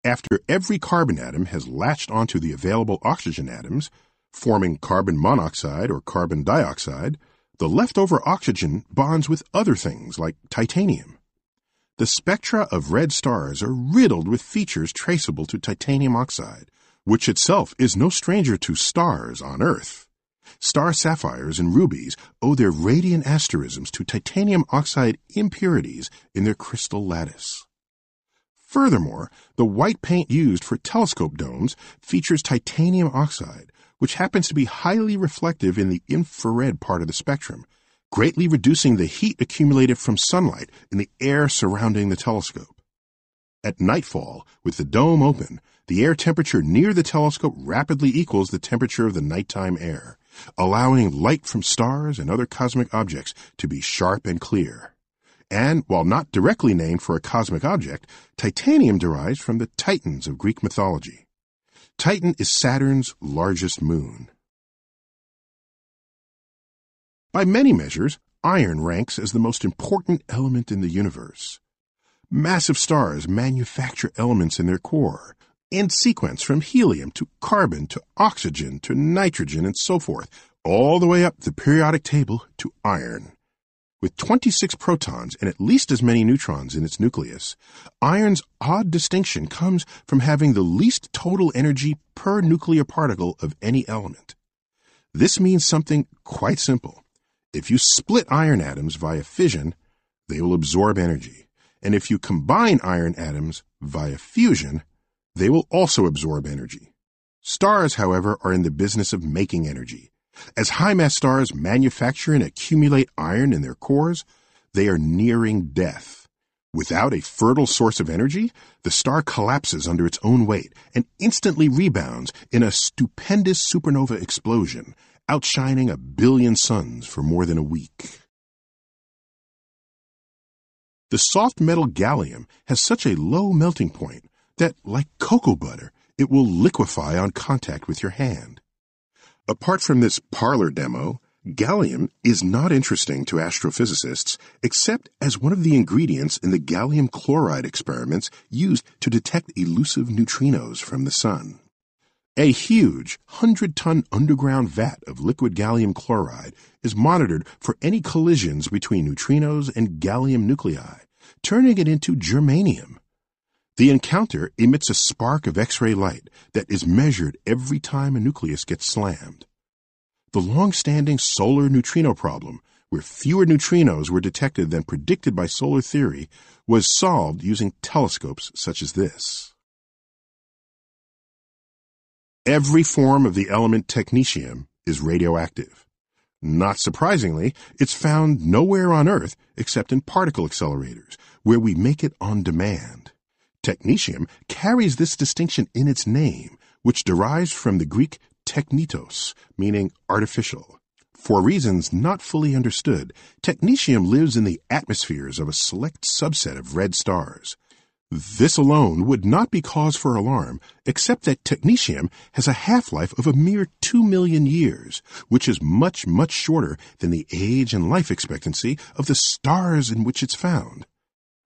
After every carbon atom has latched onto the available oxygen atoms, forming carbon monoxide or carbon dioxide, the leftover oxygen bonds with other things like titanium. The spectra of red stars are riddled with features traceable to titanium oxide, which itself is no stranger to stars on Earth. Star sapphires and rubies owe their radiant asterisms to titanium oxide impurities in their crystal lattice. Furthermore, the white paint used for telescope domes features titanium oxide, which happens to be highly reflective in the infrared part of the spectrum, greatly reducing the heat accumulated from sunlight in the air surrounding the telescope. At nightfall, with the dome open, the air temperature near the telescope rapidly equals the temperature of the nighttime air, allowing light from stars and other cosmic objects to be sharp and clear. And while not directly named for a cosmic object, titanium derives from the Titans of Greek mythology. Titan is Saturn's largest moon. By many measures, iron ranks as the most important element in the universe. Massive stars manufacture elements in their core, in sequence from helium to carbon to oxygen to nitrogen and so forth, all the way up the periodic table to iron. With 26 protons and at least as many neutrons in its nucleus, iron's odd distinction comes from having the least total energy per nuclear particle of any element. This means something quite simple. If you split iron atoms via fission, they will absorb energy. And if you combine iron atoms via fusion, they will also absorb energy. Stars, however, are in the business of making energy. As high mass stars manufacture and accumulate iron in their cores, they are nearing death. Without a fertile source of energy, the star collapses under its own weight and instantly rebounds in a stupendous supernova explosion, outshining a billion suns for more than a week. The soft metal gallium has such a low melting point that, like cocoa butter, it will liquefy on contact with your hand. Apart from this parlor demo, gallium is not interesting to astrophysicists except as one of the ingredients in the gallium chloride experiments used to detect elusive neutrinos from the sun. A huge 100 ton underground vat of liquid gallium chloride is monitored for any collisions between neutrinos and gallium nuclei, turning it into germanium, the encounter emits a spark of X-ray light that is measured every time a nucleus gets slammed. The long-standing solar neutrino problem, where fewer neutrinos were detected than predicted by solar theory, was solved using telescopes such as this. Every form of the element technetium is radioactive. Not surprisingly, it's found nowhere on Earth except in particle accelerators, where we make it on demand. Technetium carries this distinction in its name, which derives from the Greek technetos meaning artificial. For reasons not fully understood, technetium lives in the atmospheres of a select subset of red stars. This alone would not be cause for alarm, except that technetium has a half-life of a mere two million years, which is much, much shorter than the age and life expectancy of the stars in which it's found.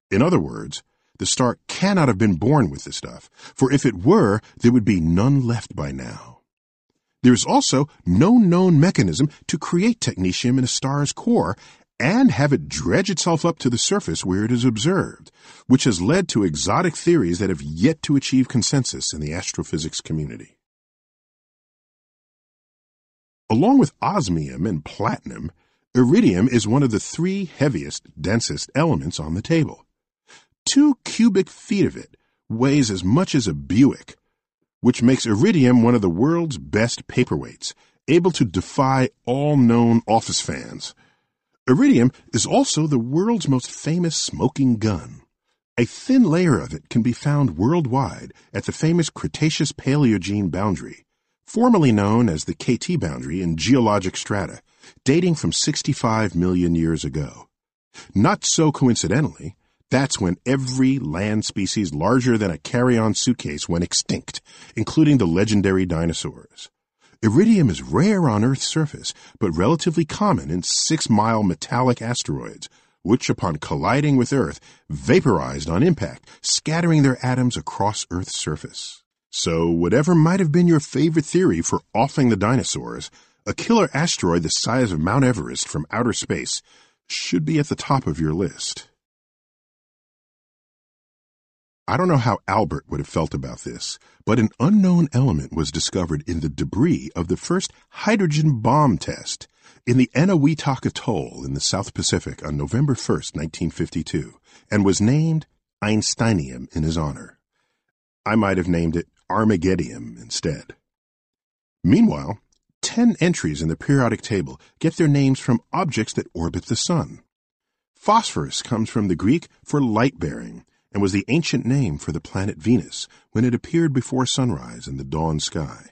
In other words, the star cannot have been born with this stuff, for if it were, there would be none left by now. There is also no known mechanism to create technetium in a star's core and have it dredge itself up to the surface where it is observed, which has led to exotic theories that have yet to achieve consensus in the astrophysics community. Along with osmium and platinum, iridium is one of the three heaviest, densest elements on the table. Two cubic feet of it weighs as much as a Buick, which makes iridium one of the world's best paperweights, able to defy all known office fans. Iridium is also the world's most famous smoking gun. A thin layer of it can be found worldwide at the famous Cretaceous Paleogene boundary, formerly known as the KT boundary in geologic strata, dating from 65 million years ago. Not so coincidentally, that's when every land species larger than a carry-on suitcase went extinct, including the legendary dinosaurs. Iridium is rare on Earth's surface, but relatively common in six-mile metallic asteroids, which upon colliding with Earth vaporized on impact, scattering their atoms across Earth's surface. So whatever might have been your favorite theory for offing the dinosaurs, a killer asteroid the size of Mount Everest from outer space should be at the top of your list. I don't know how Albert would have felt about this, but an unknown element was discovered in the debris of the first hydrogen bomb test in the Eniwetok Atoll in the South Pacific on November 1, 1952, and was named Einsteinium in his honor. I might have named it Armageddonium instead. Meanwhile, ten entries in the periodic table get their names from objects that orbit the sun. Phosphorus comes from the Greek for light bearing and was the ancient name for the planet Venus when it appeared before sunrise in the dawn sky.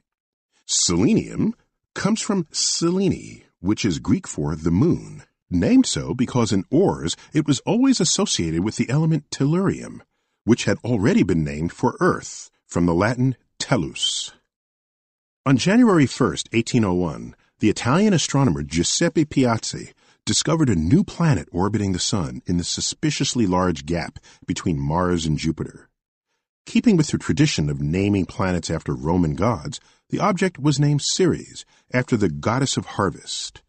Selenium comes from Selene, which is Greek for the moon, named so because in ores it was always associated with the element tellurium, which had already been named for Earth from the Latin tellus. On January 1, 1801, the Italian astronomer Giuseppe Piazzi discovered a new planet orbiting the Sun in the suspiciously large gap between Mars and Jupiter. Keeping with the tradition of naming planets after Roman gods, the object was named Ceres, after the goddess of harvest.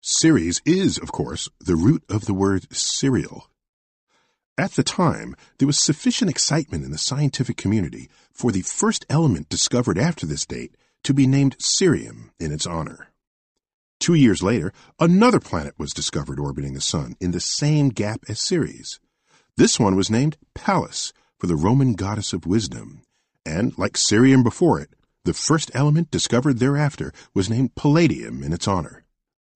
Ceres is, of course, the root of the word cereal. At the time, there was sufficient excitement in the scientific community for the first element discovered after this date to be named Cerium in its honor. Two years later, another planet was discovered orbiting the Sun in the same gap as Ceres. This one was named Pallas for the Roman goddess of wisdom, and, like Cerium before it, the first element discovered thereafter was named Palladium in its honor.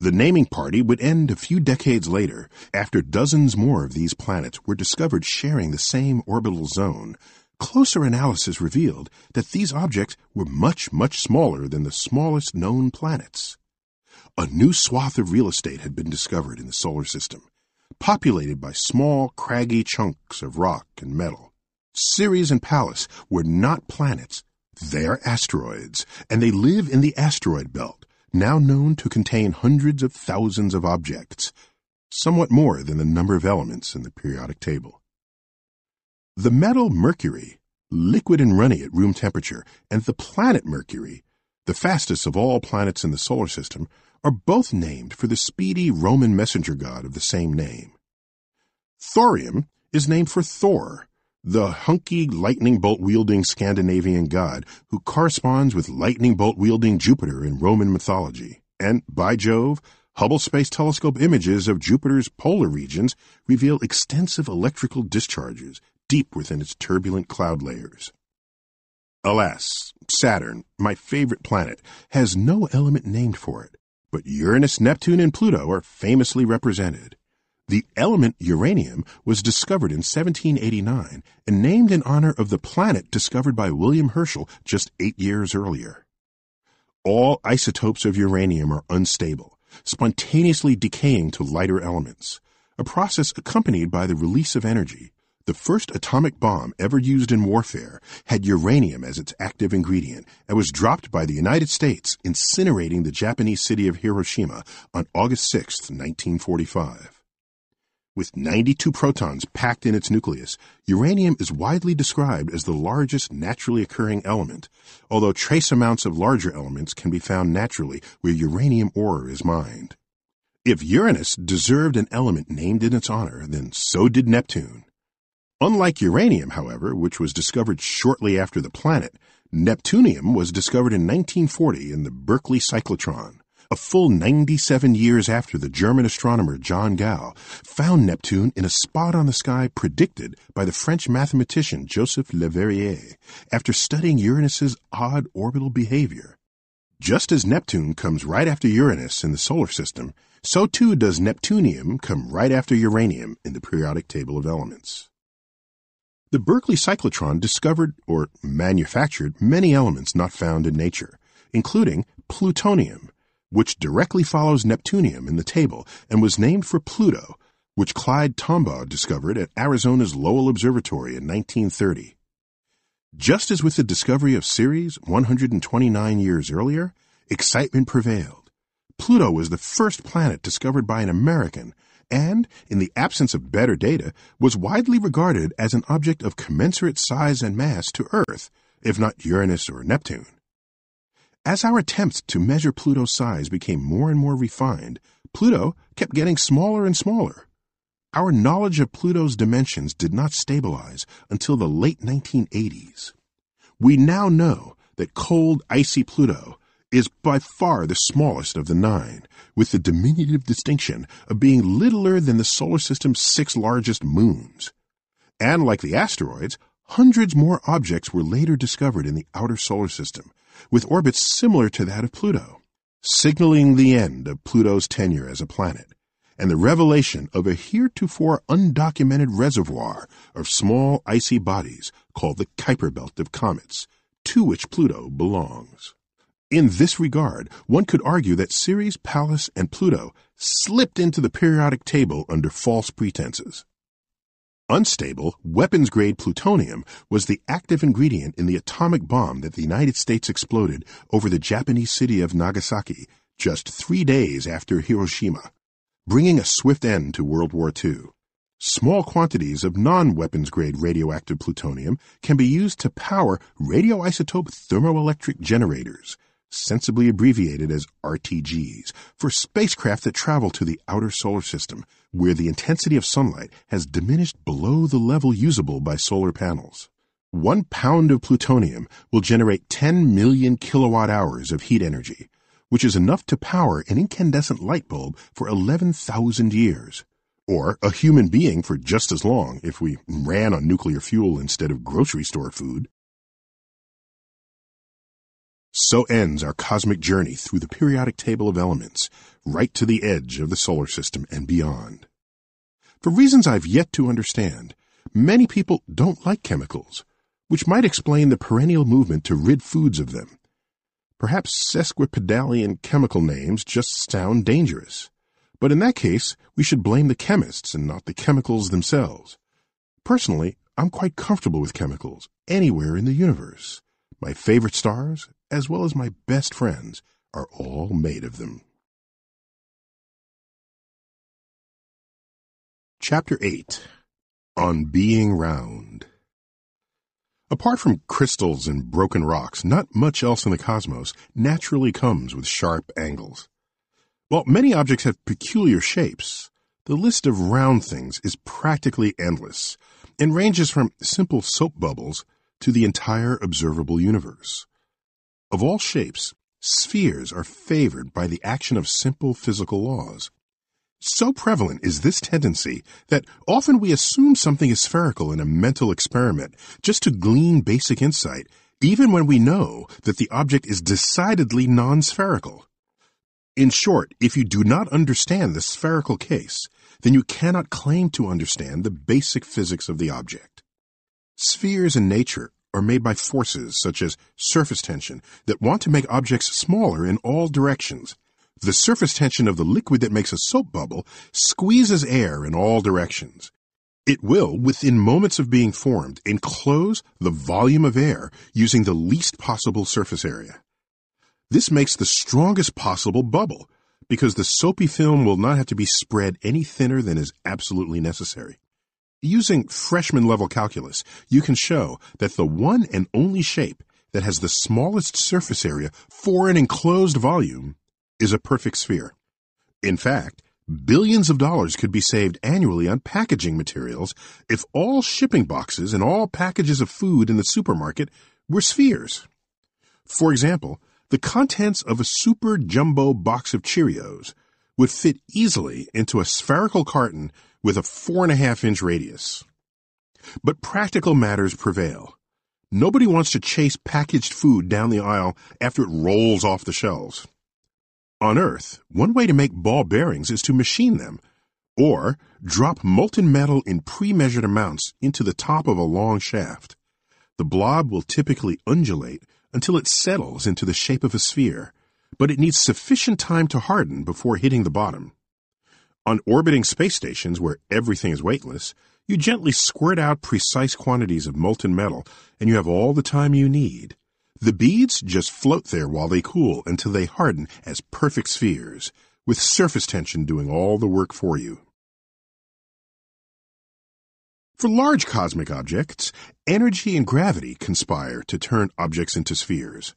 The naming party would end a few decades later, after dozens more of these planets were discovered sharing the same orbital zone. Closer analysis revealed that these objects were much, much smaller than the smallest known planets. A new swath of real estate had been discovered in the solar system, populated by small, craggy chunks of rock and metal. Ceres and Pallas were not planets, they're asteroids, and they live in the asteroid belt, now known to contain hundreds of thousands of objects, somewhat more than the number of elements in the periodic table. The metal Mercury, liquid and runny at room temperature, and the planet Mercury, the fastest of all planets in the solar system, are both named for the speedy Roman messenger god of the same name. Thorium is named for Thor, the hunky lightning bolt wielding Scandinavian god who corresponds with lightning bolt wielding Jupiter in Roman mythology. And by Jove, Hubble Space Telescope images of Jupiter's polar regions reveal extensive electrical discharges deep within its turbulent cloud layers. Alas, Saturn, my favorite planet, has no element named for it, but Uranus, Neptune, and Pluto are famously represented. The element uranium was discovered in 1789 and named in honor of the planet discovered by William Herschel just eight years earlier. All isotopes of uranium are unstable, spontaneously decaying to lighter elements, a process accompanied by the release of energy. The first atomic bomb ever used in warfare had uranium as its active ingredient and was dropped by the United States, incinerating the Japanese city of Hiroshima on August 6, 1945. With 92 protons packed in its nucleus, uranium is widely described as the largest naturally occurring element, although trace amounts of larger elements can be found naturally where uranium ore is mined. If Uranus deserved an element named in its honor, then so did Neptune. Unlike uranium, however, which was discovered shortly after the planet, Neptunium was discovered in 1940 in the Berkeley cyclotron. A full 97 years after the German astronomer Johann Galle found Neptune in a spot on the sky predicted by the French mathematician Joseph Leverrier after studying Uranus's odd orbital behavior. Just as Neptune comes right after Uranus in the solar system, so too does Neptunium come right after uranium in the periodic table of elements. The Berkeley cyclotron discovered or manufactured many elements not found in nature, including plutonium, which directly follows neptunium in the table and was named for Pluto, which Clyde Tombaugh discovered at Arizona's Lowell Observatory in 1930. Just as with the discovery of Ceres 129 years earlier, excitement prevailed. Pluto was the first planet discovered by an American and, in the absence of better data, was widely regarded as an object of commensurate size and mass to Earth, if not Uranus or Neptune. As our attempts to measure Pluto's size became more and more refined, Pluto kept getting smaller and smaller. Our knowledge of Pluto's dimensions did not stabilize until the late 1980s. We now know that cold, icy Pluto is by far the smallest of the nine, with the diminutive distinction of being littler than the solar system's six largest moons. And like the asteroids, hundreds more objects were later discovered in the outer solar system, with orbits similar to that of Pluto, signaling the end of Pluto's tenure as a planet and the revelation of a heretofore undocumented reservoir of small icy bodies called the Kuiper Belt of comets, to which Pluto belongs. In this regard, one could argue that Ceres, Pallas, and Pluto slipped into the periodic table under false pretenses. Unstable, weapons grade plutonium was the active ingredient in the atomic bomb that the United States exploded over the Japanese city of Nagasaki just three days after Hiroshima bringing a swift end to World War II. Small quantities of non-weapons grade radioactive plutonium can be used to power radioisotope thermoelectric generators, sensibly abbreviated as RTGs, for spacecraft that travel to the outer solar system, where the intensity of sunlight has diminished below the level usable by solar panels. One pound of plutonium will generate 10 million kilowatt hours of heat energy, which is enough to power an incandescent light bulb for 11,000 years, or a human being for just as long if we ran on nuclear fuel instead of grocery store food. So ends our cosmic journey through the periodic table of elements, right to the edge of the solar system and beyond. For reasons I've yet to understand, many people don't like chemicals, which might explain the perennial movement to rid foods of them Perhaps sesquipedalian chemical names just sound dangerous. But in that case, we should blame the chemists and not the chemicals themselves. Personally, I'm quite comfortable with chemicals anywhere in the universe. My favorite stars, as well as my best friends, are all made of them. Chapter 8 On Being Round Apart from crystals and broken rocks, not much else in the cosmos naturally comes with sharp angles. While many objects have peculiar shapes, the list of round things is practically endless and ranges from simple soap bubbles to the entire observable universe. Of all shapes, spheres are favored by the action of simple physical laws. So prevalent is this tendency that often we assume something is spherical in a mental experiment just to glean basic insight, even when we know that the object is decidedly non-spherical. In short, if you do not understand the spherical case, then you cannot claim to understand the basic physics of the object. Spheres in nature are made by forces such as surface tension that want to make objects smaller in all directions the surface tension of the liquid that makes a soap bubble squeezes air in all directions. It will, within moments of being formed, enclose the volume of air using the least possible surface area. This makes the strongest possible bubble because the soapy film will not have to be spread any thinner than is absolutely necessary. Using freshman level calculus, you can show that the one and only shape that has the smallest surface area for an enclosed volume is a perfect sphere. In fact, billions of dollars could be saved annually on packaging materials if all shipping boxes and all packages of food in the supermarket were spheres. For example, the contents of a super jumbo box of Cheerios would fit easily into a spherical carton with a four and a half inch radius. But practical matters prevail. Nobody wants to chase packaged food down the aisle after it rolls off the shelves. On Earth, one way to make ball bearings is to machine them, or drop molten metal in pre-measured amounts into the top of a long shaft. The blob will typically undulate until it settles into the shape of a sphere, but it needs sufficient time to harden before hitting the bottom. On orbiting space stations where everything is weightless, you gently squirt out precise quantities of molten metal and you have all the time you need. The beads just float there while they cool until they harden as perfect spheres, with surface tension doing all the work for you. For large cosmic objects, energy and gravity conspire to turn objects into spheres.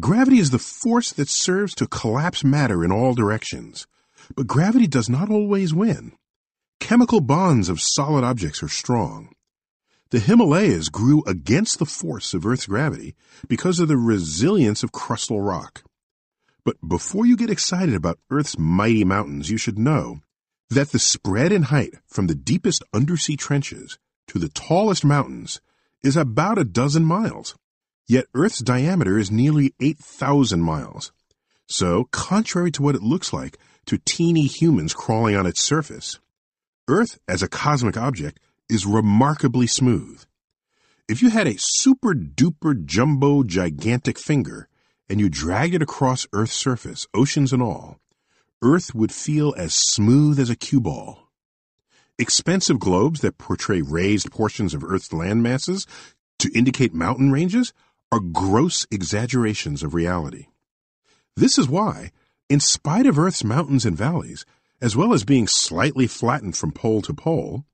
Gravity is the force that serves to collapse matter in all directions. But gravity does not always win. Chemical bonds of solid objects are strong. The Himalayas grew against the force of Earth's gravity because of the resilience of crustal rock. But before you get excited about Earth's mighty mountains, you should know that the spread in height from the deepest undersea trenches to the tallest mountains is about a dozen miles. Yet Earth's diameter is nearly 8,000 miles. So, contrary to what it looks like to teeny humans crawling on its surface, Earth as a cosmic object is remarkably smooth. If you had a super duper jumbo gigantic finger and you dragged it across Earth's surface, oceans and all, Earth would feel as smooth as a cue ball. Expensive globes that portray raised portions of Earth's land masses to indicate mountain ranges are gross exaggerations of reality. This is why, in spite of Earth's mountains and valleys, as well as being slightly flattened from pole to pole,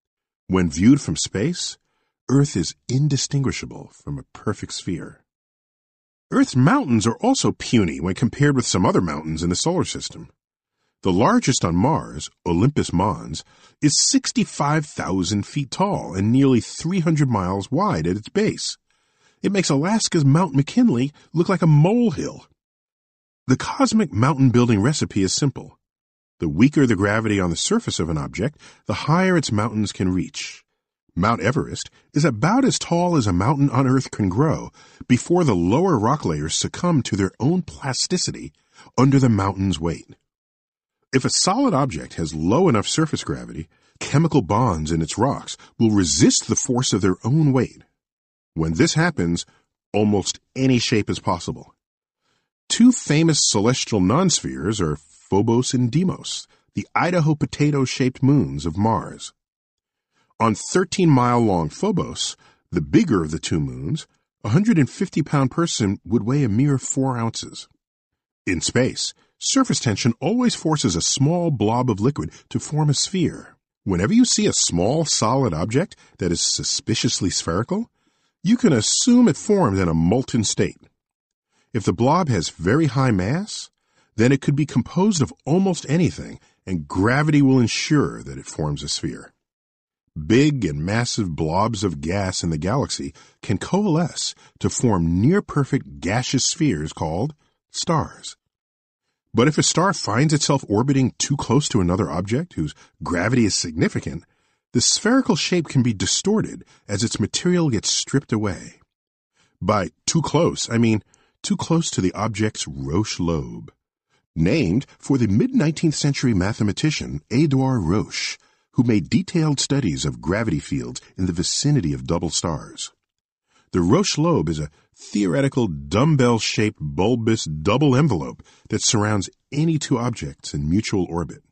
when viewed from space, Earth is indistinguishable from a perfect sphere. Earth's mountains are also puny when compared with some other mountains in the solar system. The largest on Mars, Olympus Mons, is 65,000 feet tall and nearly 300 miles wide at its base. It makes Alaska's Mount McKinley look like a molehill. The cosmic mountain building recipe is simple. The weaker the gravity on the surface of an object, the higher its mountains can reach. Mount Everest is about as tall as a mountain on Earth can grow before the lower rock layers succumb to their own plasticity under the mountain's weight. If a solid object has low enough surface gravity, chemical bonds in its rocks will resist the force of their own weight. When this happens, almost any shape is possible. Two famous celestial non-spheres are Phobos and Deimos, the Idaho potato-shaped moons of Mars. On 13-mile-long Phobos, the bigger of the two moons, a 150-pound person would weigh a mere 4 ounces. In space, Surface tension always forces a small blob of liquid to form a sphere. Whenever you see a small solid object that is suspiciously spherical, you can assume it formed in a molten state. If the blob has very high mass, then it could be composed of almost anything, and gravity will ensure that it forms a sphere. Big and massive blobs of gas in the galaxy can coalesce to form near perfect gaseous spheres called stars. But if a star finds itself orbiting too close to another object whose gravity is significant, the spherical shape can be distorted as its material gets stripped away. By too close, I mean too close to the object's Roche lobe. Named for the mid-19th century mathematician Edouard Roche, who made detailed studies of gravity fields in the vicinity of double stars. The Roche lobe is a theoretical dumbbell-shaped bulbous double envelope that surrounds any two objects in mutual orbit.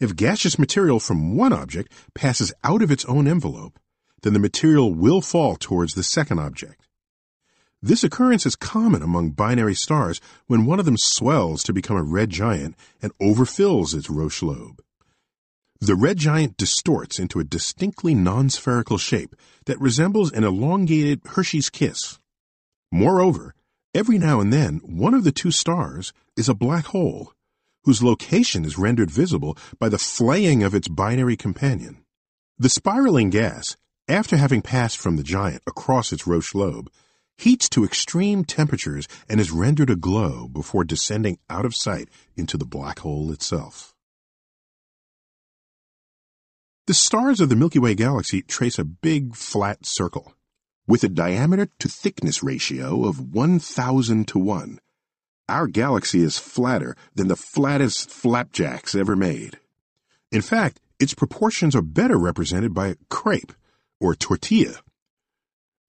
If gaseous material from one object passes out of its own envelope, then the material will fall towards the second object. This occurrence is common among binary stars when one of them swells to become a red giant and overfills its Roche lobe. The red giant distorts into a distinctly non-spherical shape that resembles an elongated Hershey's kiss. Moreover, every now and then one of the two stars is a black hole, whose location is rendered visible by the flaying of its binary companion. The spiraling gas, after having passed from the giant across its Roche lobe, heats to extreme temperatures and is rendered a glow before descending out of sight into the black hole itself. The stars of the Milky Way galaxy trace a big flat circle with a diameter to thickness ratio of 1000 to 1. Our galaxy is flatter than the flattest flapjacks ever made. In fact, its proportions are better represented by a crepe or tortilla.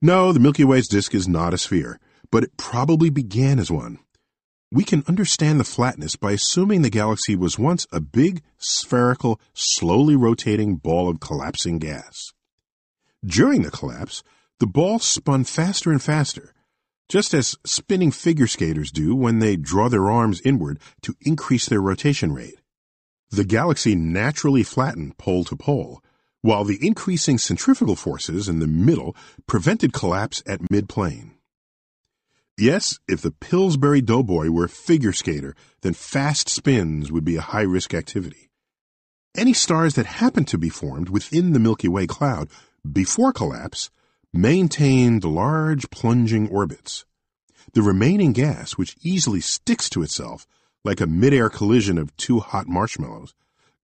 No, the Milky Way's disk is not a sphere, but it probably began as one. We can understand the flatness by assuming the galaxy was once a big, spherical, slowly rotating ball of collapsing gas. During the collapse, the ball spun faster and faster, just as spinning figure skaters do when they draw their arms inward to increase their rotation rate. The galaxy naturally flattened pole to pole, while the increasing centrifugal forces in the middle prevented collapse at midplane. Yes, if the Pillsbury Doughboy were a figure skater, then fast spins would be a high risk activity. Any stars that happen to be formed within the Milky Way cloud before collapse maintained large plunging orbits. The remaining gas, which easily sticks to itself like a midair collision of two hot marshmallows,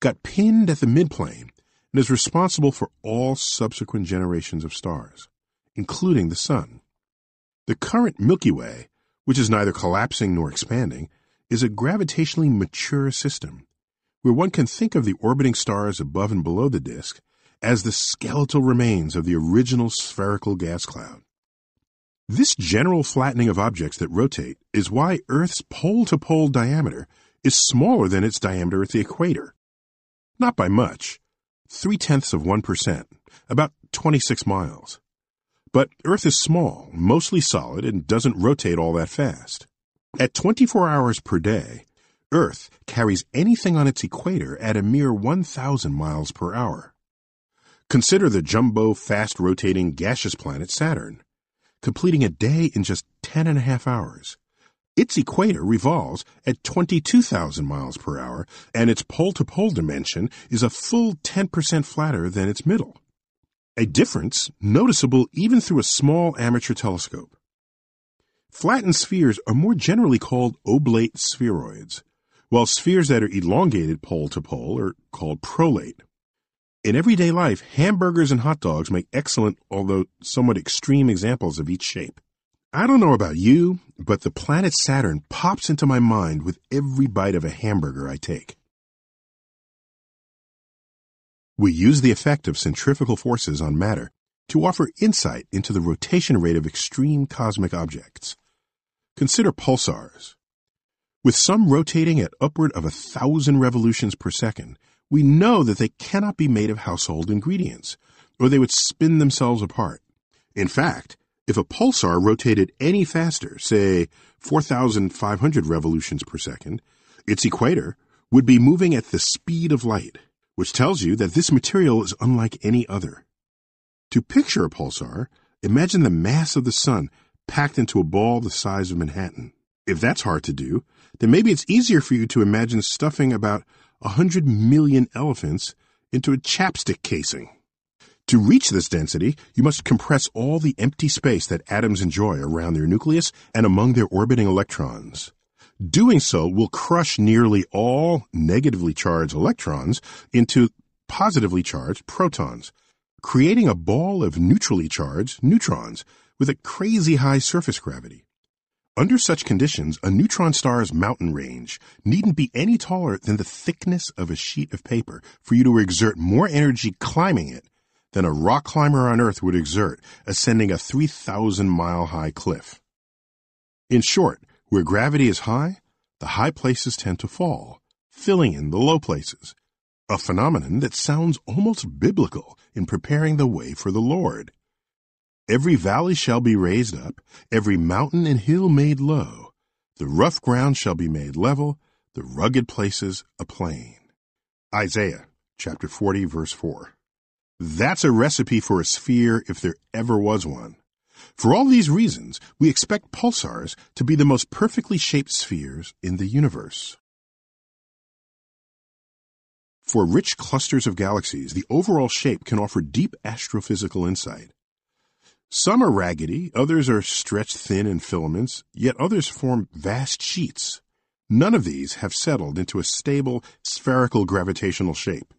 got pinned at the midplane and is responsible for all subsequent generations of stars, including the Sun. The current Milky Way, which is neither collapsing nor expanding, is a gravitationally mature system, where one can think of the orbiting stars above and below the disk as the skeletal remains of the original spherical gas cloud. This general flattening of objects that rotate is why Earth's pole to pole diameter is smaller than its diameter at the equator. Not by much, three tenths of 1%, about 26 miles. But Earth is small, mostly solid, and doesn't rotate all that fast. At 24 hours per day, Earth carries anything on its equator at a mere 1,000 miles per hour. Consider the jumbo, fast rotating gaseous planet Saturn, completing a day in just 10 and a half hours. Its equator revolves at 22,000 miles per hour, and its pole to pole dimension is a full 10% flatter than its middle a difference noticeable even through a small amateur telescope. Flattened spheres are more generally called oblate spheroids, while spheres that are elongated pole to pole are called prolate. In everyday life, hamburgers and hot dogs make excellent, although somewhat extreme examples of each shape. I don't know about you, but the planet Saturn pops into my mind with every bite of a hamburger I take. We use the effect of centrifugal forces on matter to offer insight into the rotation rate of extreme cosmic objects. Consider pulsars. With some rotating at upward of a thousand revolutions per second, we know that they cannot be made of household ingredients, or they would spin themselves apart. In fact, if a pulsar rotated any faster, say 4,500 revolutions per second, its equator would be moving at the speed of light which tells you that this material is unlike any other. To picture a pulsar, imagine the mass of the sun packed into a ball the size of Manhattan. If that's hard to do, then maybe it's easier for you to imagine stuffing about a hundred million elephants into a chapstick casing. To reach this density, you must compress all the empty space that atoms enjoy around their nucleus and among their orbiting electrons. Doing so will crush nearly all negatively charged electrons into positively charged protons, creating a ball of neutrally charged neutrons with a crazy high surface gravity. Under such conditions, a neutron star's mountain range needn't be any taller than the thickness of a sheet of paper for you to exert more energy climbing it than a rock climber on Earth would exert ascending a 3,000 mile high cliff. In short, where gravity is high, the high places tend to fall, filling in the low places, a phenomenon that sounds almost biblical in preparing the way for the Lord. Every valley shall be raised up, every mountain and hill made low. The rough ground shall be made level, the rugged places a plain. Isaiah chapter 40 verse 4. That's a recipe for a sphere if there ever was one. For all these reasons, we expect pulsars to be the most perfectly shaped spheres in the universe. For rich clusters of galaxies, the overall shape can offer deep astrophysical insight. Some are raggedy, others are stretched thin in filaments, yet others form vast sheets. None of these have settled into a stable spherical gravitational shape.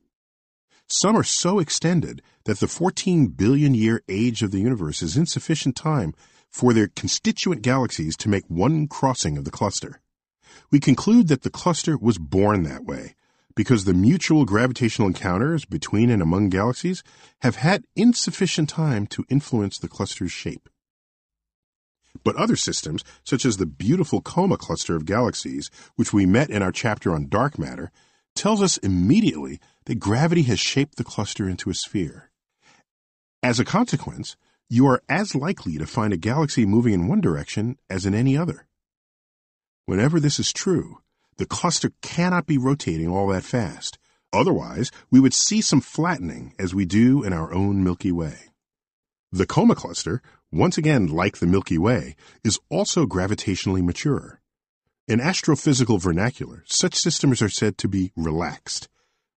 Some are so extended that the 14 billion year age of the universe is insufficient time for their constituent galaxies to make one crossing of the cluster. We conclude that the cluster was born that way because the mutual gravitational encounters between and among galaxies have had insufficient time to influence the cluster's shape. But other systems, such as the beautiful Coma cluster of galaxies, which we met in our chapter on dark matter, tells us immediately that gravity has shaped the cluster into a sphere. As a consequence, you are as likely to find a galaxy moving in one direction as in any other. Whenever this is true, the cluster cannot be rotating all that fast. Otherwise, we would see some flattening as we do in our own Milky Way. The Coma cluster, once again like the Milky Way, is also gravitationally mature. In astrophysical vernacular, such systems are said to be relaxed,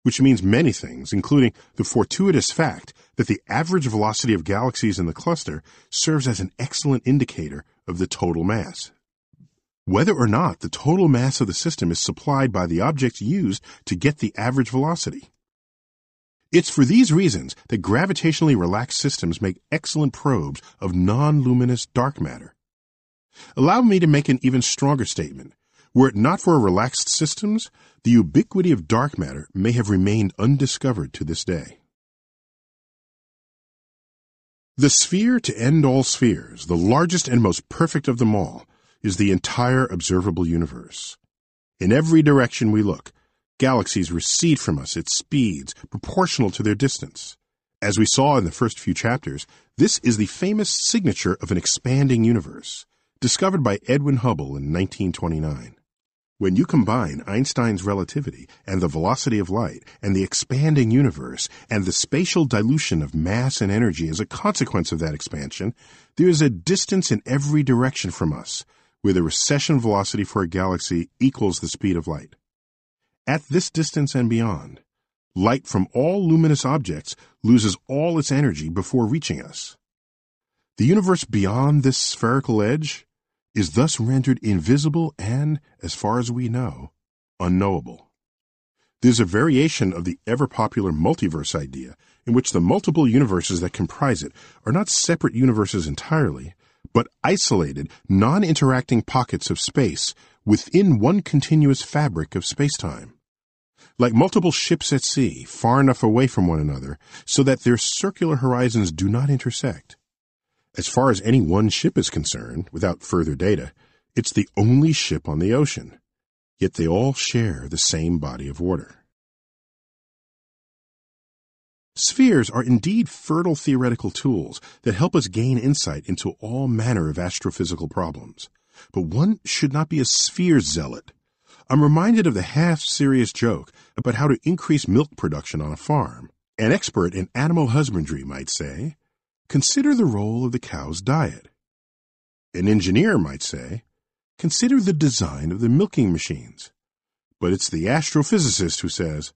which means many things, including the fortuitous fact that the average velocity of galaxies in the cluster serves as an excellent indicator of the total mass. Whether or not the total mass of the system is supplied by the objects used to get the average velocity. It's for these reasons that gravitationally relaxed systems make excellent probes of non-luminous dark matter. Allow me to make an even stronger statement. Were it not for relaxed systems, the ubiquity of dark matter may have remained undiscovered to this day. The sphere to end all spheres, the largest and most perfect of them all, is the entire observable universe. In every direction we look, Galaxies recede from us at speeds proportional to their distance. As we saw in the first few chapters, this is the famous signature of an expanding universe, discovered by Edwin Hubble in 1929. When you combine Einstein's relativity and the velocity of light and the expanding universe and the spatial dilution of mass and energy as a consequence of that expansion, there is a distance in every direction from us where the recession velocity for a galaxy equals the speed of light. At this distance and beyond, light from all luminous objects loses all its energy before reaching us. The universe beyond this spherical edge is thus rendered invisible and, as far as we know, unknowable. There's a variation of the ever popular multiverse idea in which the multiple universes that comprise it are not separate universes entirely, but isolated, non interacting pockets of space within one continuous fabric of spacetime. Like multiple ships at sea, far enough away from one another so that their circular horizons do not intersect. As far as any one ship is concerned, without further data, it's the only ship on the ocean. Yet they all share the same body of water. Spheres are indeed fertile theoretical tools that help us gain insight into all manner of astrophysical problems. But one should not be a sphere zealot. I'm reminded of the half serious joke about how to increase milk production on a farm. An expert in animal husbandry might say, Consider the role of the cow's diet. An engineer might say, Consider the design of the milking machines. But it's the astrophysicist who says,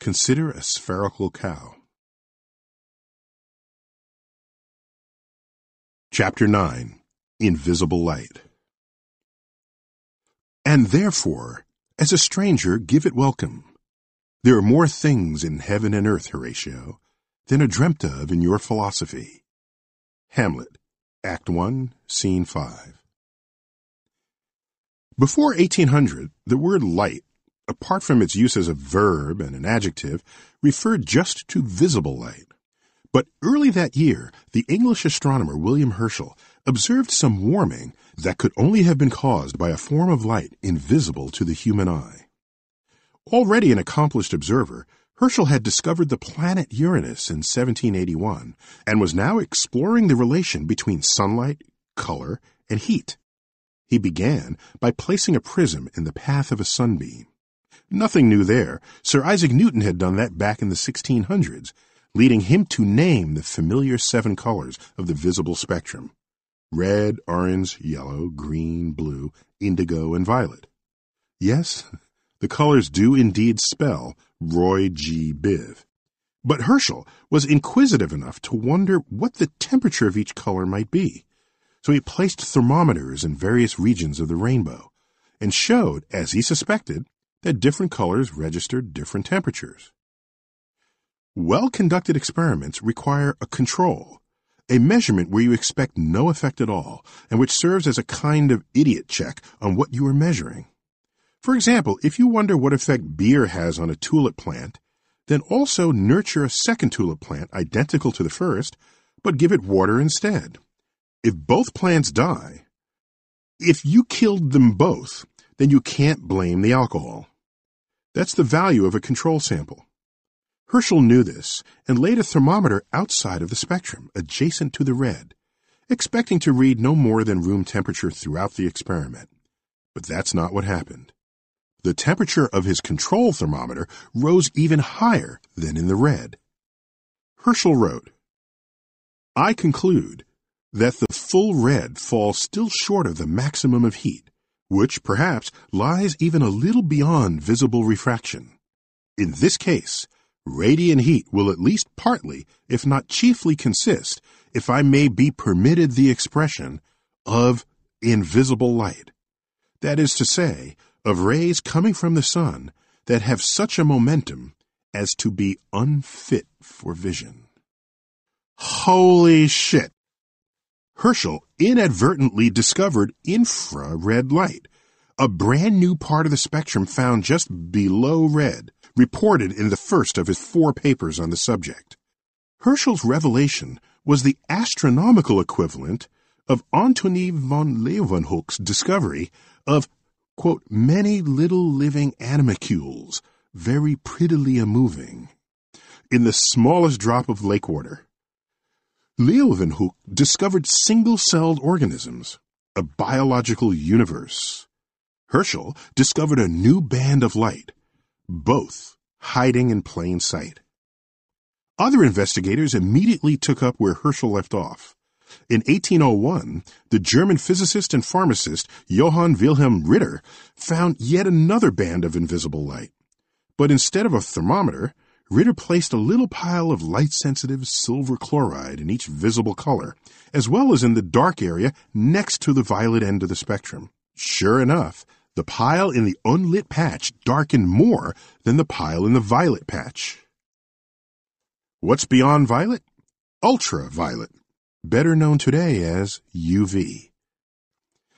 Consider a spherical cow. Chapter 9 Invisible Light And therefore, as a stranger, give it welcome. There are more things in heaven and earth, Horatio, than are dreamt of in your philosophy. Hamlet, Act 1, Scene 5. Before 1800, the word light, apart from its use as a verb and an adjective, referred just to visible light. But early that year, the English astronomer William Herschel observed some warming that could only have been caused by a form of light invisible to the human eye. Already an accomplished observer, Herschel had discovered the planet Uranus in 1781 and was now exploring the relation between sunlight, color, and heat. He began by placing a prism in the path of a sunbeam. Nothing new there. Sir Isaac Newton had done that back in the 1600s, leading him to name the familiar seven colors of the visible spectrum red, orange, yellow, green, blue, indigo, and violet. Yes, the colors do indeed spell Roy G. Biv. But Herschel was inquisitive enough to wonder what the temperature of each color might be. So he placed thermometers in various regions of the rainbow and showed, as he suspected, that different colors registered different temperatures. Well conducted experiments require a control, a measurement where you expect no effect at all, and which serves as a kind of idiot check on what you are measuring. For example, if you wonder what effect beer has on a tulip plant, then also nurture a second tulip plant identical to the first, but give it water instead. If both plants die, if you killed them both, then you can't blame the alcohol. That's the value of a control sample. Herschel knew this and laid a thermometer outside of the spectrum, adjacent to the red, expecting to read no more than room temperature throughout the experiment. But that's not what happened. The temperature of his control thermometer rose even higher than in the red. Herschel wrote, I conclude that the full red falls still short of the maximum of heat, which perhaps lies even a little beyond visible refraction. In this case, radiant heat will at least partly, if not chiefly consist, if I may be permitted the expression, of invisible light. That is to say, of rays coming from the sun that have such a momentum as to be unfit for vision. Holy shit! Herschel inadvertently discovered infrared light, a brand new part of the spectrum found just below red, reported in the first of his four papers on the subject. Herschel's revelation was the astronomical equivalent of Antony van Leeuwenhoek's discovery of, quote, many little living animalcules, very prettily moving, in the smallest drop of lake water. Leeuwenhoek discovered single-celled organisms, a biological universe. Herschel discovered a new band of light, both hiding in plain sight. Other investigators immediately took up where Herschel left off. In 1801, the German physicist and pharmacist Johann Wilhelm Ritter found yet another band of invisible light. But instead of a thermometer, Ritter placed a little pile of light-sensitive silver chloride in each visible color, as well as in the dark area next to the violet end of the spectrum. Sure enough, the pile in the unlit patch darkened more than the pile in the violet patch. What's beyond violet? Ultraviolet, better known today as UV.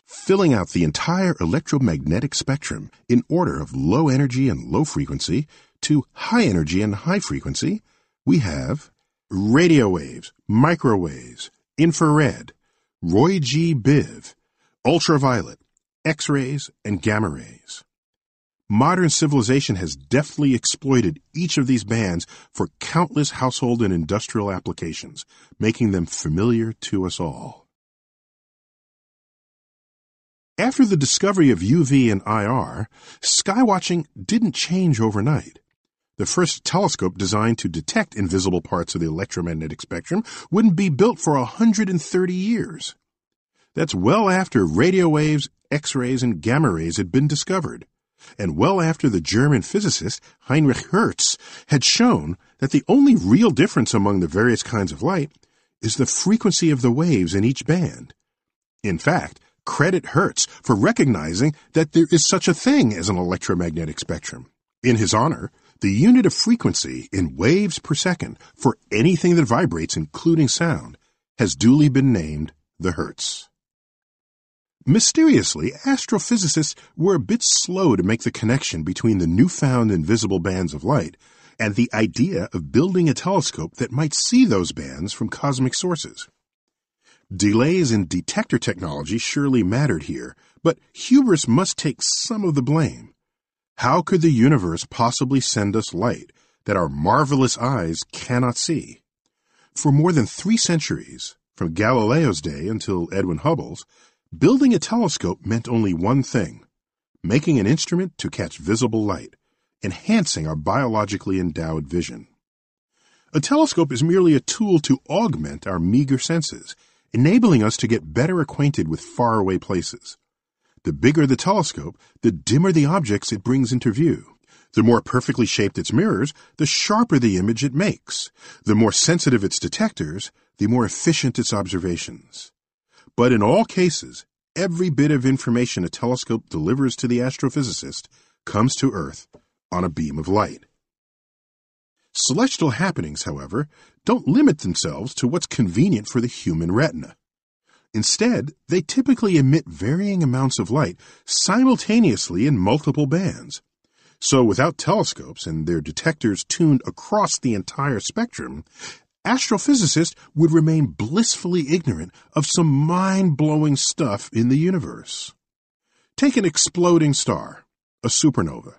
Filling out the entire electromagnetic spectrum in order of low energy and low frequency, to high energy and high frequency, we have radio waves, microwaves, infrared, Roy G. Biv, ultraviolet, X-rays, and gamma rays. Modern civilization has deftly exploited each of these bands for countless household and industrial applications, making them familiar to us all. After the discovery of UV and IR, skywatching didn't change overnight. The first telescope designed to detect invisible parts of the electromagnetic spectrum wouldn't be built for 130 years. That's well after radio waves, X-rays, and gamma rays had been discovered, and well after the German physicist Heinrich Hertz had shown that the only real difference among the various kinds of light is the frequency of the waves in each band. In fact, credit Hertz for recognizing that there is such a thing as an electromagnetic spectrum. In his honor, the unit of frequency in waves per second for anything that vibrates, including sound, has duly been named the Hertz. Mysteriously, astrophysicists were a bit slow to make the connection between the newfound invisible bands of light and the idea of building a telescope that might see those bands from cosmic sources. Delays in detector technology surely mattered here, but hubris must take some of the blame. How could the universe possibly send us light that our marvelous eyes cannot see? For more than three centuries, from Galileo's day until Edwin Hubble's, building a telescope meant only one thing making an instrument to catch visible light, enhancing our biologically endowed vision. A telescope is merely a tool to augment our meager senses, enabling us to get better acquainted with faraway places. The bigger the telescope, the dimmer the objects it brings into view. The more perfectly shaped its mirrors, the sharper the image it makes. The more sensitive its detectors, the more efficient its observations. But in all cases, every bit of information a telescope delivers to the astrophysicist comes to Earth on a beam of light. Celestial happenings, however, don't limit themselves to what's convenient for the human retina. Instead, they typically emit varying amounts of light simultaneously in multiple bands. So without telescopes and their detectors tuned across the entire spectrum, astrophysicists would remain blissfully ignorant of some mind blowing stuff in the universe. Take an exploding star, a supernova.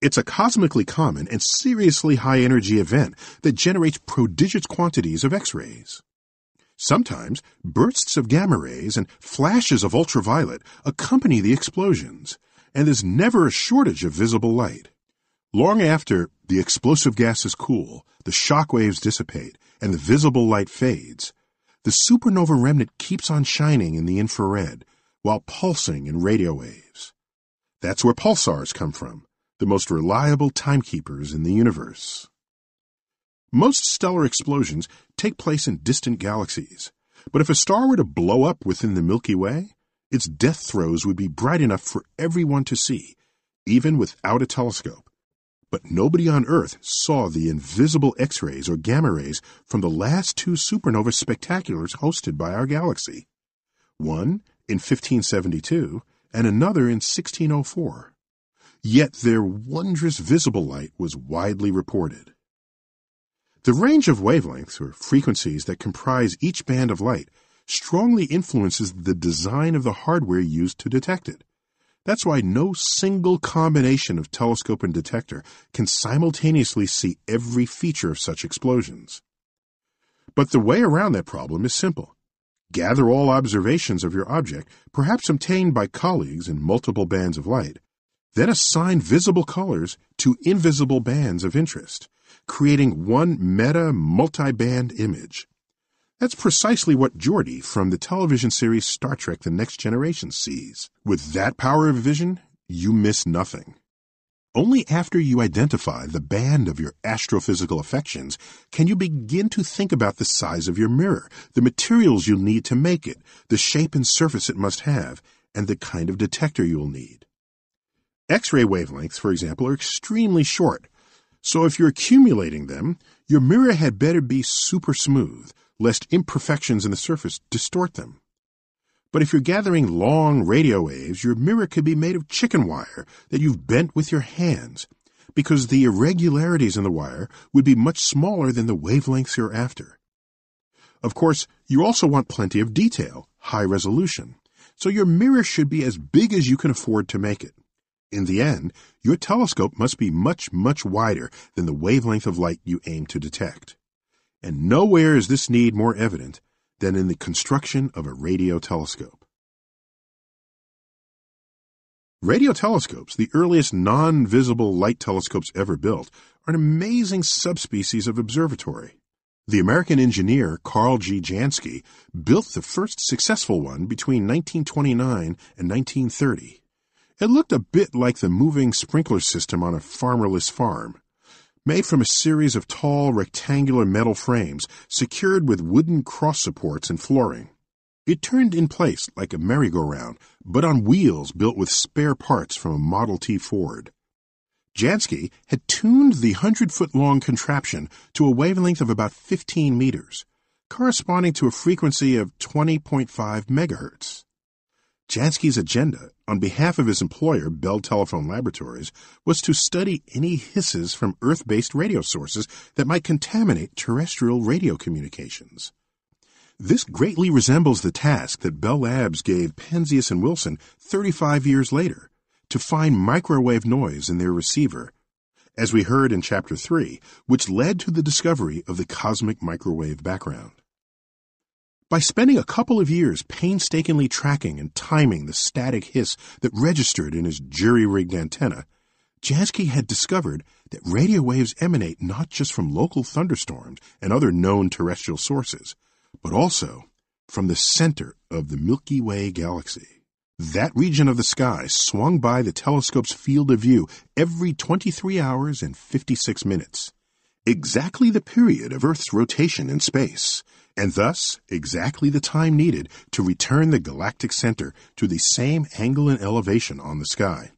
It's a cosmically common and seriously high energy event that generates prodigious quantities of X rays. Sometimes bursts of gamma rays and flashes of ultraviolet accompany the explosions, and there's never a shortage of visible light. Long after the explosive gases cool, the shock waves dissipate, and the visible light fades, the supernova remnant keeps on shining in the infrared while pulsing in radio waves. That's where pulsars come from, the most reliable timekeepers in the universe. Most stellar explosions take place in distant galaxies, but if a star were to blow up within the Milky Way, its death throes would be bright enough for everyone to see, even without a telescope. But nobody on Earth saw the invisible X rays or gamma rays from the last two supernova spectaculars hosted by our galaxy one in 1572 and another in 1604. Yet their wondrous visible light was widely reported. The range of wavelengths or frequencies that comprise each band of light strongly influences the design of the hardware used to detect it. That's why no single combination of telescope and detector can simultaneously see every feature of such explosions. But the way around that problem is simple. Gather all observations of your object, perhaps obtained by colleagues in multiple bands of light, then assign visible colors to invisible bands of interest, creating one meta multi-band image. That's precisely what Geordi from the television series Star Trek The Next Generation sees. With that power of vision, you miss nothing. Only after you identify the band of your astrophysical affections can you begin to think about the size of your mirror, the materials you'll need to make it, the shape and surface it must have, and the kind of detector you'll need. X-ray wavelengths, for example, are extremely short, so if you're accumulating them, your mirror had better be super smooth, lest imperfections in the surface distort them. But if you're gathering long radio waves, your mirror could be made of chicken wire that you've bent with your hands, because the irregularities in the wire would be much smaller than the wavelengths you're after. Of course, you also want plenty of detail, high resolution, so your mirror should be as big as you can afford to make it. In the end, your telescope must be much, much wider than the wavelength of light you aim to detect and nowhere is this need more evident than in the construction of a radio telescope. Radio telescopes, the earliest non-visible light telescopes ever built, are an amazing subspecies of observatory. The American engineer Karl G. Jansky built the first successful one between 1929 and 1930. It looked a bit like the moving sprinkler system on a farmerless farm made from a series of tall rectangular metal frames secured with wooden cross supports and flooring. It turned in place like a merry-go-round, but on wheels built with spare parts from a Model T Ford. Jansky had tuned the 100-foot-long contraption to a wavelength of about 15 meters, corresponding to a frequency of 20.5 megahertz. Jansky's agenda, on behalf of his employer, Bell Telephone Laboratories, was to study any hisses from Earth based radio sources that might contaminate terrestrial radio communications. This greatly resembles the task that Bell Labs gave Penzias and Wilson 35 years later to find microwave noise in their receiver, as we heard in Chapter 3, which led to the discovery of the cosmic microwave background. By spending a couple of years painstakingly tracking and timing the static hiss that registered in his jury-rigged antenna, Jansky had discovered that radio waves emanate not just from local thunderstorms and other known terrestrial sources, but also from the center of the Milky Way galaxy. That region of the sky swung by the telescope's field of view every 23 hours and 56 minutes, exactly the period of Earth's rotation in space, and thus exactly the time needed to return the galactic center to the same angle and elevation on the sky.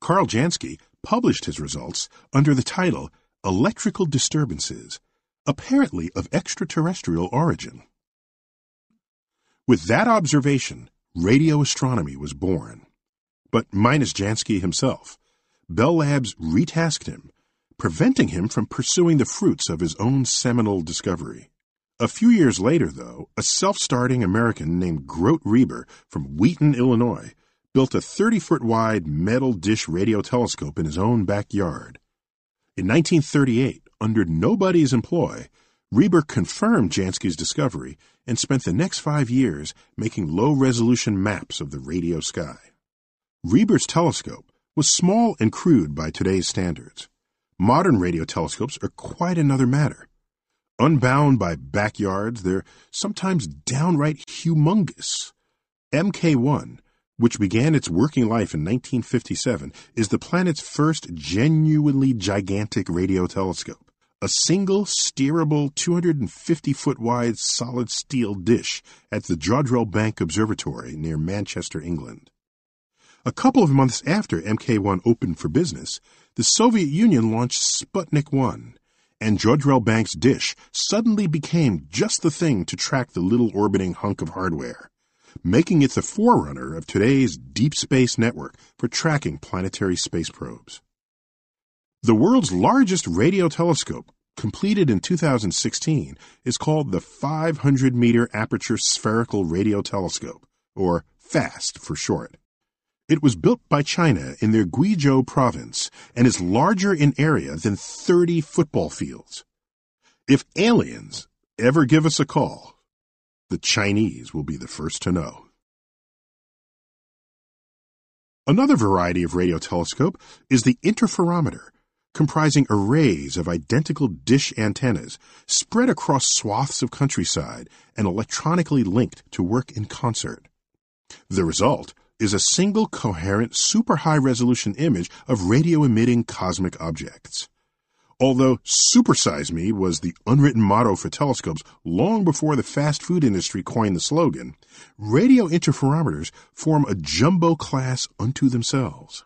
Karl Jansky published his results under the title Electrical Disturbances, apparently of extraterrestrial origin. With that observation, radio astronomy was born. But minus Jansky himself, Bell Labs retasked him preventing him from pursuing the fruits of his own seminal discovery. A few years later, though, a self starting American named Grote Reber from Wheaton, Illinois, built a 30 foot wide metal dish radio telescope in his own backyard. In 1938, under nobody's employ, Reber confirmed Jansky's discovery and spent the next five years making low resolution maps of the radio sky. Reber's telescope was small and crude by today's standards. Modern radio telescopes are quite another matter. Unbound by backyards, they're sometimes downright humongous. MK1, which began its working life in 1957, is the planet's first genuinely gigantic radio telescope. A single steerable 250 foot wide solid steel dish at the Jodrell Bank Observatory near Manchester, England. A couple of months after MK 1 opened for business, the Soviet Union launched Sputnik 1, and Jodrell Bank's dish suddenly became just the thing to track the little orbiting hunk of hardware, making it the forerunner of today's deep space network for tracking planetary space probes. The world's largest radio telescope, completed in 2016, is called the 500 meter aperture spherical radio telescope, or FAST for short. It was built by China in their Guizhou province and is larger in area than 30 football fields. If aliens ever give us a call, the Chinese will be the first to know. Another variety of radio telescope is the interferometer, comprising arrays of identical dish antennas spread across swaths of countryside and electronically linked to work in concert. The result is a single coherent super high resolution image of radio emitting cosmic objects. Although Supersize Me was the unwritten motto for telescopes long before the fast food industry coined the slogan, radio interferometers form a jumbo class unto themselves.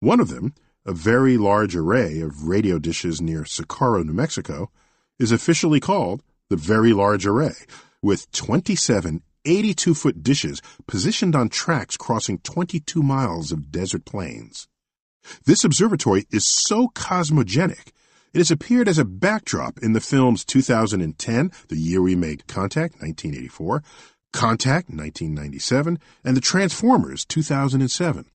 One of them, a very large array of radio dishes near Socorro, New Mexico, is officially called the Very Large Array, with 27 82 foot dishes positioned on tracks crossing 22 miles of desert plains. This observatory is so cosmogenic, it has appeared as a backdrop in the films 2010, The Year We Made Contact, 1984, Contact, 1997, and The Transformers, 2007.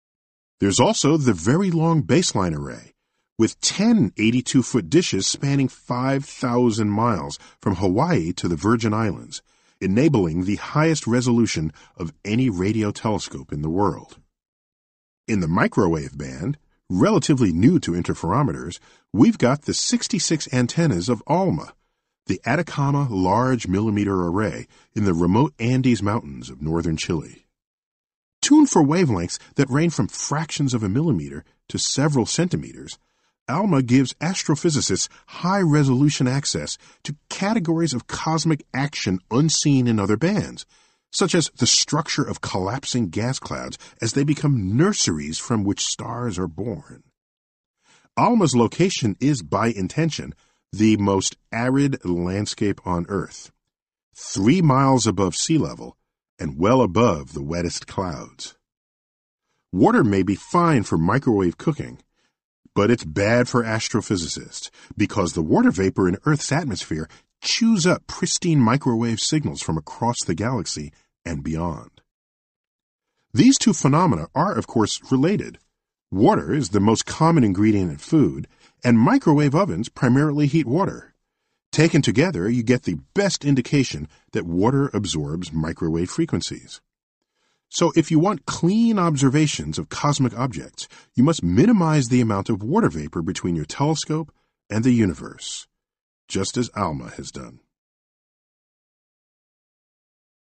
There's also the Very Long Baseline Array, with 10 82 foot dishes spanning 5,000 miles from Hawaii to the Virgin Islands, enabling the highest resolution of any radio telescope in the world. In the microwave band, relatively new to interferometers, we've got the 66 antennas of ALMA, the Atacama Large Millimeter Array in the remote Andes Mountains of northern Chile. Tuned for wavelengths that range from fractions of a millimeter to several centimeters, ALMA gives astrophysicists high resolution access to categories of cosmic action unseen in other bands, such as the structure of collapsing gas clouds as they become nurseries from which stars are born. ALMA's location is, by intention, the most arid landscape on Earth. Three miles above sea level, and well above the wettest clouds. Water may be fine for microwave cooking, but it's bad for astrophysicists because the water vapor in Earth's atmosphere chews up pristine microwave signals from across the galaxy and beyond. These two phenomena are, of course, related. Water is the most common ingredient in food, and microwave ovens primarily heat water. Taken together, you get the best indication that water absorbs microwave frequencies. So if you want clean observations of cosmic objects, you must minimize the amount of water vapor between your telescope and the universe, just as ALMA has done.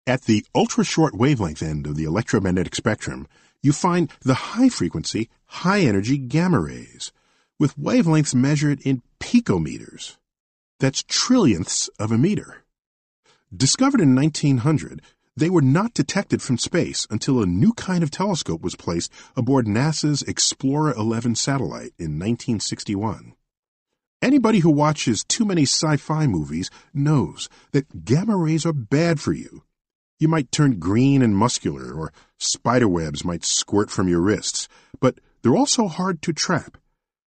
At the ultra-short wavelength end of the electromagnetic spectrum, you find the high-frequency, high-energy gamma rays, with wavelengths measured in picometers. That's trillionths of a meter. Discovered in 1900, they were not detected from space until a new kind of telescope was placed aboard NASA's Explorer 11 satellite in 1961. Anybody who watches too many sci fi movies knows that gamma rays are bad for you. You might turn green and muscular, or spider webs might squirt from your wrists, but they're also hard to trap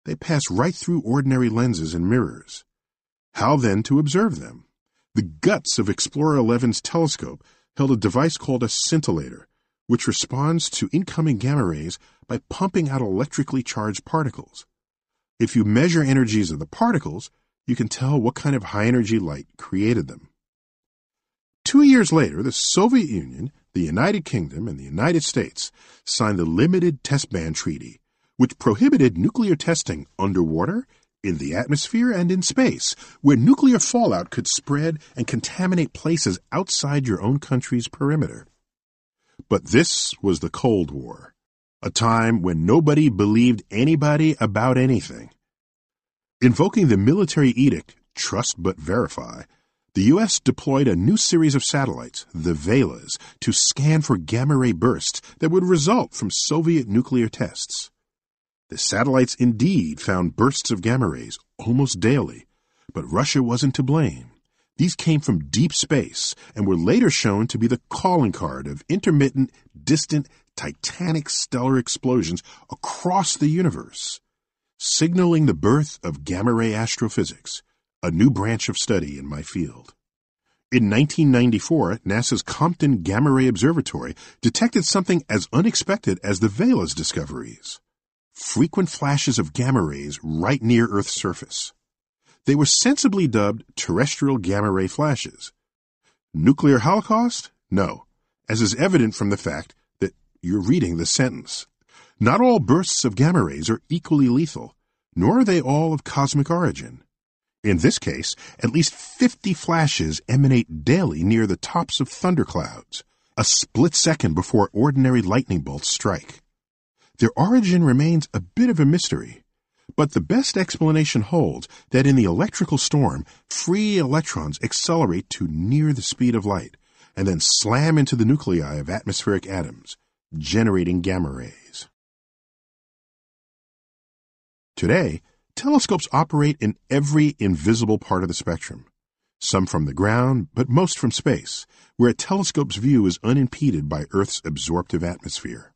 They pass right through ordinary lenses and mirrors. How then to observe them? The guts of Explorer 11's telescope held a device called a scintillator, which responds to incoming gamma rays by pumping out electrically charged particles. If you measure energies of the particles, you can tell what kind of high energy light created them. Two years later, the Soviet Union, the United Kingdom, and the United States signed the Limited Test Ban Treaty, which prohibited nuclear testing underwater, in the atmosphere, and in space, where nuclear fallout could spread and contaminate places outside your own country's perimeter. But this was the Cold War, a time when nobody believed anybody about anything. Invoking the military edict, Trust But Verify, the U.S. deployed a new series of satellites, the Velas, to scan for gamma ray bursts that would result from Soviet nuclear tests. The satellites indeed found bursts of gamma rays almost daily, but Russia wasn't to blame. These came from deep space and were later shown to be the calling card of intermittent, distant, titanic stellar explosions across the universe, signaling the birth of gamma ray astrophysics, a new branch of study in my field. In 1994, NASA's Compton Gamma Ray Observatory detected something as unexpected as the Velas discoveries frequent flashes of gamma rays right near Earth's surface. They were sensibly dubbed terrestrial gamma ray flashes. Nuclear holocaust? No, as is evident from the fact that you're reading the sentence. Not all bursts of gamma rays are equally lethal, nor are they all of cosmic origin. In this case, at least 50 flashes emanate daily near the tops of thunderclouds, a split second before ordinary lightning bolts strike. Their origin remains a bit of a mystery, but the best explanation holds that in the electrical storm, free electrons accelerate to near the speed of light and then slam into the nuclei of atmospheric atoms, generating gamma rays. Today, Telescopes operate in every invisible part of the spectrum, some from the ground, but most from space, where a telescope's view is unimpeded by Earth's absorptive atmosphere.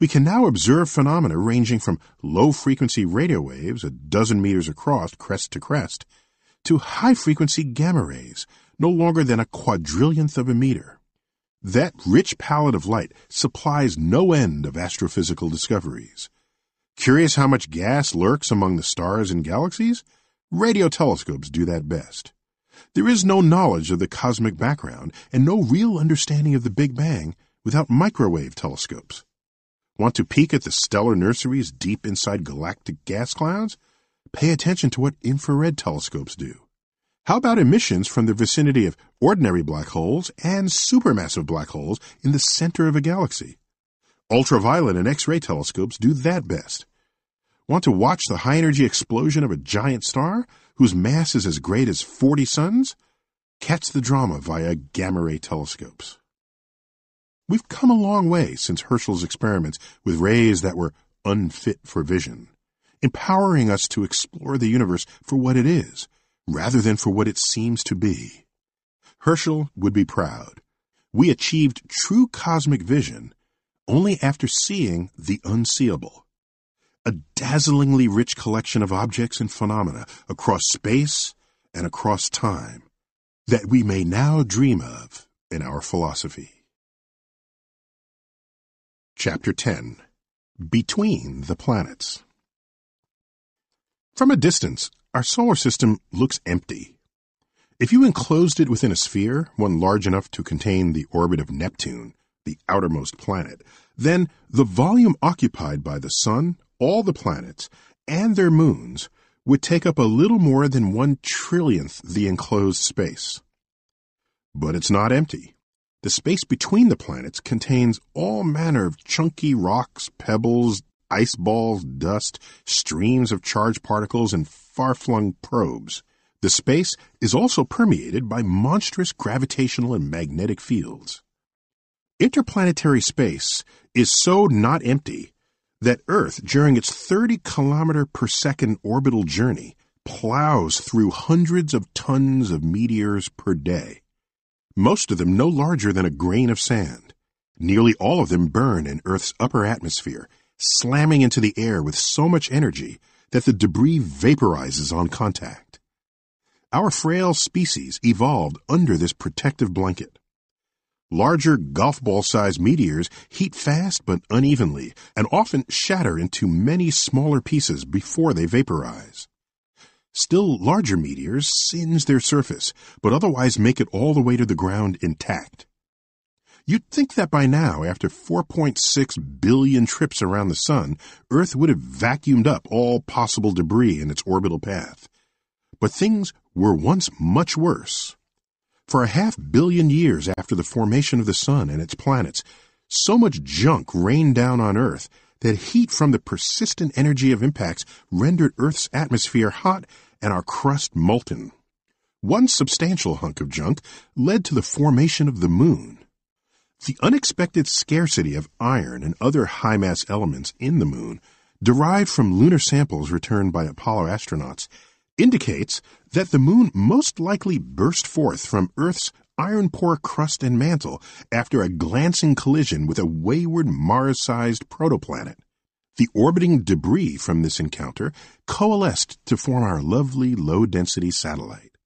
We can now observe phenomena ranging from low frequency radio waves a dozen meters across, crest to crest, to high frequency gamma rays, no longer than a quadrillionth of a meter. That rich palette of light supplies no end of astrophysical discoveries. Curious how much gas lurks among the stars and galaxies? Radio telescopes do that best. There is no knowledge of the cosmic background and no real understanding of the Big Bang without microwave telescopes. Want to peek at the stellar nurseries deep inside galactic gas clouds? Pay attention to what infrared telescopes do. How about emissions from the vicinity of ordinary black holes and supermassive black holes in the center of a galaxy? Ultraviolet and X-ray telescopes do that best. Want to watch the high energy explosion of a giant star whose mass is as great as 40 suns? Catch the drama via gamma ray telescopes. We've come a long way since Herschel's experiments with rays that were unfit for vision, empowering us to explore the universe for what it is, rather than for what it seems to be. Herschel would be proud. We achieved true cosmic vision only after seeing the unseeable. A dazzlingly rich collection of objects and phenomena across space and across time that we may now dream of in our philosophy. Chapter 10 Between the Planets From a distance, our solar system looks empty. If you enclosed it within a sphere, one large enough to contain the orbit of Neptune, the outermost planet, then the volume occupied by the Sun, all the planets, and their moons would take up a little more than one trillionth the enclosed space. But it's not empty. The space between the planets contains all manner of chunky rocks, pebbles, ice balls, dust, streams of charged particles, and far flung probes. The space is also permeated by monstrous gravitational and magnetic fields. Interplanetary space is so not empty that Earth, during its 30 kilometer per second orbital journey, plows through hundreds of tons of meteors per day. Most of them no larger than a grain of sand. Nearly all of them burn in Earth's upper atmosphere, slamming into the air with so much energy that the debris vaporizes on contact. Our frail species evolved under this protective blanket. Larger golf ball sized meteors heat fast but unevenly and often shatter into many smaller pieces before they vaporize. Still larger meteors singe their surface, but otherwise make it all the way to the ground intact. You'd think that by now, after 4.6 billion trips around the Sun, Earth would have vacuumed up all possible debris in its orbital path. But things were once much worse. For a half billion years after the formation of the Sun and its planets, so much junk rained down on Earth that heat from the persistent energy of impacts rendered Earth's atmosphere hot and our crust molten. One substantial hunk of junk led to the formation of the Moon. The unexpected scarcity of iron and other high mass elements in the moon, derived from lunar samples returned by Apollo astronauts, indicates that the moon most likely burst forth from Earth's iron poor crust and mantle after a glancing collision with a wayward Mars sized protoplanet. The orbiting debris from this encounter coalesced to form our lovely low density satellite.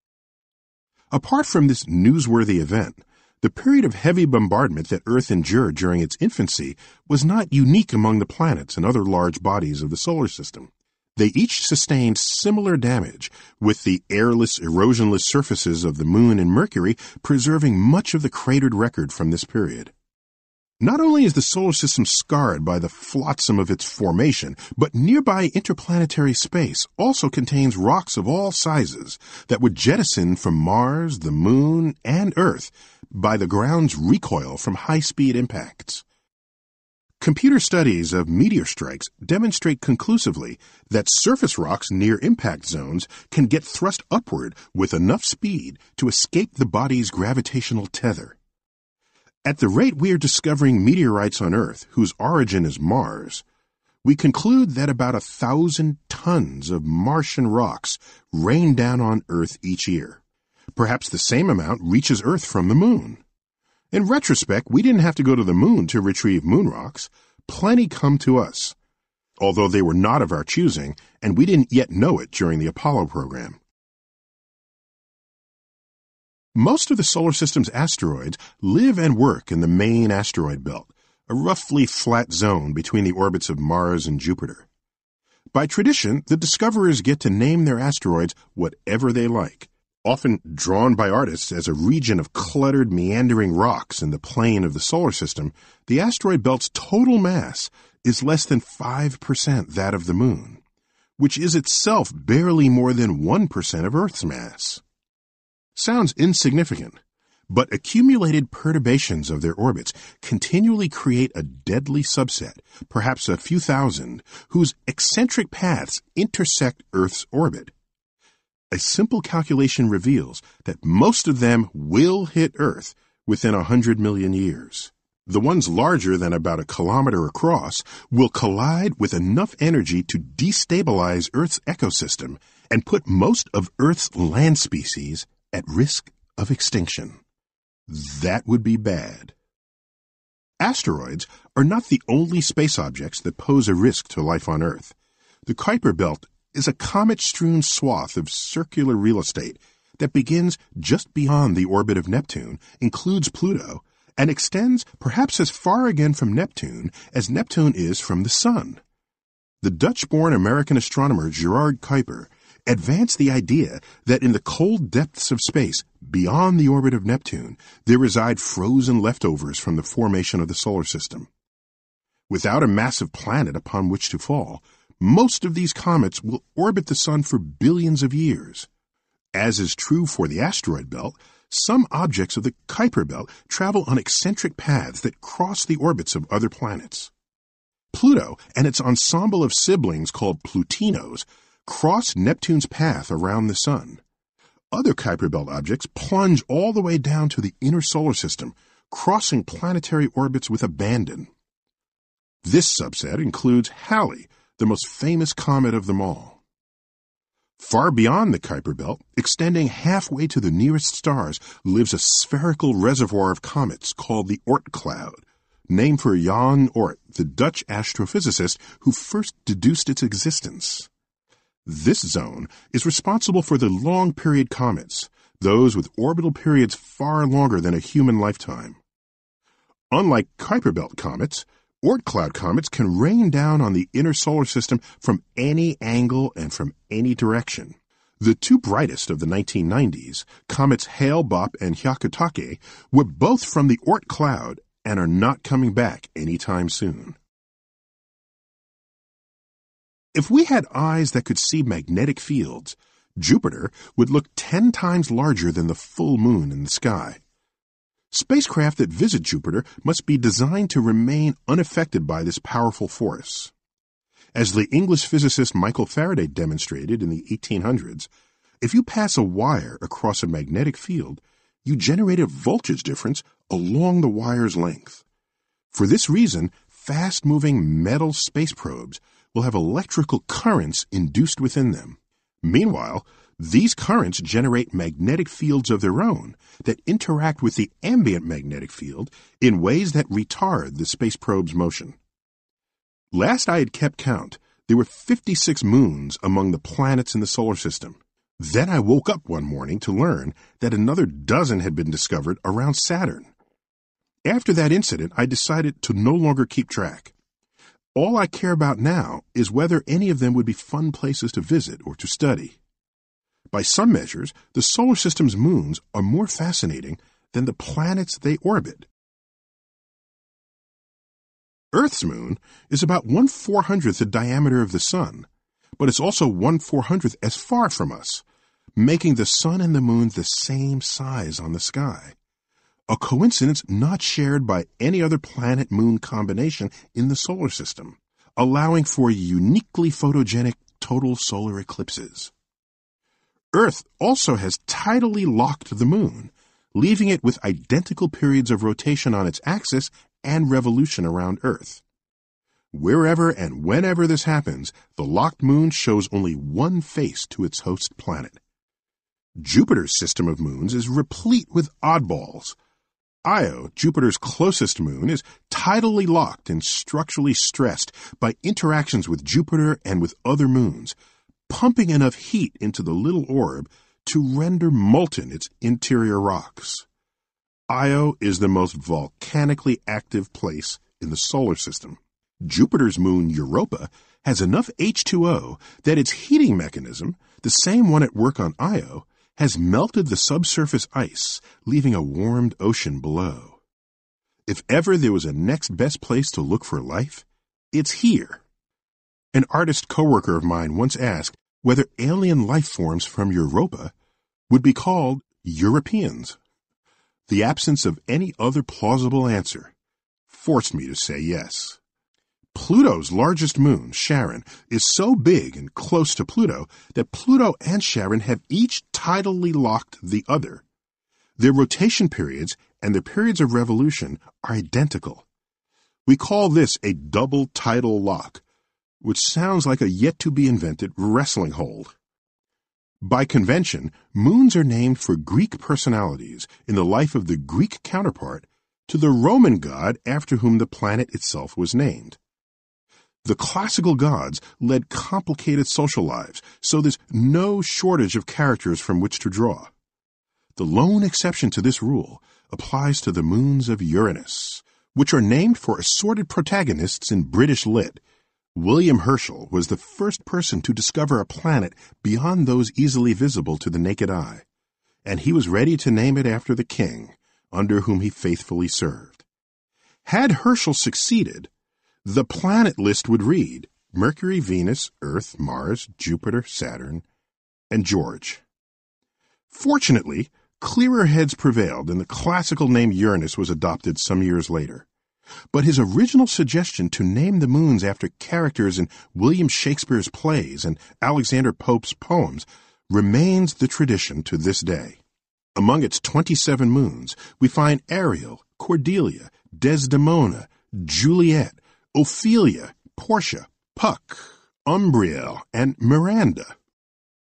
Apart from this newsworthy event, the period of heavy bombardment that Earth endured during its infancy was not unique among the planets and other large bodies of the solar system. They each sustained similar damage, with the airless, erosionless surfaces of the Moon and Mercury preserving much of the cratered record from this period. Not only is the solar system scarred by the flotsam of its formation, but nearby interplanetary space also contains rocks of all sizes that would jettison from Mars, the Moon, and Earth by the ground's recoil from high speed impacts. Computer studies of meteor strikes demonstrate conclusively that surface rocks near impact zones can get thrust upward with enough speed to escape the body's gravitational tether. At the rate we are discovering meteorites on Earth whose origin is Mars, we conclude that about a thousand tons of Martian rocks rain down on Earth each year. Perhaps the same amount reaches Earth from the Moon. In retrospect, we didn't have to go to the Moon to retrieve moon rocks. Plenty come to us, although they were not of our choosing, and we didn't yet know it during the Apollo program. Most of the solar system's asteroids live and work in the main asteroid belt, a roughly flat zone between the orbits of Mars and Jupiter. By tradition, the discoverers get to name their asteroids whatever they like, often drawn by artists as a region of cluttered, meandering rocks in the plane of the solar system. The asteroid belt's total mass is less than 5% that of the Moon, which is itself barely more than 1% of Earth's mass sounds insignificant, but accumulated perturbations of their orbits continually create a deadly subset, perhaps a few thousand, whose eccentric paths intersect Earth's orbit. A simple calculation reveals that most of them will hit Earth within a hundred million years. The ones larger than about a kilometer across will collide with enough energy to destabilize Earth's ecosystem and put most of Earth's land species at risk of extinction. That would be bad. Asteroids are not the only space objects that pose a risk to life on Earth. The Kuiper Belt is a comet strewn swath of circular real estate that begins just beyond the orbit of Neptune, includes Pluto, and extends perhaps as far again from Neptune as Neptune is from the Sun. The Dutch born American astronomer Gerard Kuiper advance the idea that in the cold depths of space, beyond the orbit of Neptune, there reside frozen leftovers from the formation of the solar system. Without a massive planet upon which to fall, most of these comets will orbit the Sun for billions of years. As is true for the asteroid belt, some objects of the Kuiper belt travel on eccentric paths that cross the orbits of other planets. Pluto and its ensemble of siblings called Plutinos cross Neptune's path around the Sun. Other Kuiper Belt objects plunge all the way down to the inner solar system, crossing planetary orbits with abandon. This subset includes Halley, the most famous comet of them all. Far beyond the Kuiper Belt, extending halfway to the nearest stars, lives a spherical reservoir of comets called the Oort cloud, named for Jan Oort, the Dutch astrophysicist who first deduced its existence. This zone is responsible for the long period comets, those with orbital periods far longer than a human lifetime. Unlike Kuiper Belt comets, Oort cloud comets can rain down on the inner solar system from any angle and from any direction. The two brightest of the 1990s, comets Hale-Bopp and Hyakutake, were both from the Oort cloud and are not coming back anytime soon. If we had eyes that could see magnetic fields, Jupiter would look 10 times larger than the full moon in the sky. Spacecraft that visit Jupiter must be designed to remain unaffected by this powerful force. As the English physicist Michael Faraday demonstrated in the 1800s, if you pass a wire across a magnetic field, you generate a voltage difference along the wire's length. For this reason, fast moving metal space probes will have electrical currents induced within them. Meanwhile, these currents generate magnetic fields of their own that interact with the ambient magnetic field in ways that retard the space probe's motion. Last I had kept count, there were 56 moons among the planets in the solar system. Then I woke up one morning to learn that another dozen had been discovered around Saturn. After that incident, I decided to no longer keep track. All I care about now is whether any of them would be fun places to visit or to study. By some measures, the solar system's moons are more fascinating than the planets they orbit. Earth's moon is about one four hundredth the diameter of the sun, but it's also one four hundredth as far from us, making the sun and the moon the same size on the sky. A coincidence not shared by any other planet moon combination in the solar system, allowing for uniquely photogenic total solar eclipses. Earth also has tidally locked the moon, leaving it with identical periods of rotation on its axis and revolution around Earth. Wherever and whenever this happens, the locked moon shows only one face to its host planet. Jupiter's system of moons is replete with oddballs. Io, Jupiter's closest moon, is tidally locked and structurally stressed by interactions with Jupiter and with other moons, pumping enough heat into the little orb to render molten its interior rocks. Io is the most volcanically active place in the solar system. Jupiter's moon Europa has enough H2O that its heating mechanism, the same one at work on Io, has melted the subsurface ice, leaving a warmed ocean below. If ever there was a next best place to look for life, it's here. An artist coworker of mine once asked whether alien life forms from Europa would be called Europeans. The absence of any other plausible answer forced me to say yes. Pluto's largest moon, Charon, is so big and close to Pluto that Pluto and Charon have each tidally locked the other. Their rotation periods and their periods of revolution are identical. We call this a double tidal lock, which sounds like a yet to be invented wrestling hold. By convention, moons are named for Greek personalities in the life of the Greek counterpart to the Roman god after whom the planet itself was named. The classical gods led complicated social lives, so there's no shortage of characters from which to draw. The lone exception to this rule applies to the moons of Uranus, which are named for assorted protagonists in British lit, William Herschel was the first person to discover a planet beyond those easily visible to the naked eye, and he was ready to name it after the king, under whom he faithfully served. Had Herschel succeeded, the planet list would read Mercury, Venus, Earth, Mars, Jupiter, Saturn, and George. Fortunately, clearer heads prevailed and the classical name Uranus was adopted some years later. But his original suggestion to name the moons after characters in William Shakespeare's plays and Alexander Pope's poems remains the tradition to this day. Among its 27 moons, we find Ariel, Cordelia, Desdemona, Juliet, Ophelia, Portia, Puck, Umbriel, and Miranda.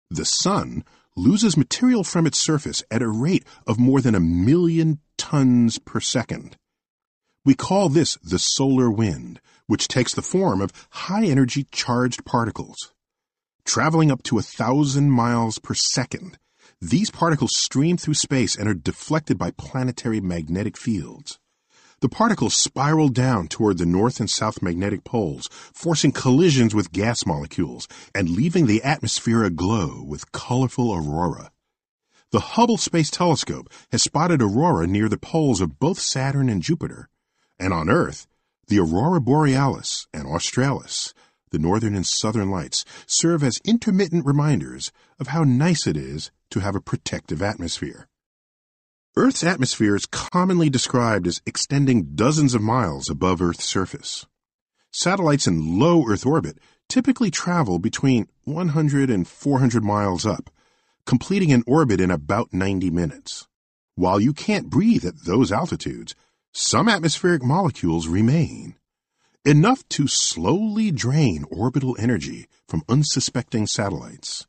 The sun loses material from its surface at a rate of more than a million tons per second. We call this the solar wind, which takes the form of high energy charged particles. traveling up to a thousand miles per second. These particles stream through space and are deflected by planetary magnetic fields. The particles spiral down toward the north and south magnetic poles, forcing collisions with gas molecules and leaving the atmosphere aglow with colorful aurora. The Hubble Space Telescope has spotted aurora near the poles of both Saturn and Jupiter, and on Earth, the aurora borealis and australis, the northern and southern lights, serve as intermittent reminders of how nice it is to have a protective atmosphere. Earth's atmosphere is commonly described as extending dozens of miles above Earth's surface. Satellites in low Earth orbit typically travel between 100 and 400 miles up, completing an orbit in about 90 minutes. While you can't breathe at those altitudes, some atmospheric molecules remain, enough to slowly drain orbital energy from unsuspecting satellites.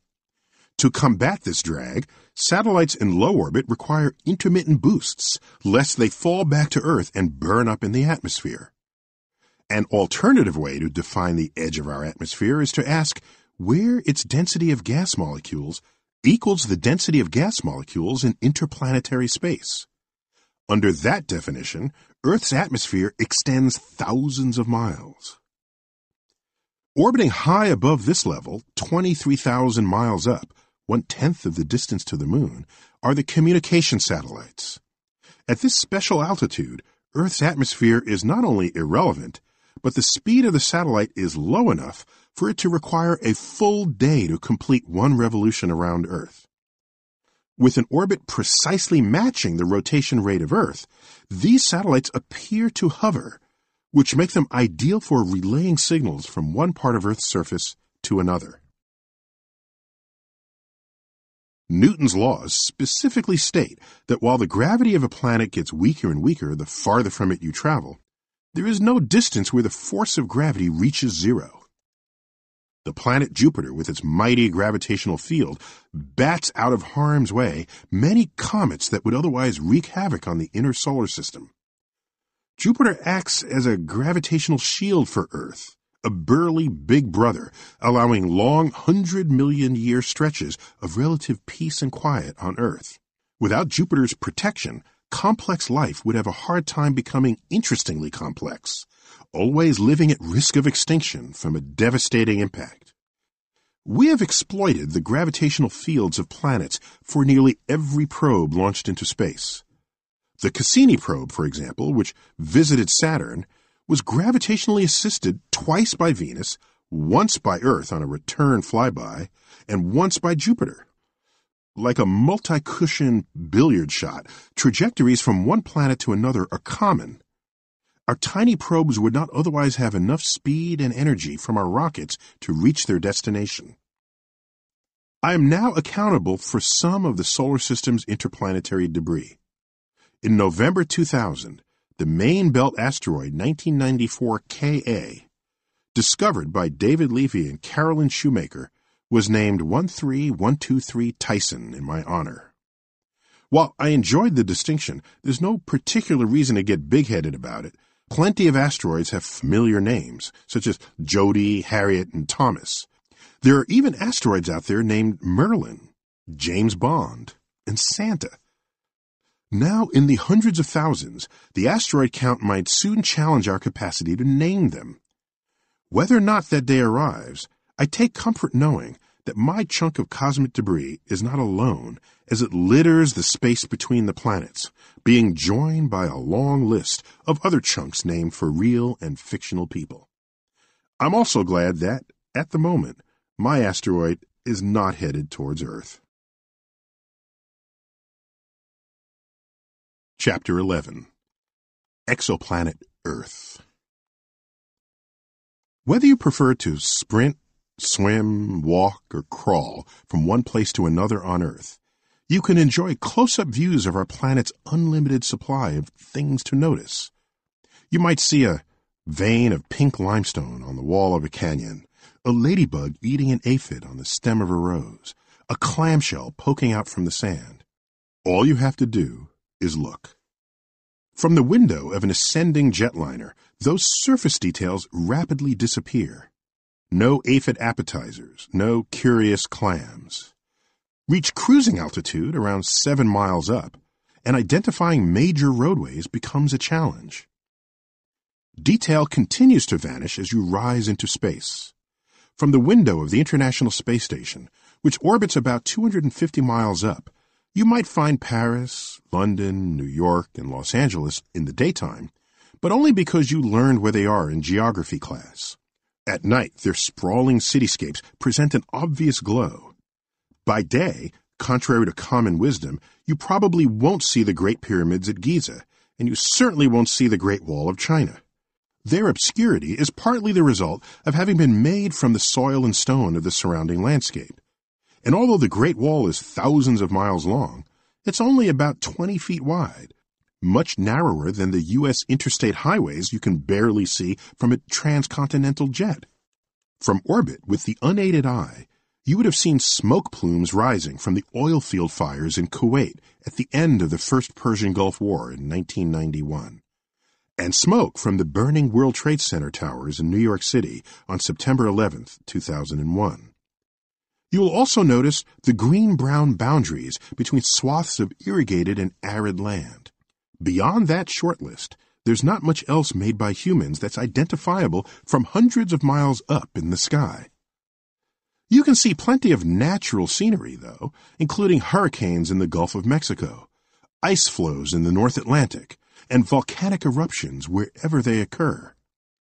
To combat this drag, satellites in low orbit require intermittent boosts, lest they fall back to Earth and burn up in the atmosphere. An alternative way to define the edge of our atmosphere is to ask where its density of gas molecules equals the density of gas molecules in interplanetary space. Under that definition, Earth's atmosphere extends thousands of miles. Orbiting high above this level, 23,000 miles up, one tenth of the distance to the moon, are the communication satellites. At this special altitude, Earth's atmosphere is not only irrelevant, but the speed of the satellite is low enough for it to require a full day to complete one revolution around Earth. With an orbit precisely matching the rotation rate of Earth, these satellites appear to hover, which make them ideal for relaying signals from one part of Earth's surface to another. Newton's laws specifically state that while the gravity of a planet gets weaker and weaker the farther from it you travel, there is no distance where the force of gravity reaches zero. The planet Jupiter, with its mighty gravitational field, bats out of harm's way many comets that would otherwise wreak havoc on the inner solar system. Jupiter acts as a gravitational shield for Earth, a burly big brother, allowing long hundred million year stretches of relative peace and quiet on Earth. Without Jupiter's protection, complex life would have a hard time becoming interestingly complex always living at risk of extinction from a devastating impact. We have exploited the gravitational fields of planets for nearly every probe launched into space. The Cassini probe, for example, which visited Saturn, was gravitationally assisted twice by Venus, once by Earth on a return flyby, and once by Jupiter. Like a multi cushion billiard shot, trajectories from one planet to another are common, our tiny probes would not otherwise have enough speed and energy from our rockets to reach their destination. I am now accountable for some of the solar system's interplanetary debris. In November 2000, the main belt asteroid 1994 Ka, discovered by David Levy and Carolyn Shoemaker, was named 13123 Tyson in my honor. While I enjoyed the distinction, there's no particular reason to get big headed about it Plenty of asteroids have familiar names, such as Jody, Harriet, and Thomas. There are even asteroids out there named Merlin, James Bond, and Santa. Now, in the hundreds of thousands, the asteroid count might soon challenge our capacity to name them. Whether or not that day arrives, I take comfort knowing that my chunk of cosmic debris is not alone as it litters the space between the planets, being joined by a long list of other chunks named for real and fictional people. I'm also glad that, at the moment, my asteroid is not headed towards Earth. Chapter 11 Exoplanet Earth Whether you prefer to sprint swim, walk, or crawl from one place to another on Earth, you can enjoy close up views of our planet's unlimited supply of things to notice. You might see a vein of pink limestone on the wall of a canyon, a ladybug eating an aphid on the stem of a rose, a clamshell poking out from the sand. All you have to do is look. From the window of an ascending jetliner, those surface details rapidly disappear. No aphid appetizers, no curious clams. Reach cruising altitude around seven miles up, and identifying major roadways becomes a challenge. Detail continues to vanish as you rise into space. From the window of the International Space Station, which orbits about 250 miles up, you might find Paris, London, New York, and Los Angeles in the daytime, but only because you learned where they are in geography class. At night, their sprawling cityscapes present an obvious glow. By day, contrary to common wisdom, you probably won't see the Great Pyramids at Giza, and you certainly won't see the Great Wall of China. Their obscurity is partly the result of having been made from the soil and stone of the surrounding landscape. And although the Great Wall is thousands of miles long, it's only about 20 feet wide, much narrower than the U.S. interstate highways you can barely see from a transcontinental jet. From orbit, with the unaided eye, you would have seen smoke plumes rising from the oil field fires in Kuwait at the end of the First Persian Gulf War in 1991, and smoke from the burning World Trade Center towers in New York City on September 11, 2001. You will also notice the green-brown boundaries between swaths of irrigated and arid land. Beyond that short list, there's not much else made by humans that's identifiable from hundreds of miles up in the sky. You can see plenty of natural scenery, though, including hurricanes in the Gulf of Mexico, ice floes in the North Atlantic, and volcanic eruptions wherever they occur.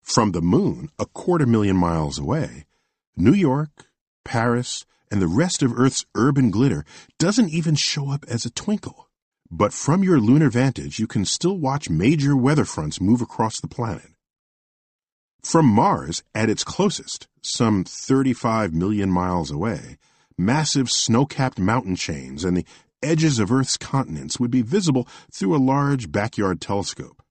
From the moon, a quarter million miles away, New York, Paris, and the rest of Earth's urban glitter doesn't even show up as a twinkle. But from your lunar vantage, you can still watch major weather fronts move across the planet. From Mars, at its closest, some 35 million miles away, massive snow-capped mountain chains and the edges of Earth's continents would be visible through a large backyard telescope.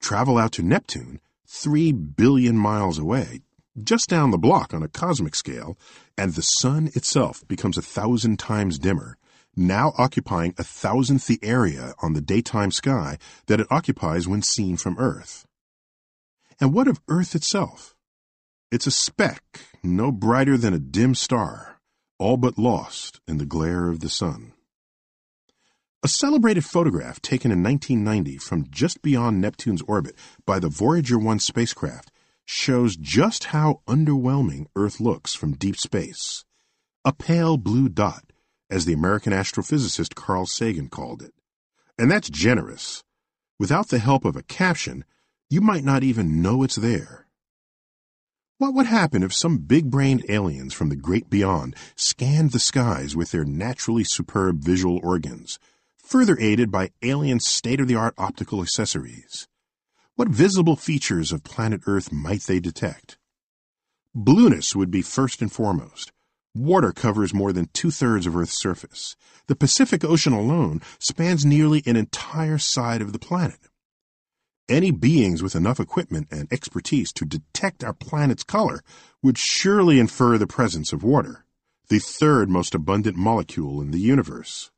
Travel out to Neptune, 3 billion miles away, just down the block on a cosmic scale, and the sun itself becomes a thousand times dimmer, now occupying a thousandth the area on the daytime sky that it occupies when seen from Earth. And what of Earth itself? It's a speck, no brighter than a dim star, all but lost in the glare of the sun. A celebrated photograph taken in 1990 from just beyond Neptune's orbit by the Voyager 1 spacecraft shows just how underwhelming Earth looks from deep space. A pale blue dot, as the American astrophysicist Carl Sagan called it. And that's generous. Without the help of a caption, you might not even know it's there. What would happen if some big-brained aliens from the great beyond scanned the skies with their naturally superb visual organs, further aided by alien state-of-the-art optical accessories? What visible features of planet Earth might they detect? Blueness would be first and foremost. Water covers more than two-thirds of Earth's surface. The Pacific Ocean alone spans nearly an entire side of the planet. Any beings with enough equipment and expertise to detect our planet's color would surely infer the presence of water, the third most abundant molecule in the universe.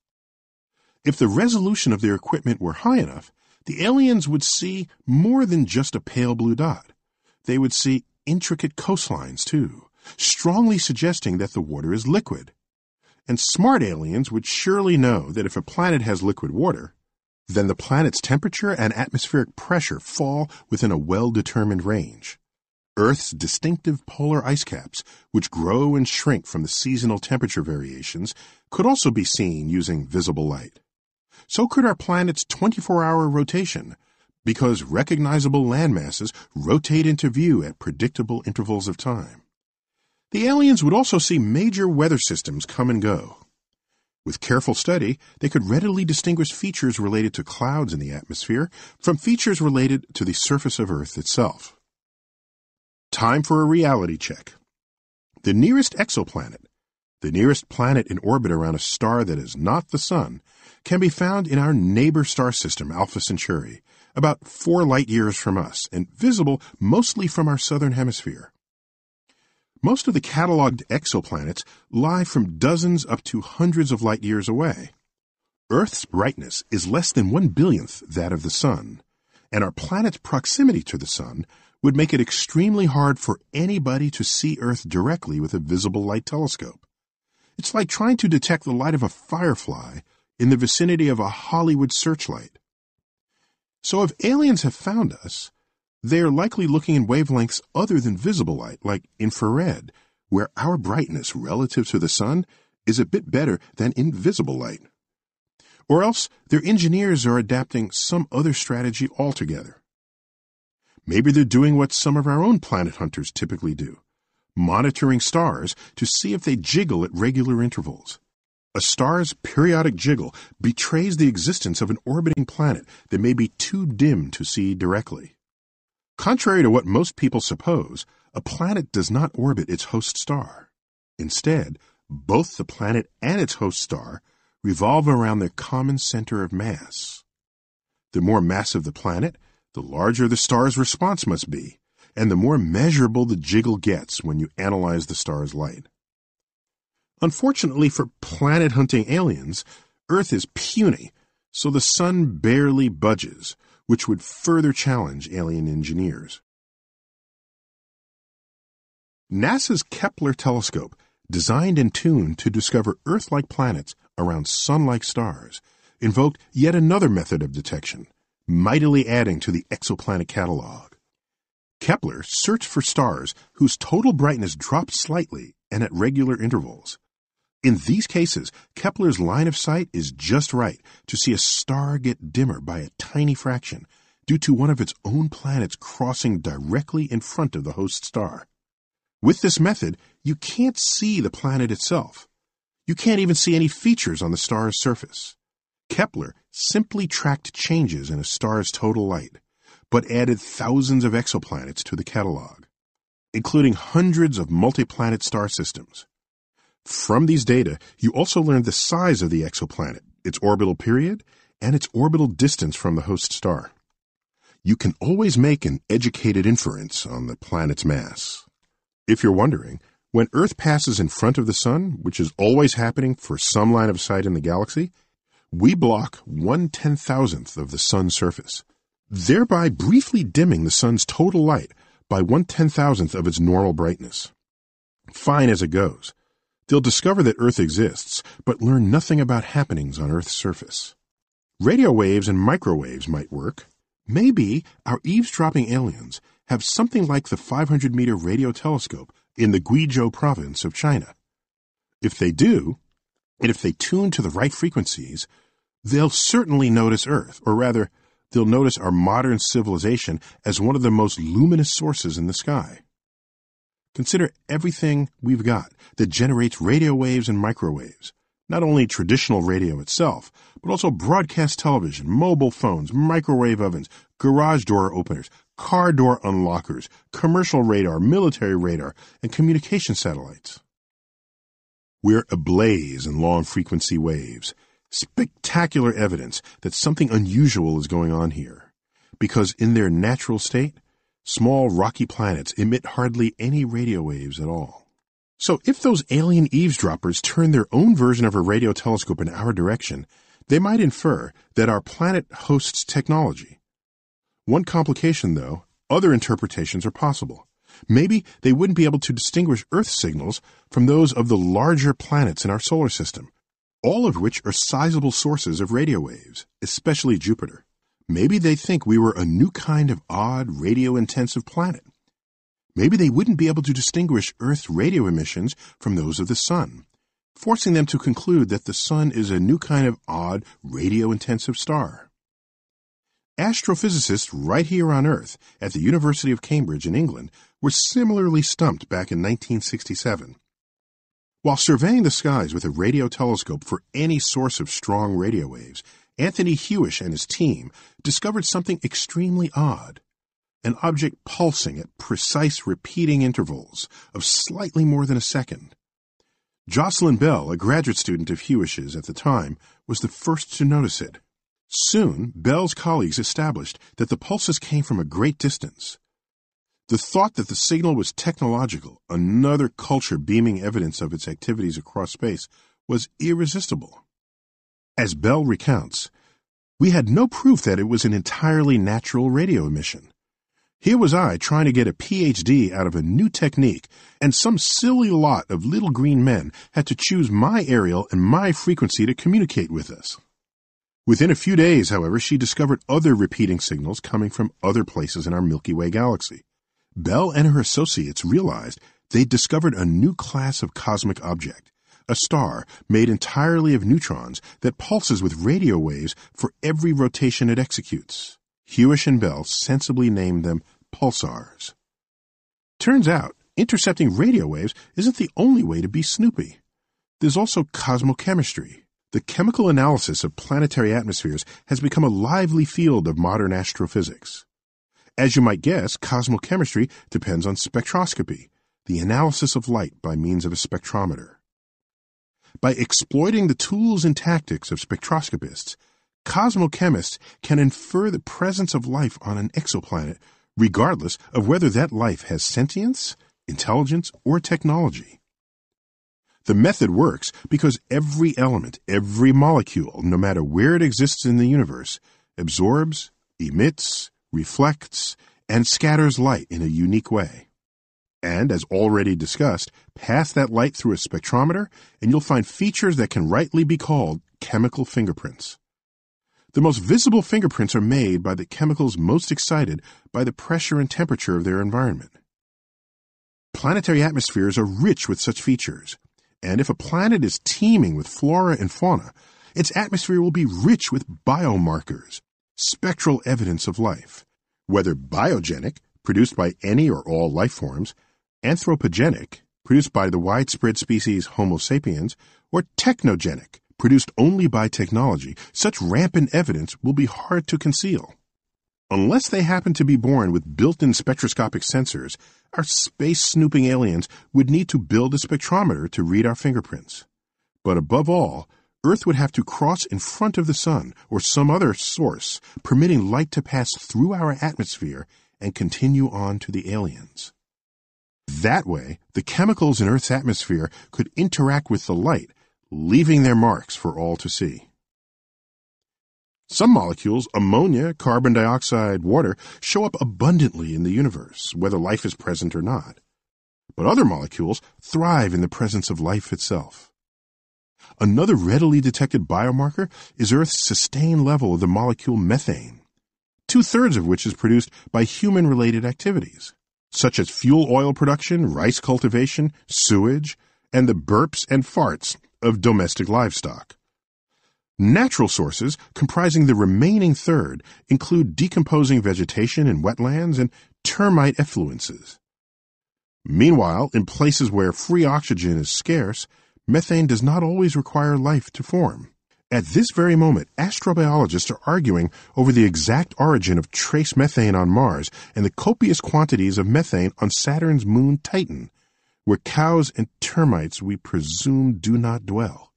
If the resolution of their equipment were high enough, the aliens would see more than just a pale blue dot. They would see intricate coastlines, too, strongly suggesting that the water is liquid. And smart aliens would surely know that if a planet has liquid water, then the planet's temperature and atmospheric pressure fall within a well-determined range. Earth's distinctive polar ice caps, which grow and shrink from the seasonal temperature variations, could also be seen using visible light so could our planet's 24-hour rotation, because recognizable landmasses rotate into view at predictable intervals of time. The aliens would also see major weather systems come and go. With careful study, they could readily distinguish features related to clouds in the atmosphere from features related to the surface of Earth itself. Time for a reality check. The nearest exoplanet, the nearest planet in orbit around a star that is not the Sun, can be found in our neighbor star system, Alpha Centauri, about four light years from us and visible mostly from our southern hemisphere. Most of the cataloged exoplanets lie from dozens up to hundreds of light years away. Earth's brightness is less than one billionth that of the Sun, and our planet's proximity to the Sun would make it extremely hard for anybody to see Earth directly with a visible light telescope. It's like trying to detect the light of a firefly in the vicinity of a Hollywood searchlight. So if aliens have found us, they are likely looking in wavelengths other than visible light, like infrared, where our brightness relative to the sun is a bit better than invisible light. Or else their engineers are adapting some other strategy altogether. Maybe they're doing what some of our own planet hunters typically do monitoring stars to see if they jiggle at regular intervals. A star's periodic jiggle betrays the existence of an orbiting planet that may be too dim to see directly. Contrary to what most people suppose, a planet does not orbit its host star. Instead, both the planet and its host star revolve around their common center of mass. The more massive the planet, the larger the star's response must be, and the more measurable the jiggle gets when you analyze the star's light. Unfortunately for planet hunting aliens, Earth is puny, so the sun barely budges, which would further challenge alien engineers. NASA's Kepler telescope, designed and tuned to discover Earth like planets around sun like stars, invoked yet another method of detection mightily adding to the exoplanet catalog. Kepler searched for stars whose total brightness dropped slightly and at regular intervals. In these cases, Kepler's line of sight is just right to see a star get dimmer by a tiny fraction due to one of its own planets crossing directly in front of the host star. With this method, you can't see the planet itself. You can't even see any features on the star's surface. Kepler simply tracked changes in a star's total light, but added thousands of exoplanets to the catalog, including hundreds of multi-planet star systems. From these data, you also learned the size of the exoplanet, its orbital period, and its orbital distance from the host star. You can always make an educated inference on the planet's mass. If you're wondering, when Earth passes in front of the Sun, which is always happening for some line of sight in the galaxy, we block one ten thousandth of the sun's surface, thereby briefly dimming the sun's total light by one ten thousandth of its normal brightness. Fine as it goes. They'll discover that Earth exists, but learn nothing about happenings on Earth's surface. Radio waves and microwaves might work. Maybe our eavesdropping aliens have something like the 500 meter radio telescope in the Guizhou province of China. If they do, and if they tune to the right frequencies, they'll certainly notice Earth, or rather, they'll notice our modern civilization as one of the most luminous sources in the sky. Consider everything we've got that generates radio waves and microwaves. Not only traditional radio itself, but also broadcast television, mobile phones, microwave ovens, garage door openers, car door unlockers, commercial radar, military radar, and communication satellites. We're ablaze in long frequency waves, spectacular evidence that something unusual is going on here. Because in their natural state, small rocky planets emit hardly any radio waves at all. So if those alien eavesdroppers turn their own version of a radio telescope in our direction, they might infer that our planet hosts technology. One complication, though, other interpretations are possible. Maybe they wouldn't be able to distinguish Earth signals from those of the larger planets in our solar system, all of which are sizable sources of radio waves, especially Jupiter. Maybe they think we were a new kind of odd radio intensive planet. Maybe they wouldn't be able to distinguish Earth's radio emissions from those of the Sun, forcing them to conclude that the Sun is a new kind of odd radio intensive star. Astrophysicists right here on Earth at the University of Cambridge in England were similarly stumped back in 1967 while surveying the skies with a radio telescope for any source of strong radio waves, Anthony Hewish and his team discovered something extremely odd. An object pulsing at precise repeating intervals of slightly more than a second. Jocelyn Bell, a graduate student of Hewish's at the time, was the first to notice it. Soon, Bell's colleagues established that the pulses came from a great distance. The thought that the signal was technological, another culture beaming evidence of its activities across space, was irresistible. As Bell recounts, we had no proof that it was an entirely natural radio emission. Here was I trying to get a PhD out of a new technique, and some silly lot of little green men had to choose my aerial and my frequency to communicate with us. Within a few days, however, she discovered other repeating signals coming from other places in our Milky Way galaxy. Bell and her associates realized they'd discovered a new class of cosmic object, a star made entirely of neutrons that pulses with radio waves for every rotation it executes. Hewish and Bell sensibly named them pulsars. Turns out, intercepting radio waves isn't the only way to be snoopy. There's also cosmochemistry. The chemical analysis of planetary atmospheres has become a lively field of modern astrophysics. As you might guess, cosmochemistry depends on spectroscopy, the analysis of light by means of a spectrometer. By exploiting the tools and tactics of spectroscopists, cosmochemists can infer the presence of life on an exoplanet regardless of whether that life has sentience, intelligence, or technology. The method works because every element, every molecule, no matter where it exists in the universe, absorbs, emits, reflects, and scatters light in a unique way. And, as already discussed, pass that light through a spectrometer and you'll find features that can rightly be called chemical fingerprints. The most visible fingerprints are made by the chemicals most excited by the pressure and temperature of their environment. Planetary atmospheres are rich with such features, and if a planet is teeming with flora and fauna, its atmosphere will be rich with biomarkers, spectral evidence of life, whether biogenic, produced by any or all life forms, anthropogenic, produced by the widespread species Homo sapiens, or technogenic, produced only by technology, such rampant evidence will be hard to conceal. Unless they happen to be born with built-in spectroscopic sensors, our space snooping aliens would need to build a spectrometer to read our fingerprints. But above all, Earth would have to cross in front of the Sun or some other source, permitting light to pass through our atmosphere and continue on to the aliens. That way, the chemicals in Earth's atmosphere could interact with the light leaving their marks for all to see. Some molecules, ammonia, carbon dioxide, water, show up abundantly in the universe, whether life is present or not. But other molecules thrive in the presence of life itself. Another readily detected biomarker is Earth's sustained level of the molecule methane, two thirds of which is produced by human related activities, such as fuel oil production, rice cultivation, sewage, and the burps and farts of domestic livestock. Natural sources, comprising the remaining third, include decomposing vegetation in wetlands and termite effluences. Meanwhile, in places where free oxygen is scarce, methane does not always require life to form. At this very moment, astrobiologists are arguing over the exact origin of trace methane on Mars and the copious quantities of methane on Saturn's moon Titan, where cows and termites we presume do not dwell.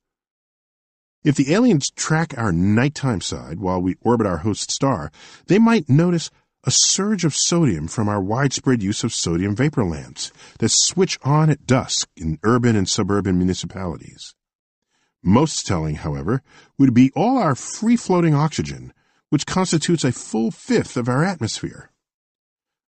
If the aliens track our nighttime side while we orbit our host star, they might notice a surge of sodium from our widespread use of sodium vapor lamps that switch on at dusk in urban and suburban municipalities. Most telling, however, would be all our free floating oxygen, which constitutes a full fifth of our atmosphere.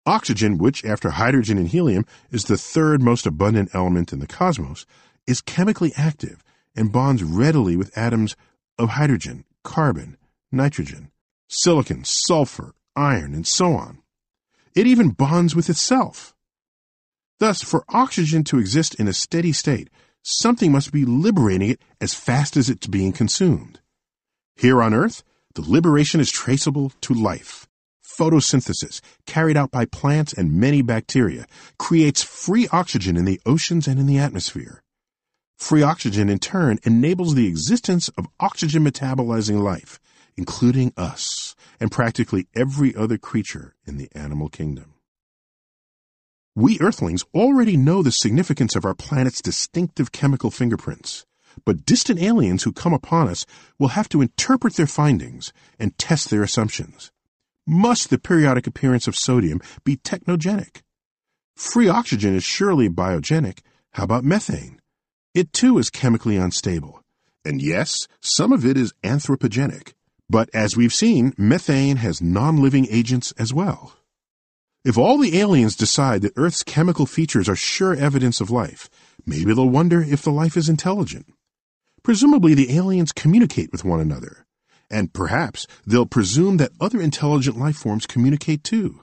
Oxygen, which, after hydrogen and helium, is the third most abundant element in the cosmos, is chemically active and bonds readily with atoms of hydrogen, carbon, nitrogen, silicon, sulfur, iron, and so on. It even bonds with itself. Thus, for oxygen to exist in a steady state, something must be liberating it as fast as it's being consumed. Here on Earth, the liberation is traceable to life photosynthesis, carried out by plants and many bacteria, creates free oxygen in the oceans and in the atmosphere. Free oxygen, in turn, enables the existence of oxygen metabolizing life, including us and practically every other creature in the animal kingdom. We Earthlings already know the significance of our planet's distinctive chemical fingerprints, but distant aliens who come upon us will have to interpret their findings and test their assumptions. Must the periodic appearance of sodium be technogenic? Free oxygen is surely biogenic. How about methane? It too is chemically unstable. And yes, some of it is anthropogenic. But as we've seen, methane has non-living agents as well. If all the aliens decide that Earth's chemical features are sure evidence of life, maybe they'll wonder if the life is intelligent. Presumably the aliens communicate with one another, and perhaps they'll presume that other intelligent life forms communicate too.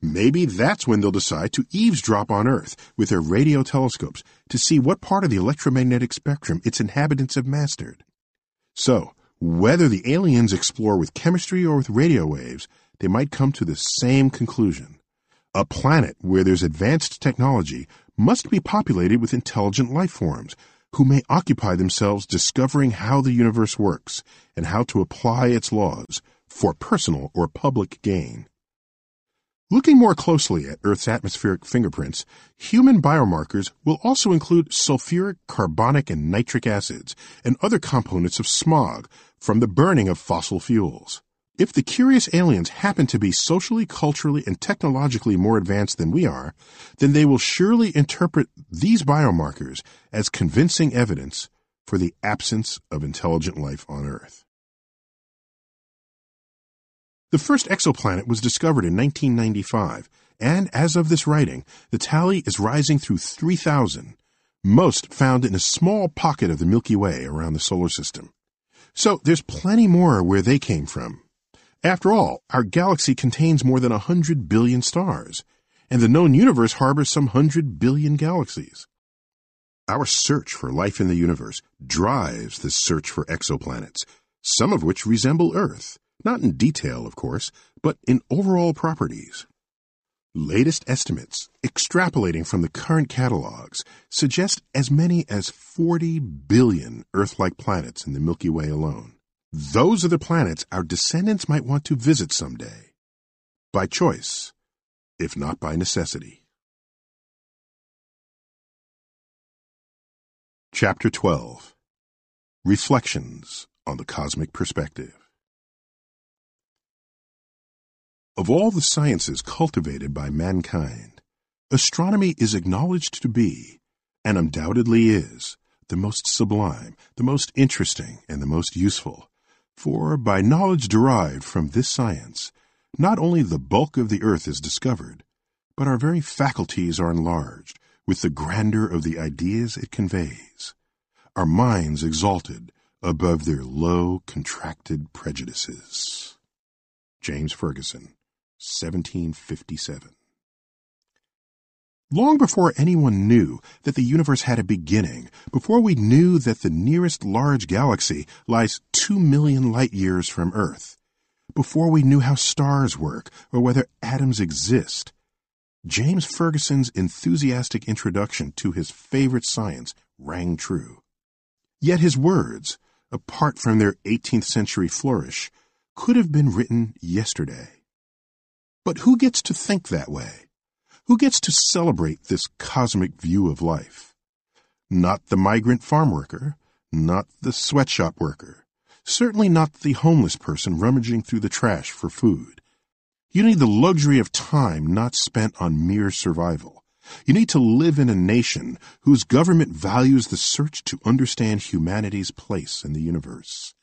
Maybe that's when they'll decide to eavesdrop on Earth with their radio telescopes to see what part of the electromagnetic spectrum its inhabitants have mastered. So, whether the aliens explore with chemistry or with radio waves, they might come to the same conclusion. A planet where there's advanced technology must be populated with intelligent life forms who may occupy themselves discovering how the universe works and how to apply its laws for personal or public gain. Looking more closely at Earth's atmospheric fingerprints, human biomarkers will also include sulfuric, carbonic, and nitric acids and other components of smog from the burning of fossil fuels. If the curious aliens happen to be socially, culturally, and technologically more advanced than we are, then they will surely interpret these biomarkers as convincing evidence for the absence of intelligent life on Earth. The first exoplanet was discovered in 1995, and as of this writing, the tally is rising through 3,000, most found in a small pocket of the Milky Way around the solar system. So there's plenty more where they came from. After all, our galaxy contains more than a hundred billion stars, and the known universe harbors some hundred billion galaxies. Our search for life in the universe drives the search for exoplanets, some of which resemble Earth not in detail, of course, but in overall properties. Latest estimates, extrapolating from the current catalogs, suggest as many as 40 billion Earth like planets in the Milky Way alone. Those are the planets our descendants might want to visit someday. By choice, if not by necessity. Chapter 12 Reflections on the Cosmic Perspective Of all the sciences cultivated by mankind, astronomy is acknowledged to be, and undoubtedly is, the most sublime, the most interesting, and the most useful. For by knowledge derived from this science, not only the bulk of the earth is discovered, but our very faculties are enlarged with the grandeur of the ideas it conveys, our minds exalted above their low, contracted prejudices. James Ferguson 1757. Long before anyone knew that the universe had a beginning, before we knew that the nearest large galaxy lies two million light years from Earth, before we knew how stars work or whether atoms exist, James Ferguson's enthusiastic introduction to his favorite science rang true. Yet his words, apart from their 18th century flourish, could have been written yesterday. But who gets to think that way? Who gets to celebrate this cosmic view of life? Not the migrant farm worker, not the sweatshop worker, certainly not the homeless person rummaging through the trash for food. You need the luxury of time not spent on mere survival. You need to live in a nation whose government values the search to understand humanity's place in the universe.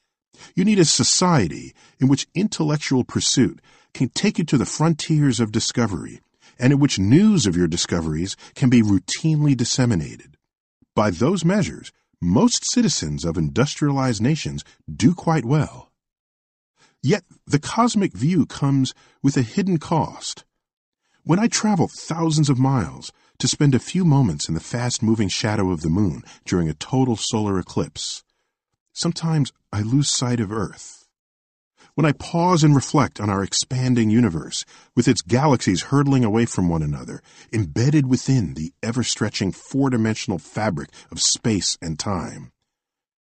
You need a society in which intellectual pursuit can take you to the frontiers of discovery and in which news of your discoveries can be routinely disseminated. By those measures, most citizens of industrialized nations do quite well. Yet the cosmic view comes with a hidden cost. When I travel thousands of miles to spend a few moments in the fast moving shadow of the moon during a total solar eclipse, sometimes I lose sight of Earth when I pause and reflect on our expanding universe, with its galaxies hurtling away from one another, embedded within the ever stretching four dimensional fabric of space and time.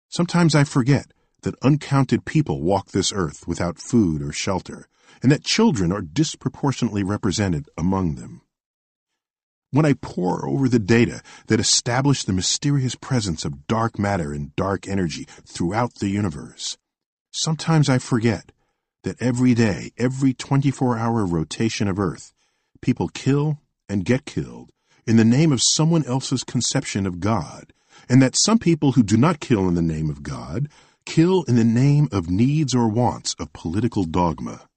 Sometimes I forget that uncounted people walk this earth without food or shelter, and that children are disproportionately represented among them. When I pore over the data that establish the mysterious presence of dark matter and dark energy throughout the universe, sometimes I forget that every day, every 24 hour rotation of Earth, people kill and get killed in the name of someone else's conception of God, and that some people who do not kill in the name of God kill in the name of needs or wants of political dogma.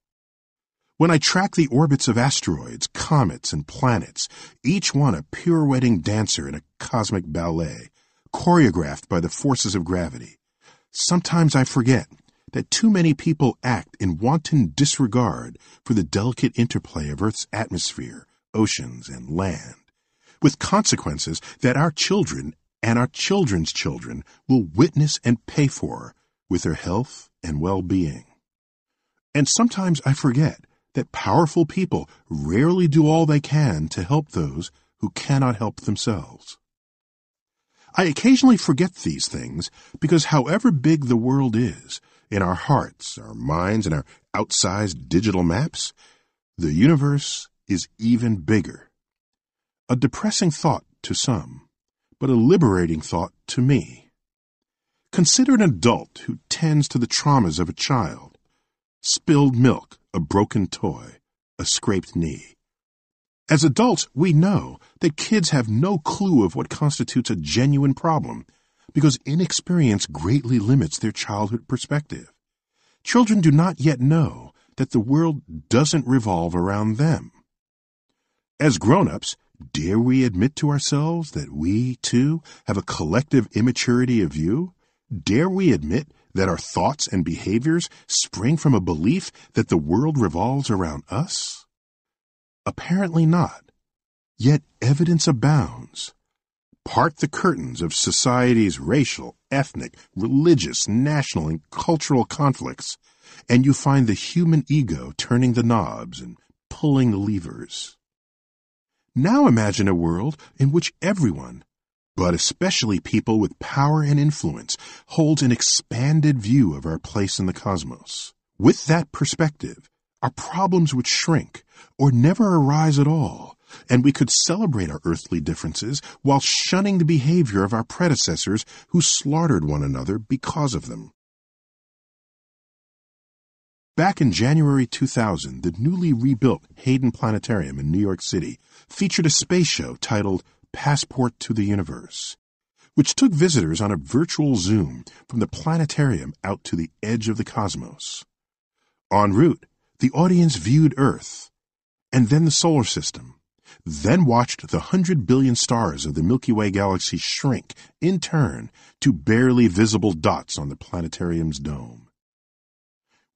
When I track the orbits of asteroids, comets, and planets, each one a pirouetting dancer in a cosmic ballet, choreographed by the forces of gravity, sometimes I forget that too many people act in wanton disregard for the delicate interplay of Earth's atmosphere, oceans, and land, with consequences that our children and our children's children will witness and pay for with their health and well-being. And sometimes I forget that powerful people rarely do all they can to help those who cannot help themselves. I occasionally forget these things because however big the world is, in our hearts, our minds, and our outsized digital maps, the universe is even bigger. A depressing thought to some, but a liberating thought to me. Consider an adult who tends to the traumas of a child. Spilled milk, a broken toy, a scraped knee. As adults, we know that kids have no clue of what constitutes a genuine problem because inexperience greatly limits their childhood perspective. Children do not yet know that the world doesn't revolve around them. As grown-ups, Dare we admit to ourselves that we, too, have a collective immaturity of view? Dare we admit that our thoughts and behaviors spring from a belief that the world revolves around us? Apparently not. Yet evidence abounds. Part the curtains of society's racial, ethnic, religious, national, and cultural conflicts, and you find the human ego turning the knobs and pulling the levers. Now imagine a world in which everyone, but especially people with power and influence, holds an expanded view of our place in the cosmos. With that perspective, our problems would shrink or never arise at all, and we could celebrate our earthly differences while shunning the behavior of our predecessors who slaughtered one another because of them. Back in January 2000, the newly rebuilt Hayden Planetarium in New York City featured a space show titled Passport to the Universe, which took visitors on a virtual zoom from the planetarium out to the edge of the cosmos. En route, the audience viewed Earth, and then the solar system, then watched the hundred billion stars of the Milky Way galaxy shrink, in turn, to barely visible dots on the planetarium's dome.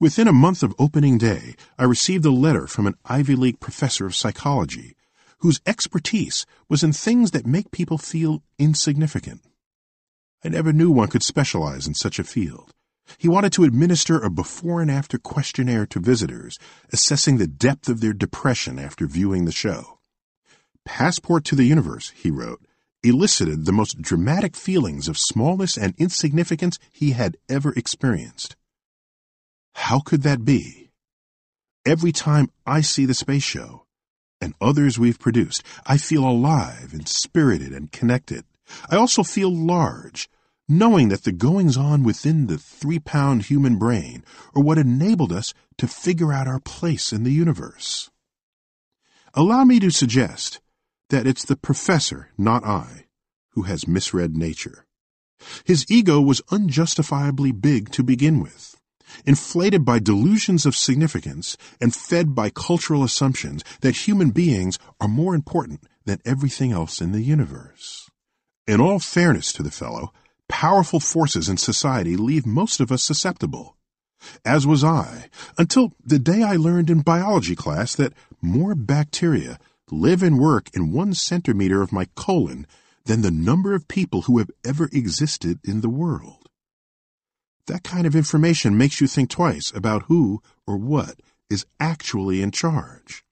Within a month of opening day, I received a letter from an Ivy League professor of psychology whose expertise was in things that make people feel insignificant. I never knew one could specialize in such a field. He wanted to administer a before and after questionnaire to visitors, assessing the depth of their depression after viewing the show. Passport to the Universe, he wrote, elicited the most dramatic feelings of smallness and insignificance he had ever experienced. How could that be? Every time I see the space show and others we've produced, I feel alive and spirited and connected. I also feel large, knowing that the goings on within the three pound human brain are what enabled us to figure out our place in the universe. Allow me to suggest that it's the professor, not I, who has misread nature. His ego was unjustifiably big to begin with inflated by delusions of significance and fed by cultural assumptions that human beings are more important than everything else in the universe. In all fairness to the fellow, powerful forces in society leave most of us susceptible. As was I, until the day I learned in biology class that more bacteria live and work in one centimeter of my colon than the number of people who have ever existed in the world. That kind of information makes you think twice about who or what is actually in charge.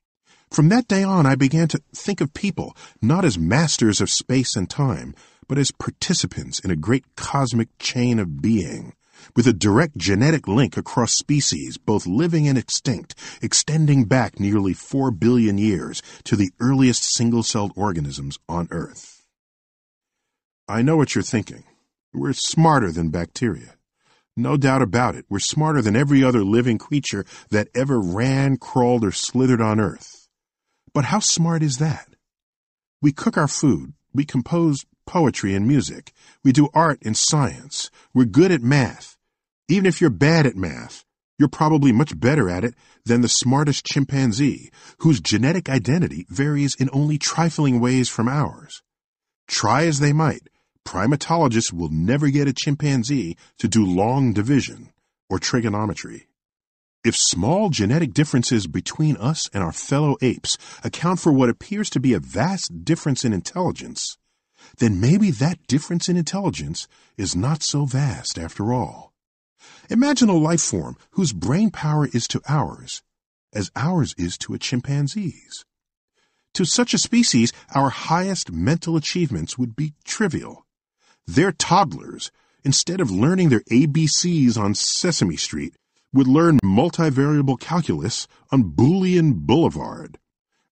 From that day on, I began to think of people not as masters of space and time, but as participants in a great cosmic chain of being, with a direct genetic link across species, both living and extinct, extending back nearly four billion years to the earliest single-celled organisms on Earth. I know what you're thinking. We're smarter than bacteria. No doubt about it, we're smarter than every other living creature that ever ran, crawled, or slithered on Earth. But how smart is that? We cook our food. We compose poetry and music. We do art and science. We're good at math. Even if you're bad at math, you're probably much better at it than the smartest chimpanzee, whose genetic identity varies in only trifling ways from ours. Try as they might, primatologists will never get a chimpanzee to do long division or trigonometry. If small genetic differences between us and our fellow apes account for what appears to be a vast difference in intelligence, then maybe that difference in intelligence is not so vast after all. Imagine a life form whose brain power is to ours as ours is to a chimpanzee's. To such a species, our highest mental achievements would be trivial. Their toddlers, instead of learning their ABCs on Sesame Street, would learn multivariable calculus on Boolean Boulevard.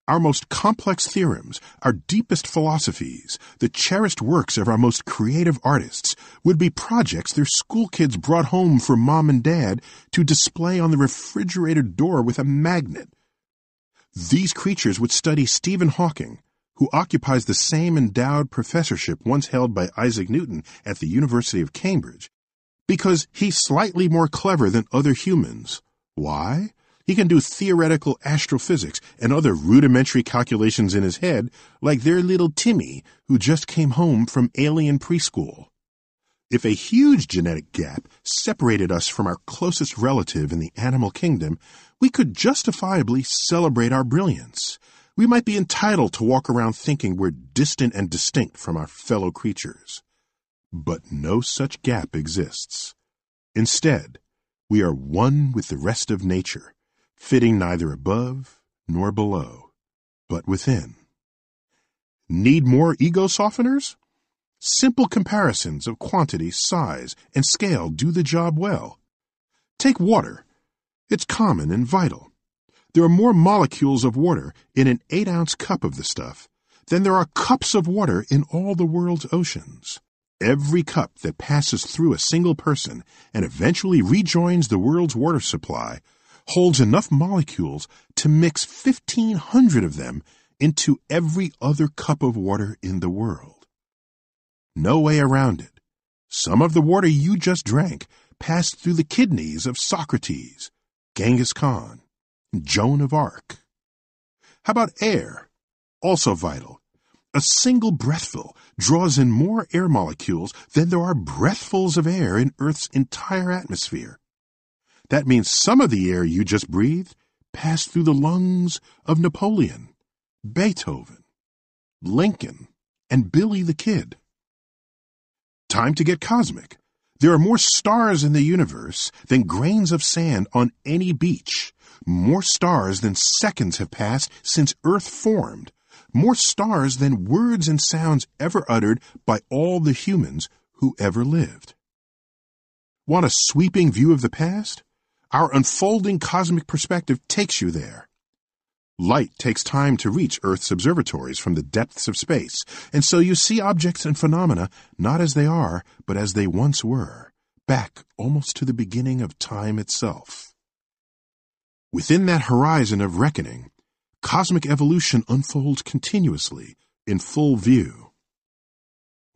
Our most complex theorems, our deepest philosophies, the cherished works of our most creative artists would be projects their school kids brought home for mom and dad to display on the refrigerator door with a magnet. These creatures would study Stephen Hawking, who occupies the same endowed professorship once held by Isaac Newton at the University of Cambridge, because he's slightly more clever than other humans. Why? He can do theoretical astrophysics and other rudimentary calculations in his head like their little Timmy who just came home from alien preschool. If a huge genetic gap separated us from our closest relative in the animal kingdom, we could justifiably celebrate our brilliance. We might be entitled to walk around thinking we're distant and distinct from our fellow creatures. But no such gap exists. Instead, we are one with the rest of nature fitting neither above nor below, but within. Need more ego softeners? Simple comparisons of quantity, size, and scale do the job well. Take water. It's common and vital. There are more molecules of water in an 8 ounce cup of the stuff than there are cups of water in all the world's oceans. Every cup that passes through a single person and eventually rejoins the world's water supply holds enough molecules to mix 1,500 of them into every other cup of water in the world. No way around it. Some of the water you just drank passed through the kidneys of Socrates, Genghis Khan, Joan of Arc. How about air? Also vital. A single breathful draws in more air molecules than there are breathfuls of air in Earth's entire atmosphere. That means some of the air you just breathed passed through the lungs of Napoleon, Beethoven, Lincoln, and Billy the Kid. Time to get cosmic. There are more stars in the universe than grains of sand on any beach, more stars than seconds have passed since Earth formed, more stars than words and sounds ever uttered by all the humans who ever lived. Want a sweeping view of the past? Our unfolding cosmic perspective takes you there. Light takes time to reach Earth's observatories from the depths of space, and so you see objects and phenomena not as they are, but as they once were, back almost to the beginning of time itself. Within that horizon of reckoning, cosmic evolution unfolds continuously in full view.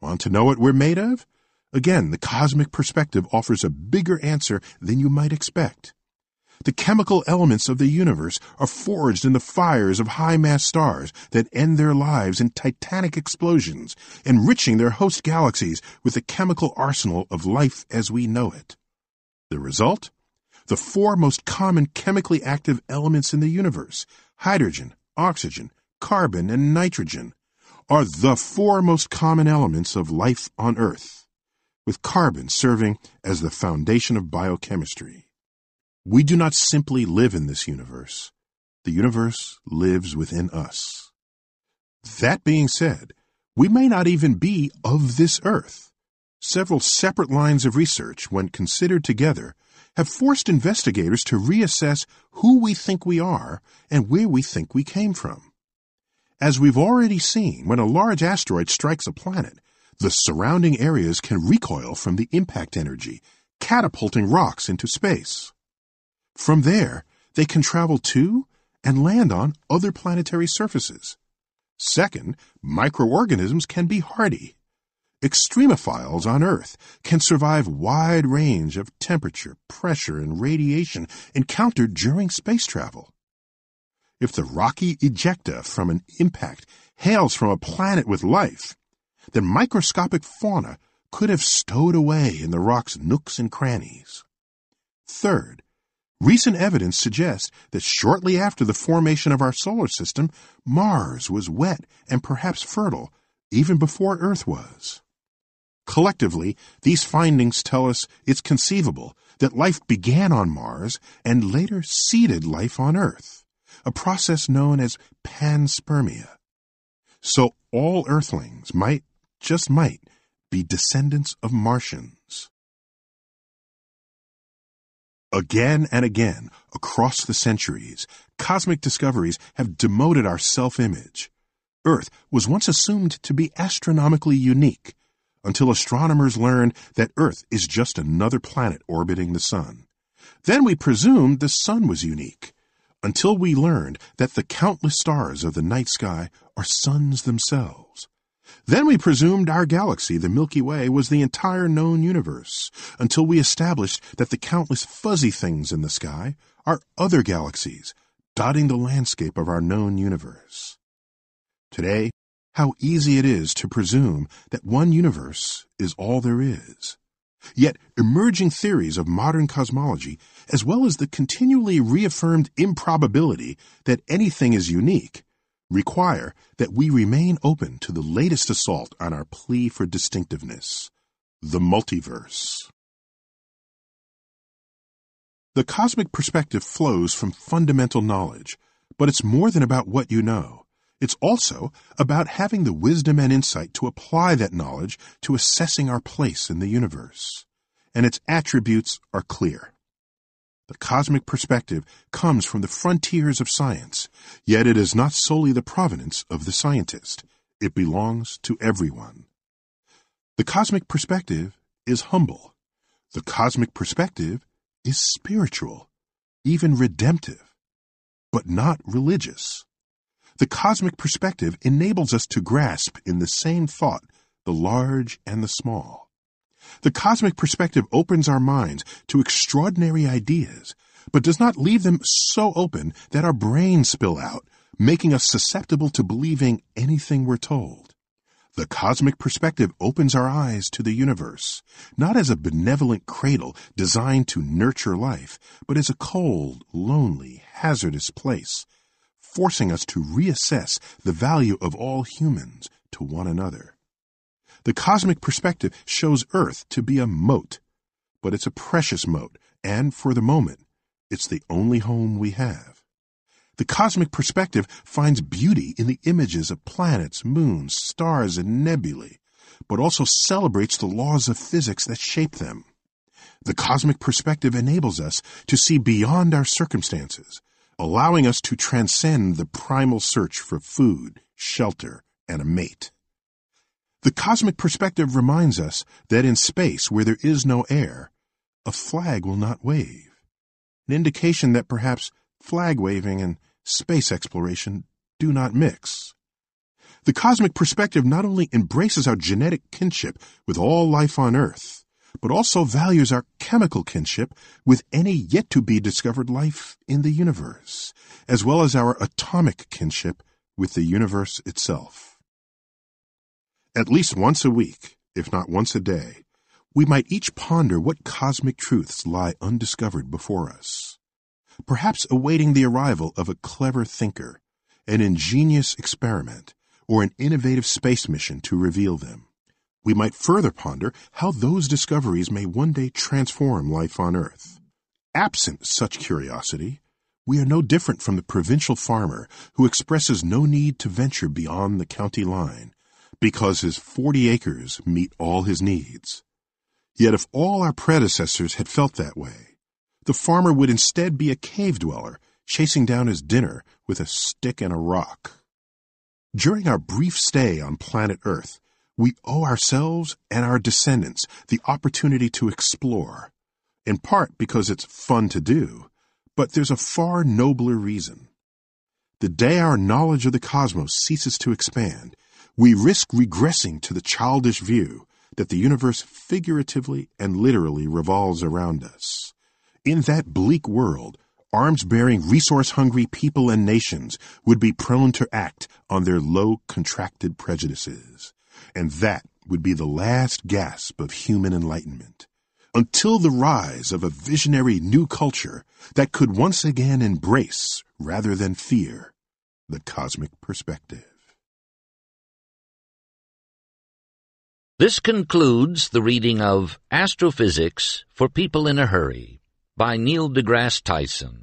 Want to know what we're made of? Again, the cosmic perspective offers a bigger answer than you might expect. The chemical elements of the universe are forged in the fires of high mass stars that end their lives in titanic explosions, enriching their host galaxies with the chemical arsenal of life as we know it. The result? The four most common chemically active elements in the universe hydrogen, oxygen, carbon, and nitrogen are the four most common elements of life on Earth with carbon serving as the foundation of biochemistry. We do not simply live in this universe. The universe lives within us. That being said, we may not even be of this earth. Several separate lines of research, when considered together, have forced investigators to reassess who we think we are and where we think we came from. As we've already seen, when a large asteroid strikes a planet, the surrounding areas can recoil from the impact energy, catapulting rocks into space. From there, they can travel to and land on other planetary surfaces. Second, microorganisms can be hardy. extremophiles on Earth can survive wide range of temperature, pressure, and radiation encountered during space travel. If the rocky ejecta from an impact hails from a planet with life, then microscopic fauna could have stowed away in the rock's nooks and crannies. Third, recent evidence suggests that shortly after the formation of our solar system, Mars was wet and perhaps fertile even before Earth was. Collectively, these findings tell us it's conceivable that life began on Mars and later seeded life on Earth, a process known as panspermia. So all Earthlings might, just might, be descendants of Martians. Again and again, across the centuries, cosmic discoveries have demoted our self-image. Earth was once assumed to be astronomically unique, until astronomers learned that Earth is just another planet orbiting the Sun. Then we presumed the Sun was unique, until we learned that the countless stars of the night sky are suns themselves. Then we presumed our galaxy, the Milky Way, was the entire known universe, until we established that the countless fuzzy things in the sky are other galaxies, dotting the landscape of our known universe. Today, how easy it is to presume that one universe is all there is. Yet, emerging theories of modern cosmology, as well as the continually reaffirmed improbability that anything is unique, require that we remain open to the latest assault on our plea for distinctiveness the multiverse. The cosmic perspective flows from fundamental knowledge, but it's more than about what you know. It's also about having the wisdom and insight to apply that knowledge to assessing our place in the universe. And its attributes are clear. The cosmic perspective comes from the frontiers of science, yet it is not solely the provenance of the scientist. It belongs to everyone. The cosmic perspective is humble. The cosmic perspective is spiritual, even redemptive, but not religious. The cosmic perspective enables us to grasp in the same thought the large and the small. The cosmic perspective opens our minds to extraordinary ideas, but does not leave them so open that our brains spill out, making us susceptible to believing anything we're told. The cosmic perspective opens our eyes to the universe, not as a benevolent cradle designed to nurture life, but as a cold, lonely, hazardous place forcing us to reassess the value of all humans to one another. The cosmic perspective shows Earth to be a mote, but it's a precious mote, and for the moment, it's the only home we have. The cosmic perspective finds beauty in the images of planets, moons, stars, and nebulae, but also celebrates the laws of physics that shape them. The cosmic perspective enables us to see beyond our circumstances allowing us to transcend the primal search for food, shelter, and a mate. The cosmic perspective reminds us that in space where there is no air, a flag will not wave, an indication that perhaps flag waving and space exploration do not mix. The cosmic perspective not only embraces our genetic kinship with all life on Earth, but also values our chemical kinship with any yet to be discovered life in the universe, as well as our atomic kinship with the universe itself. At least once a week, if not once a day, we might each ponder what cosmic truths lie undiscovered before us, perhaps awaiting the arrival of a clever thinker, an ingenious experiment, or an innovative space mission to reveal them. We might further ponder how those discoveries may one day transform life on Earth. Absent such curiosity, we are no different from the provincial farmer who expresses no need to venture beyond the county line because his 40 acres meet all his needs. Yet if all our predecessors had felt that way, the farmer would instead be a cave dweller chasing down his dinner with a stick and a rock. During our brief stay on planet Earth, we owe ourselves and our descendants the opportunity to explore, in part because it's fun to do, but there's a far nobler reason. The day our knowledge of the cosmos ceases to expand, we risk regressing to the childish view that the universe figuratively and literally revolves around us. In that bleak world, arms bearing, resource hungry people and nations would be prone to act on their low, contracted prejudices. And that would be the last gasp of human enlightenment. Until the rise of a visionary new culture that could once again embrace, rather than fear, the cosmic perspective. This concludes the reading of Astrophysics for People in a Hurry by Neil deGrasse Tyson.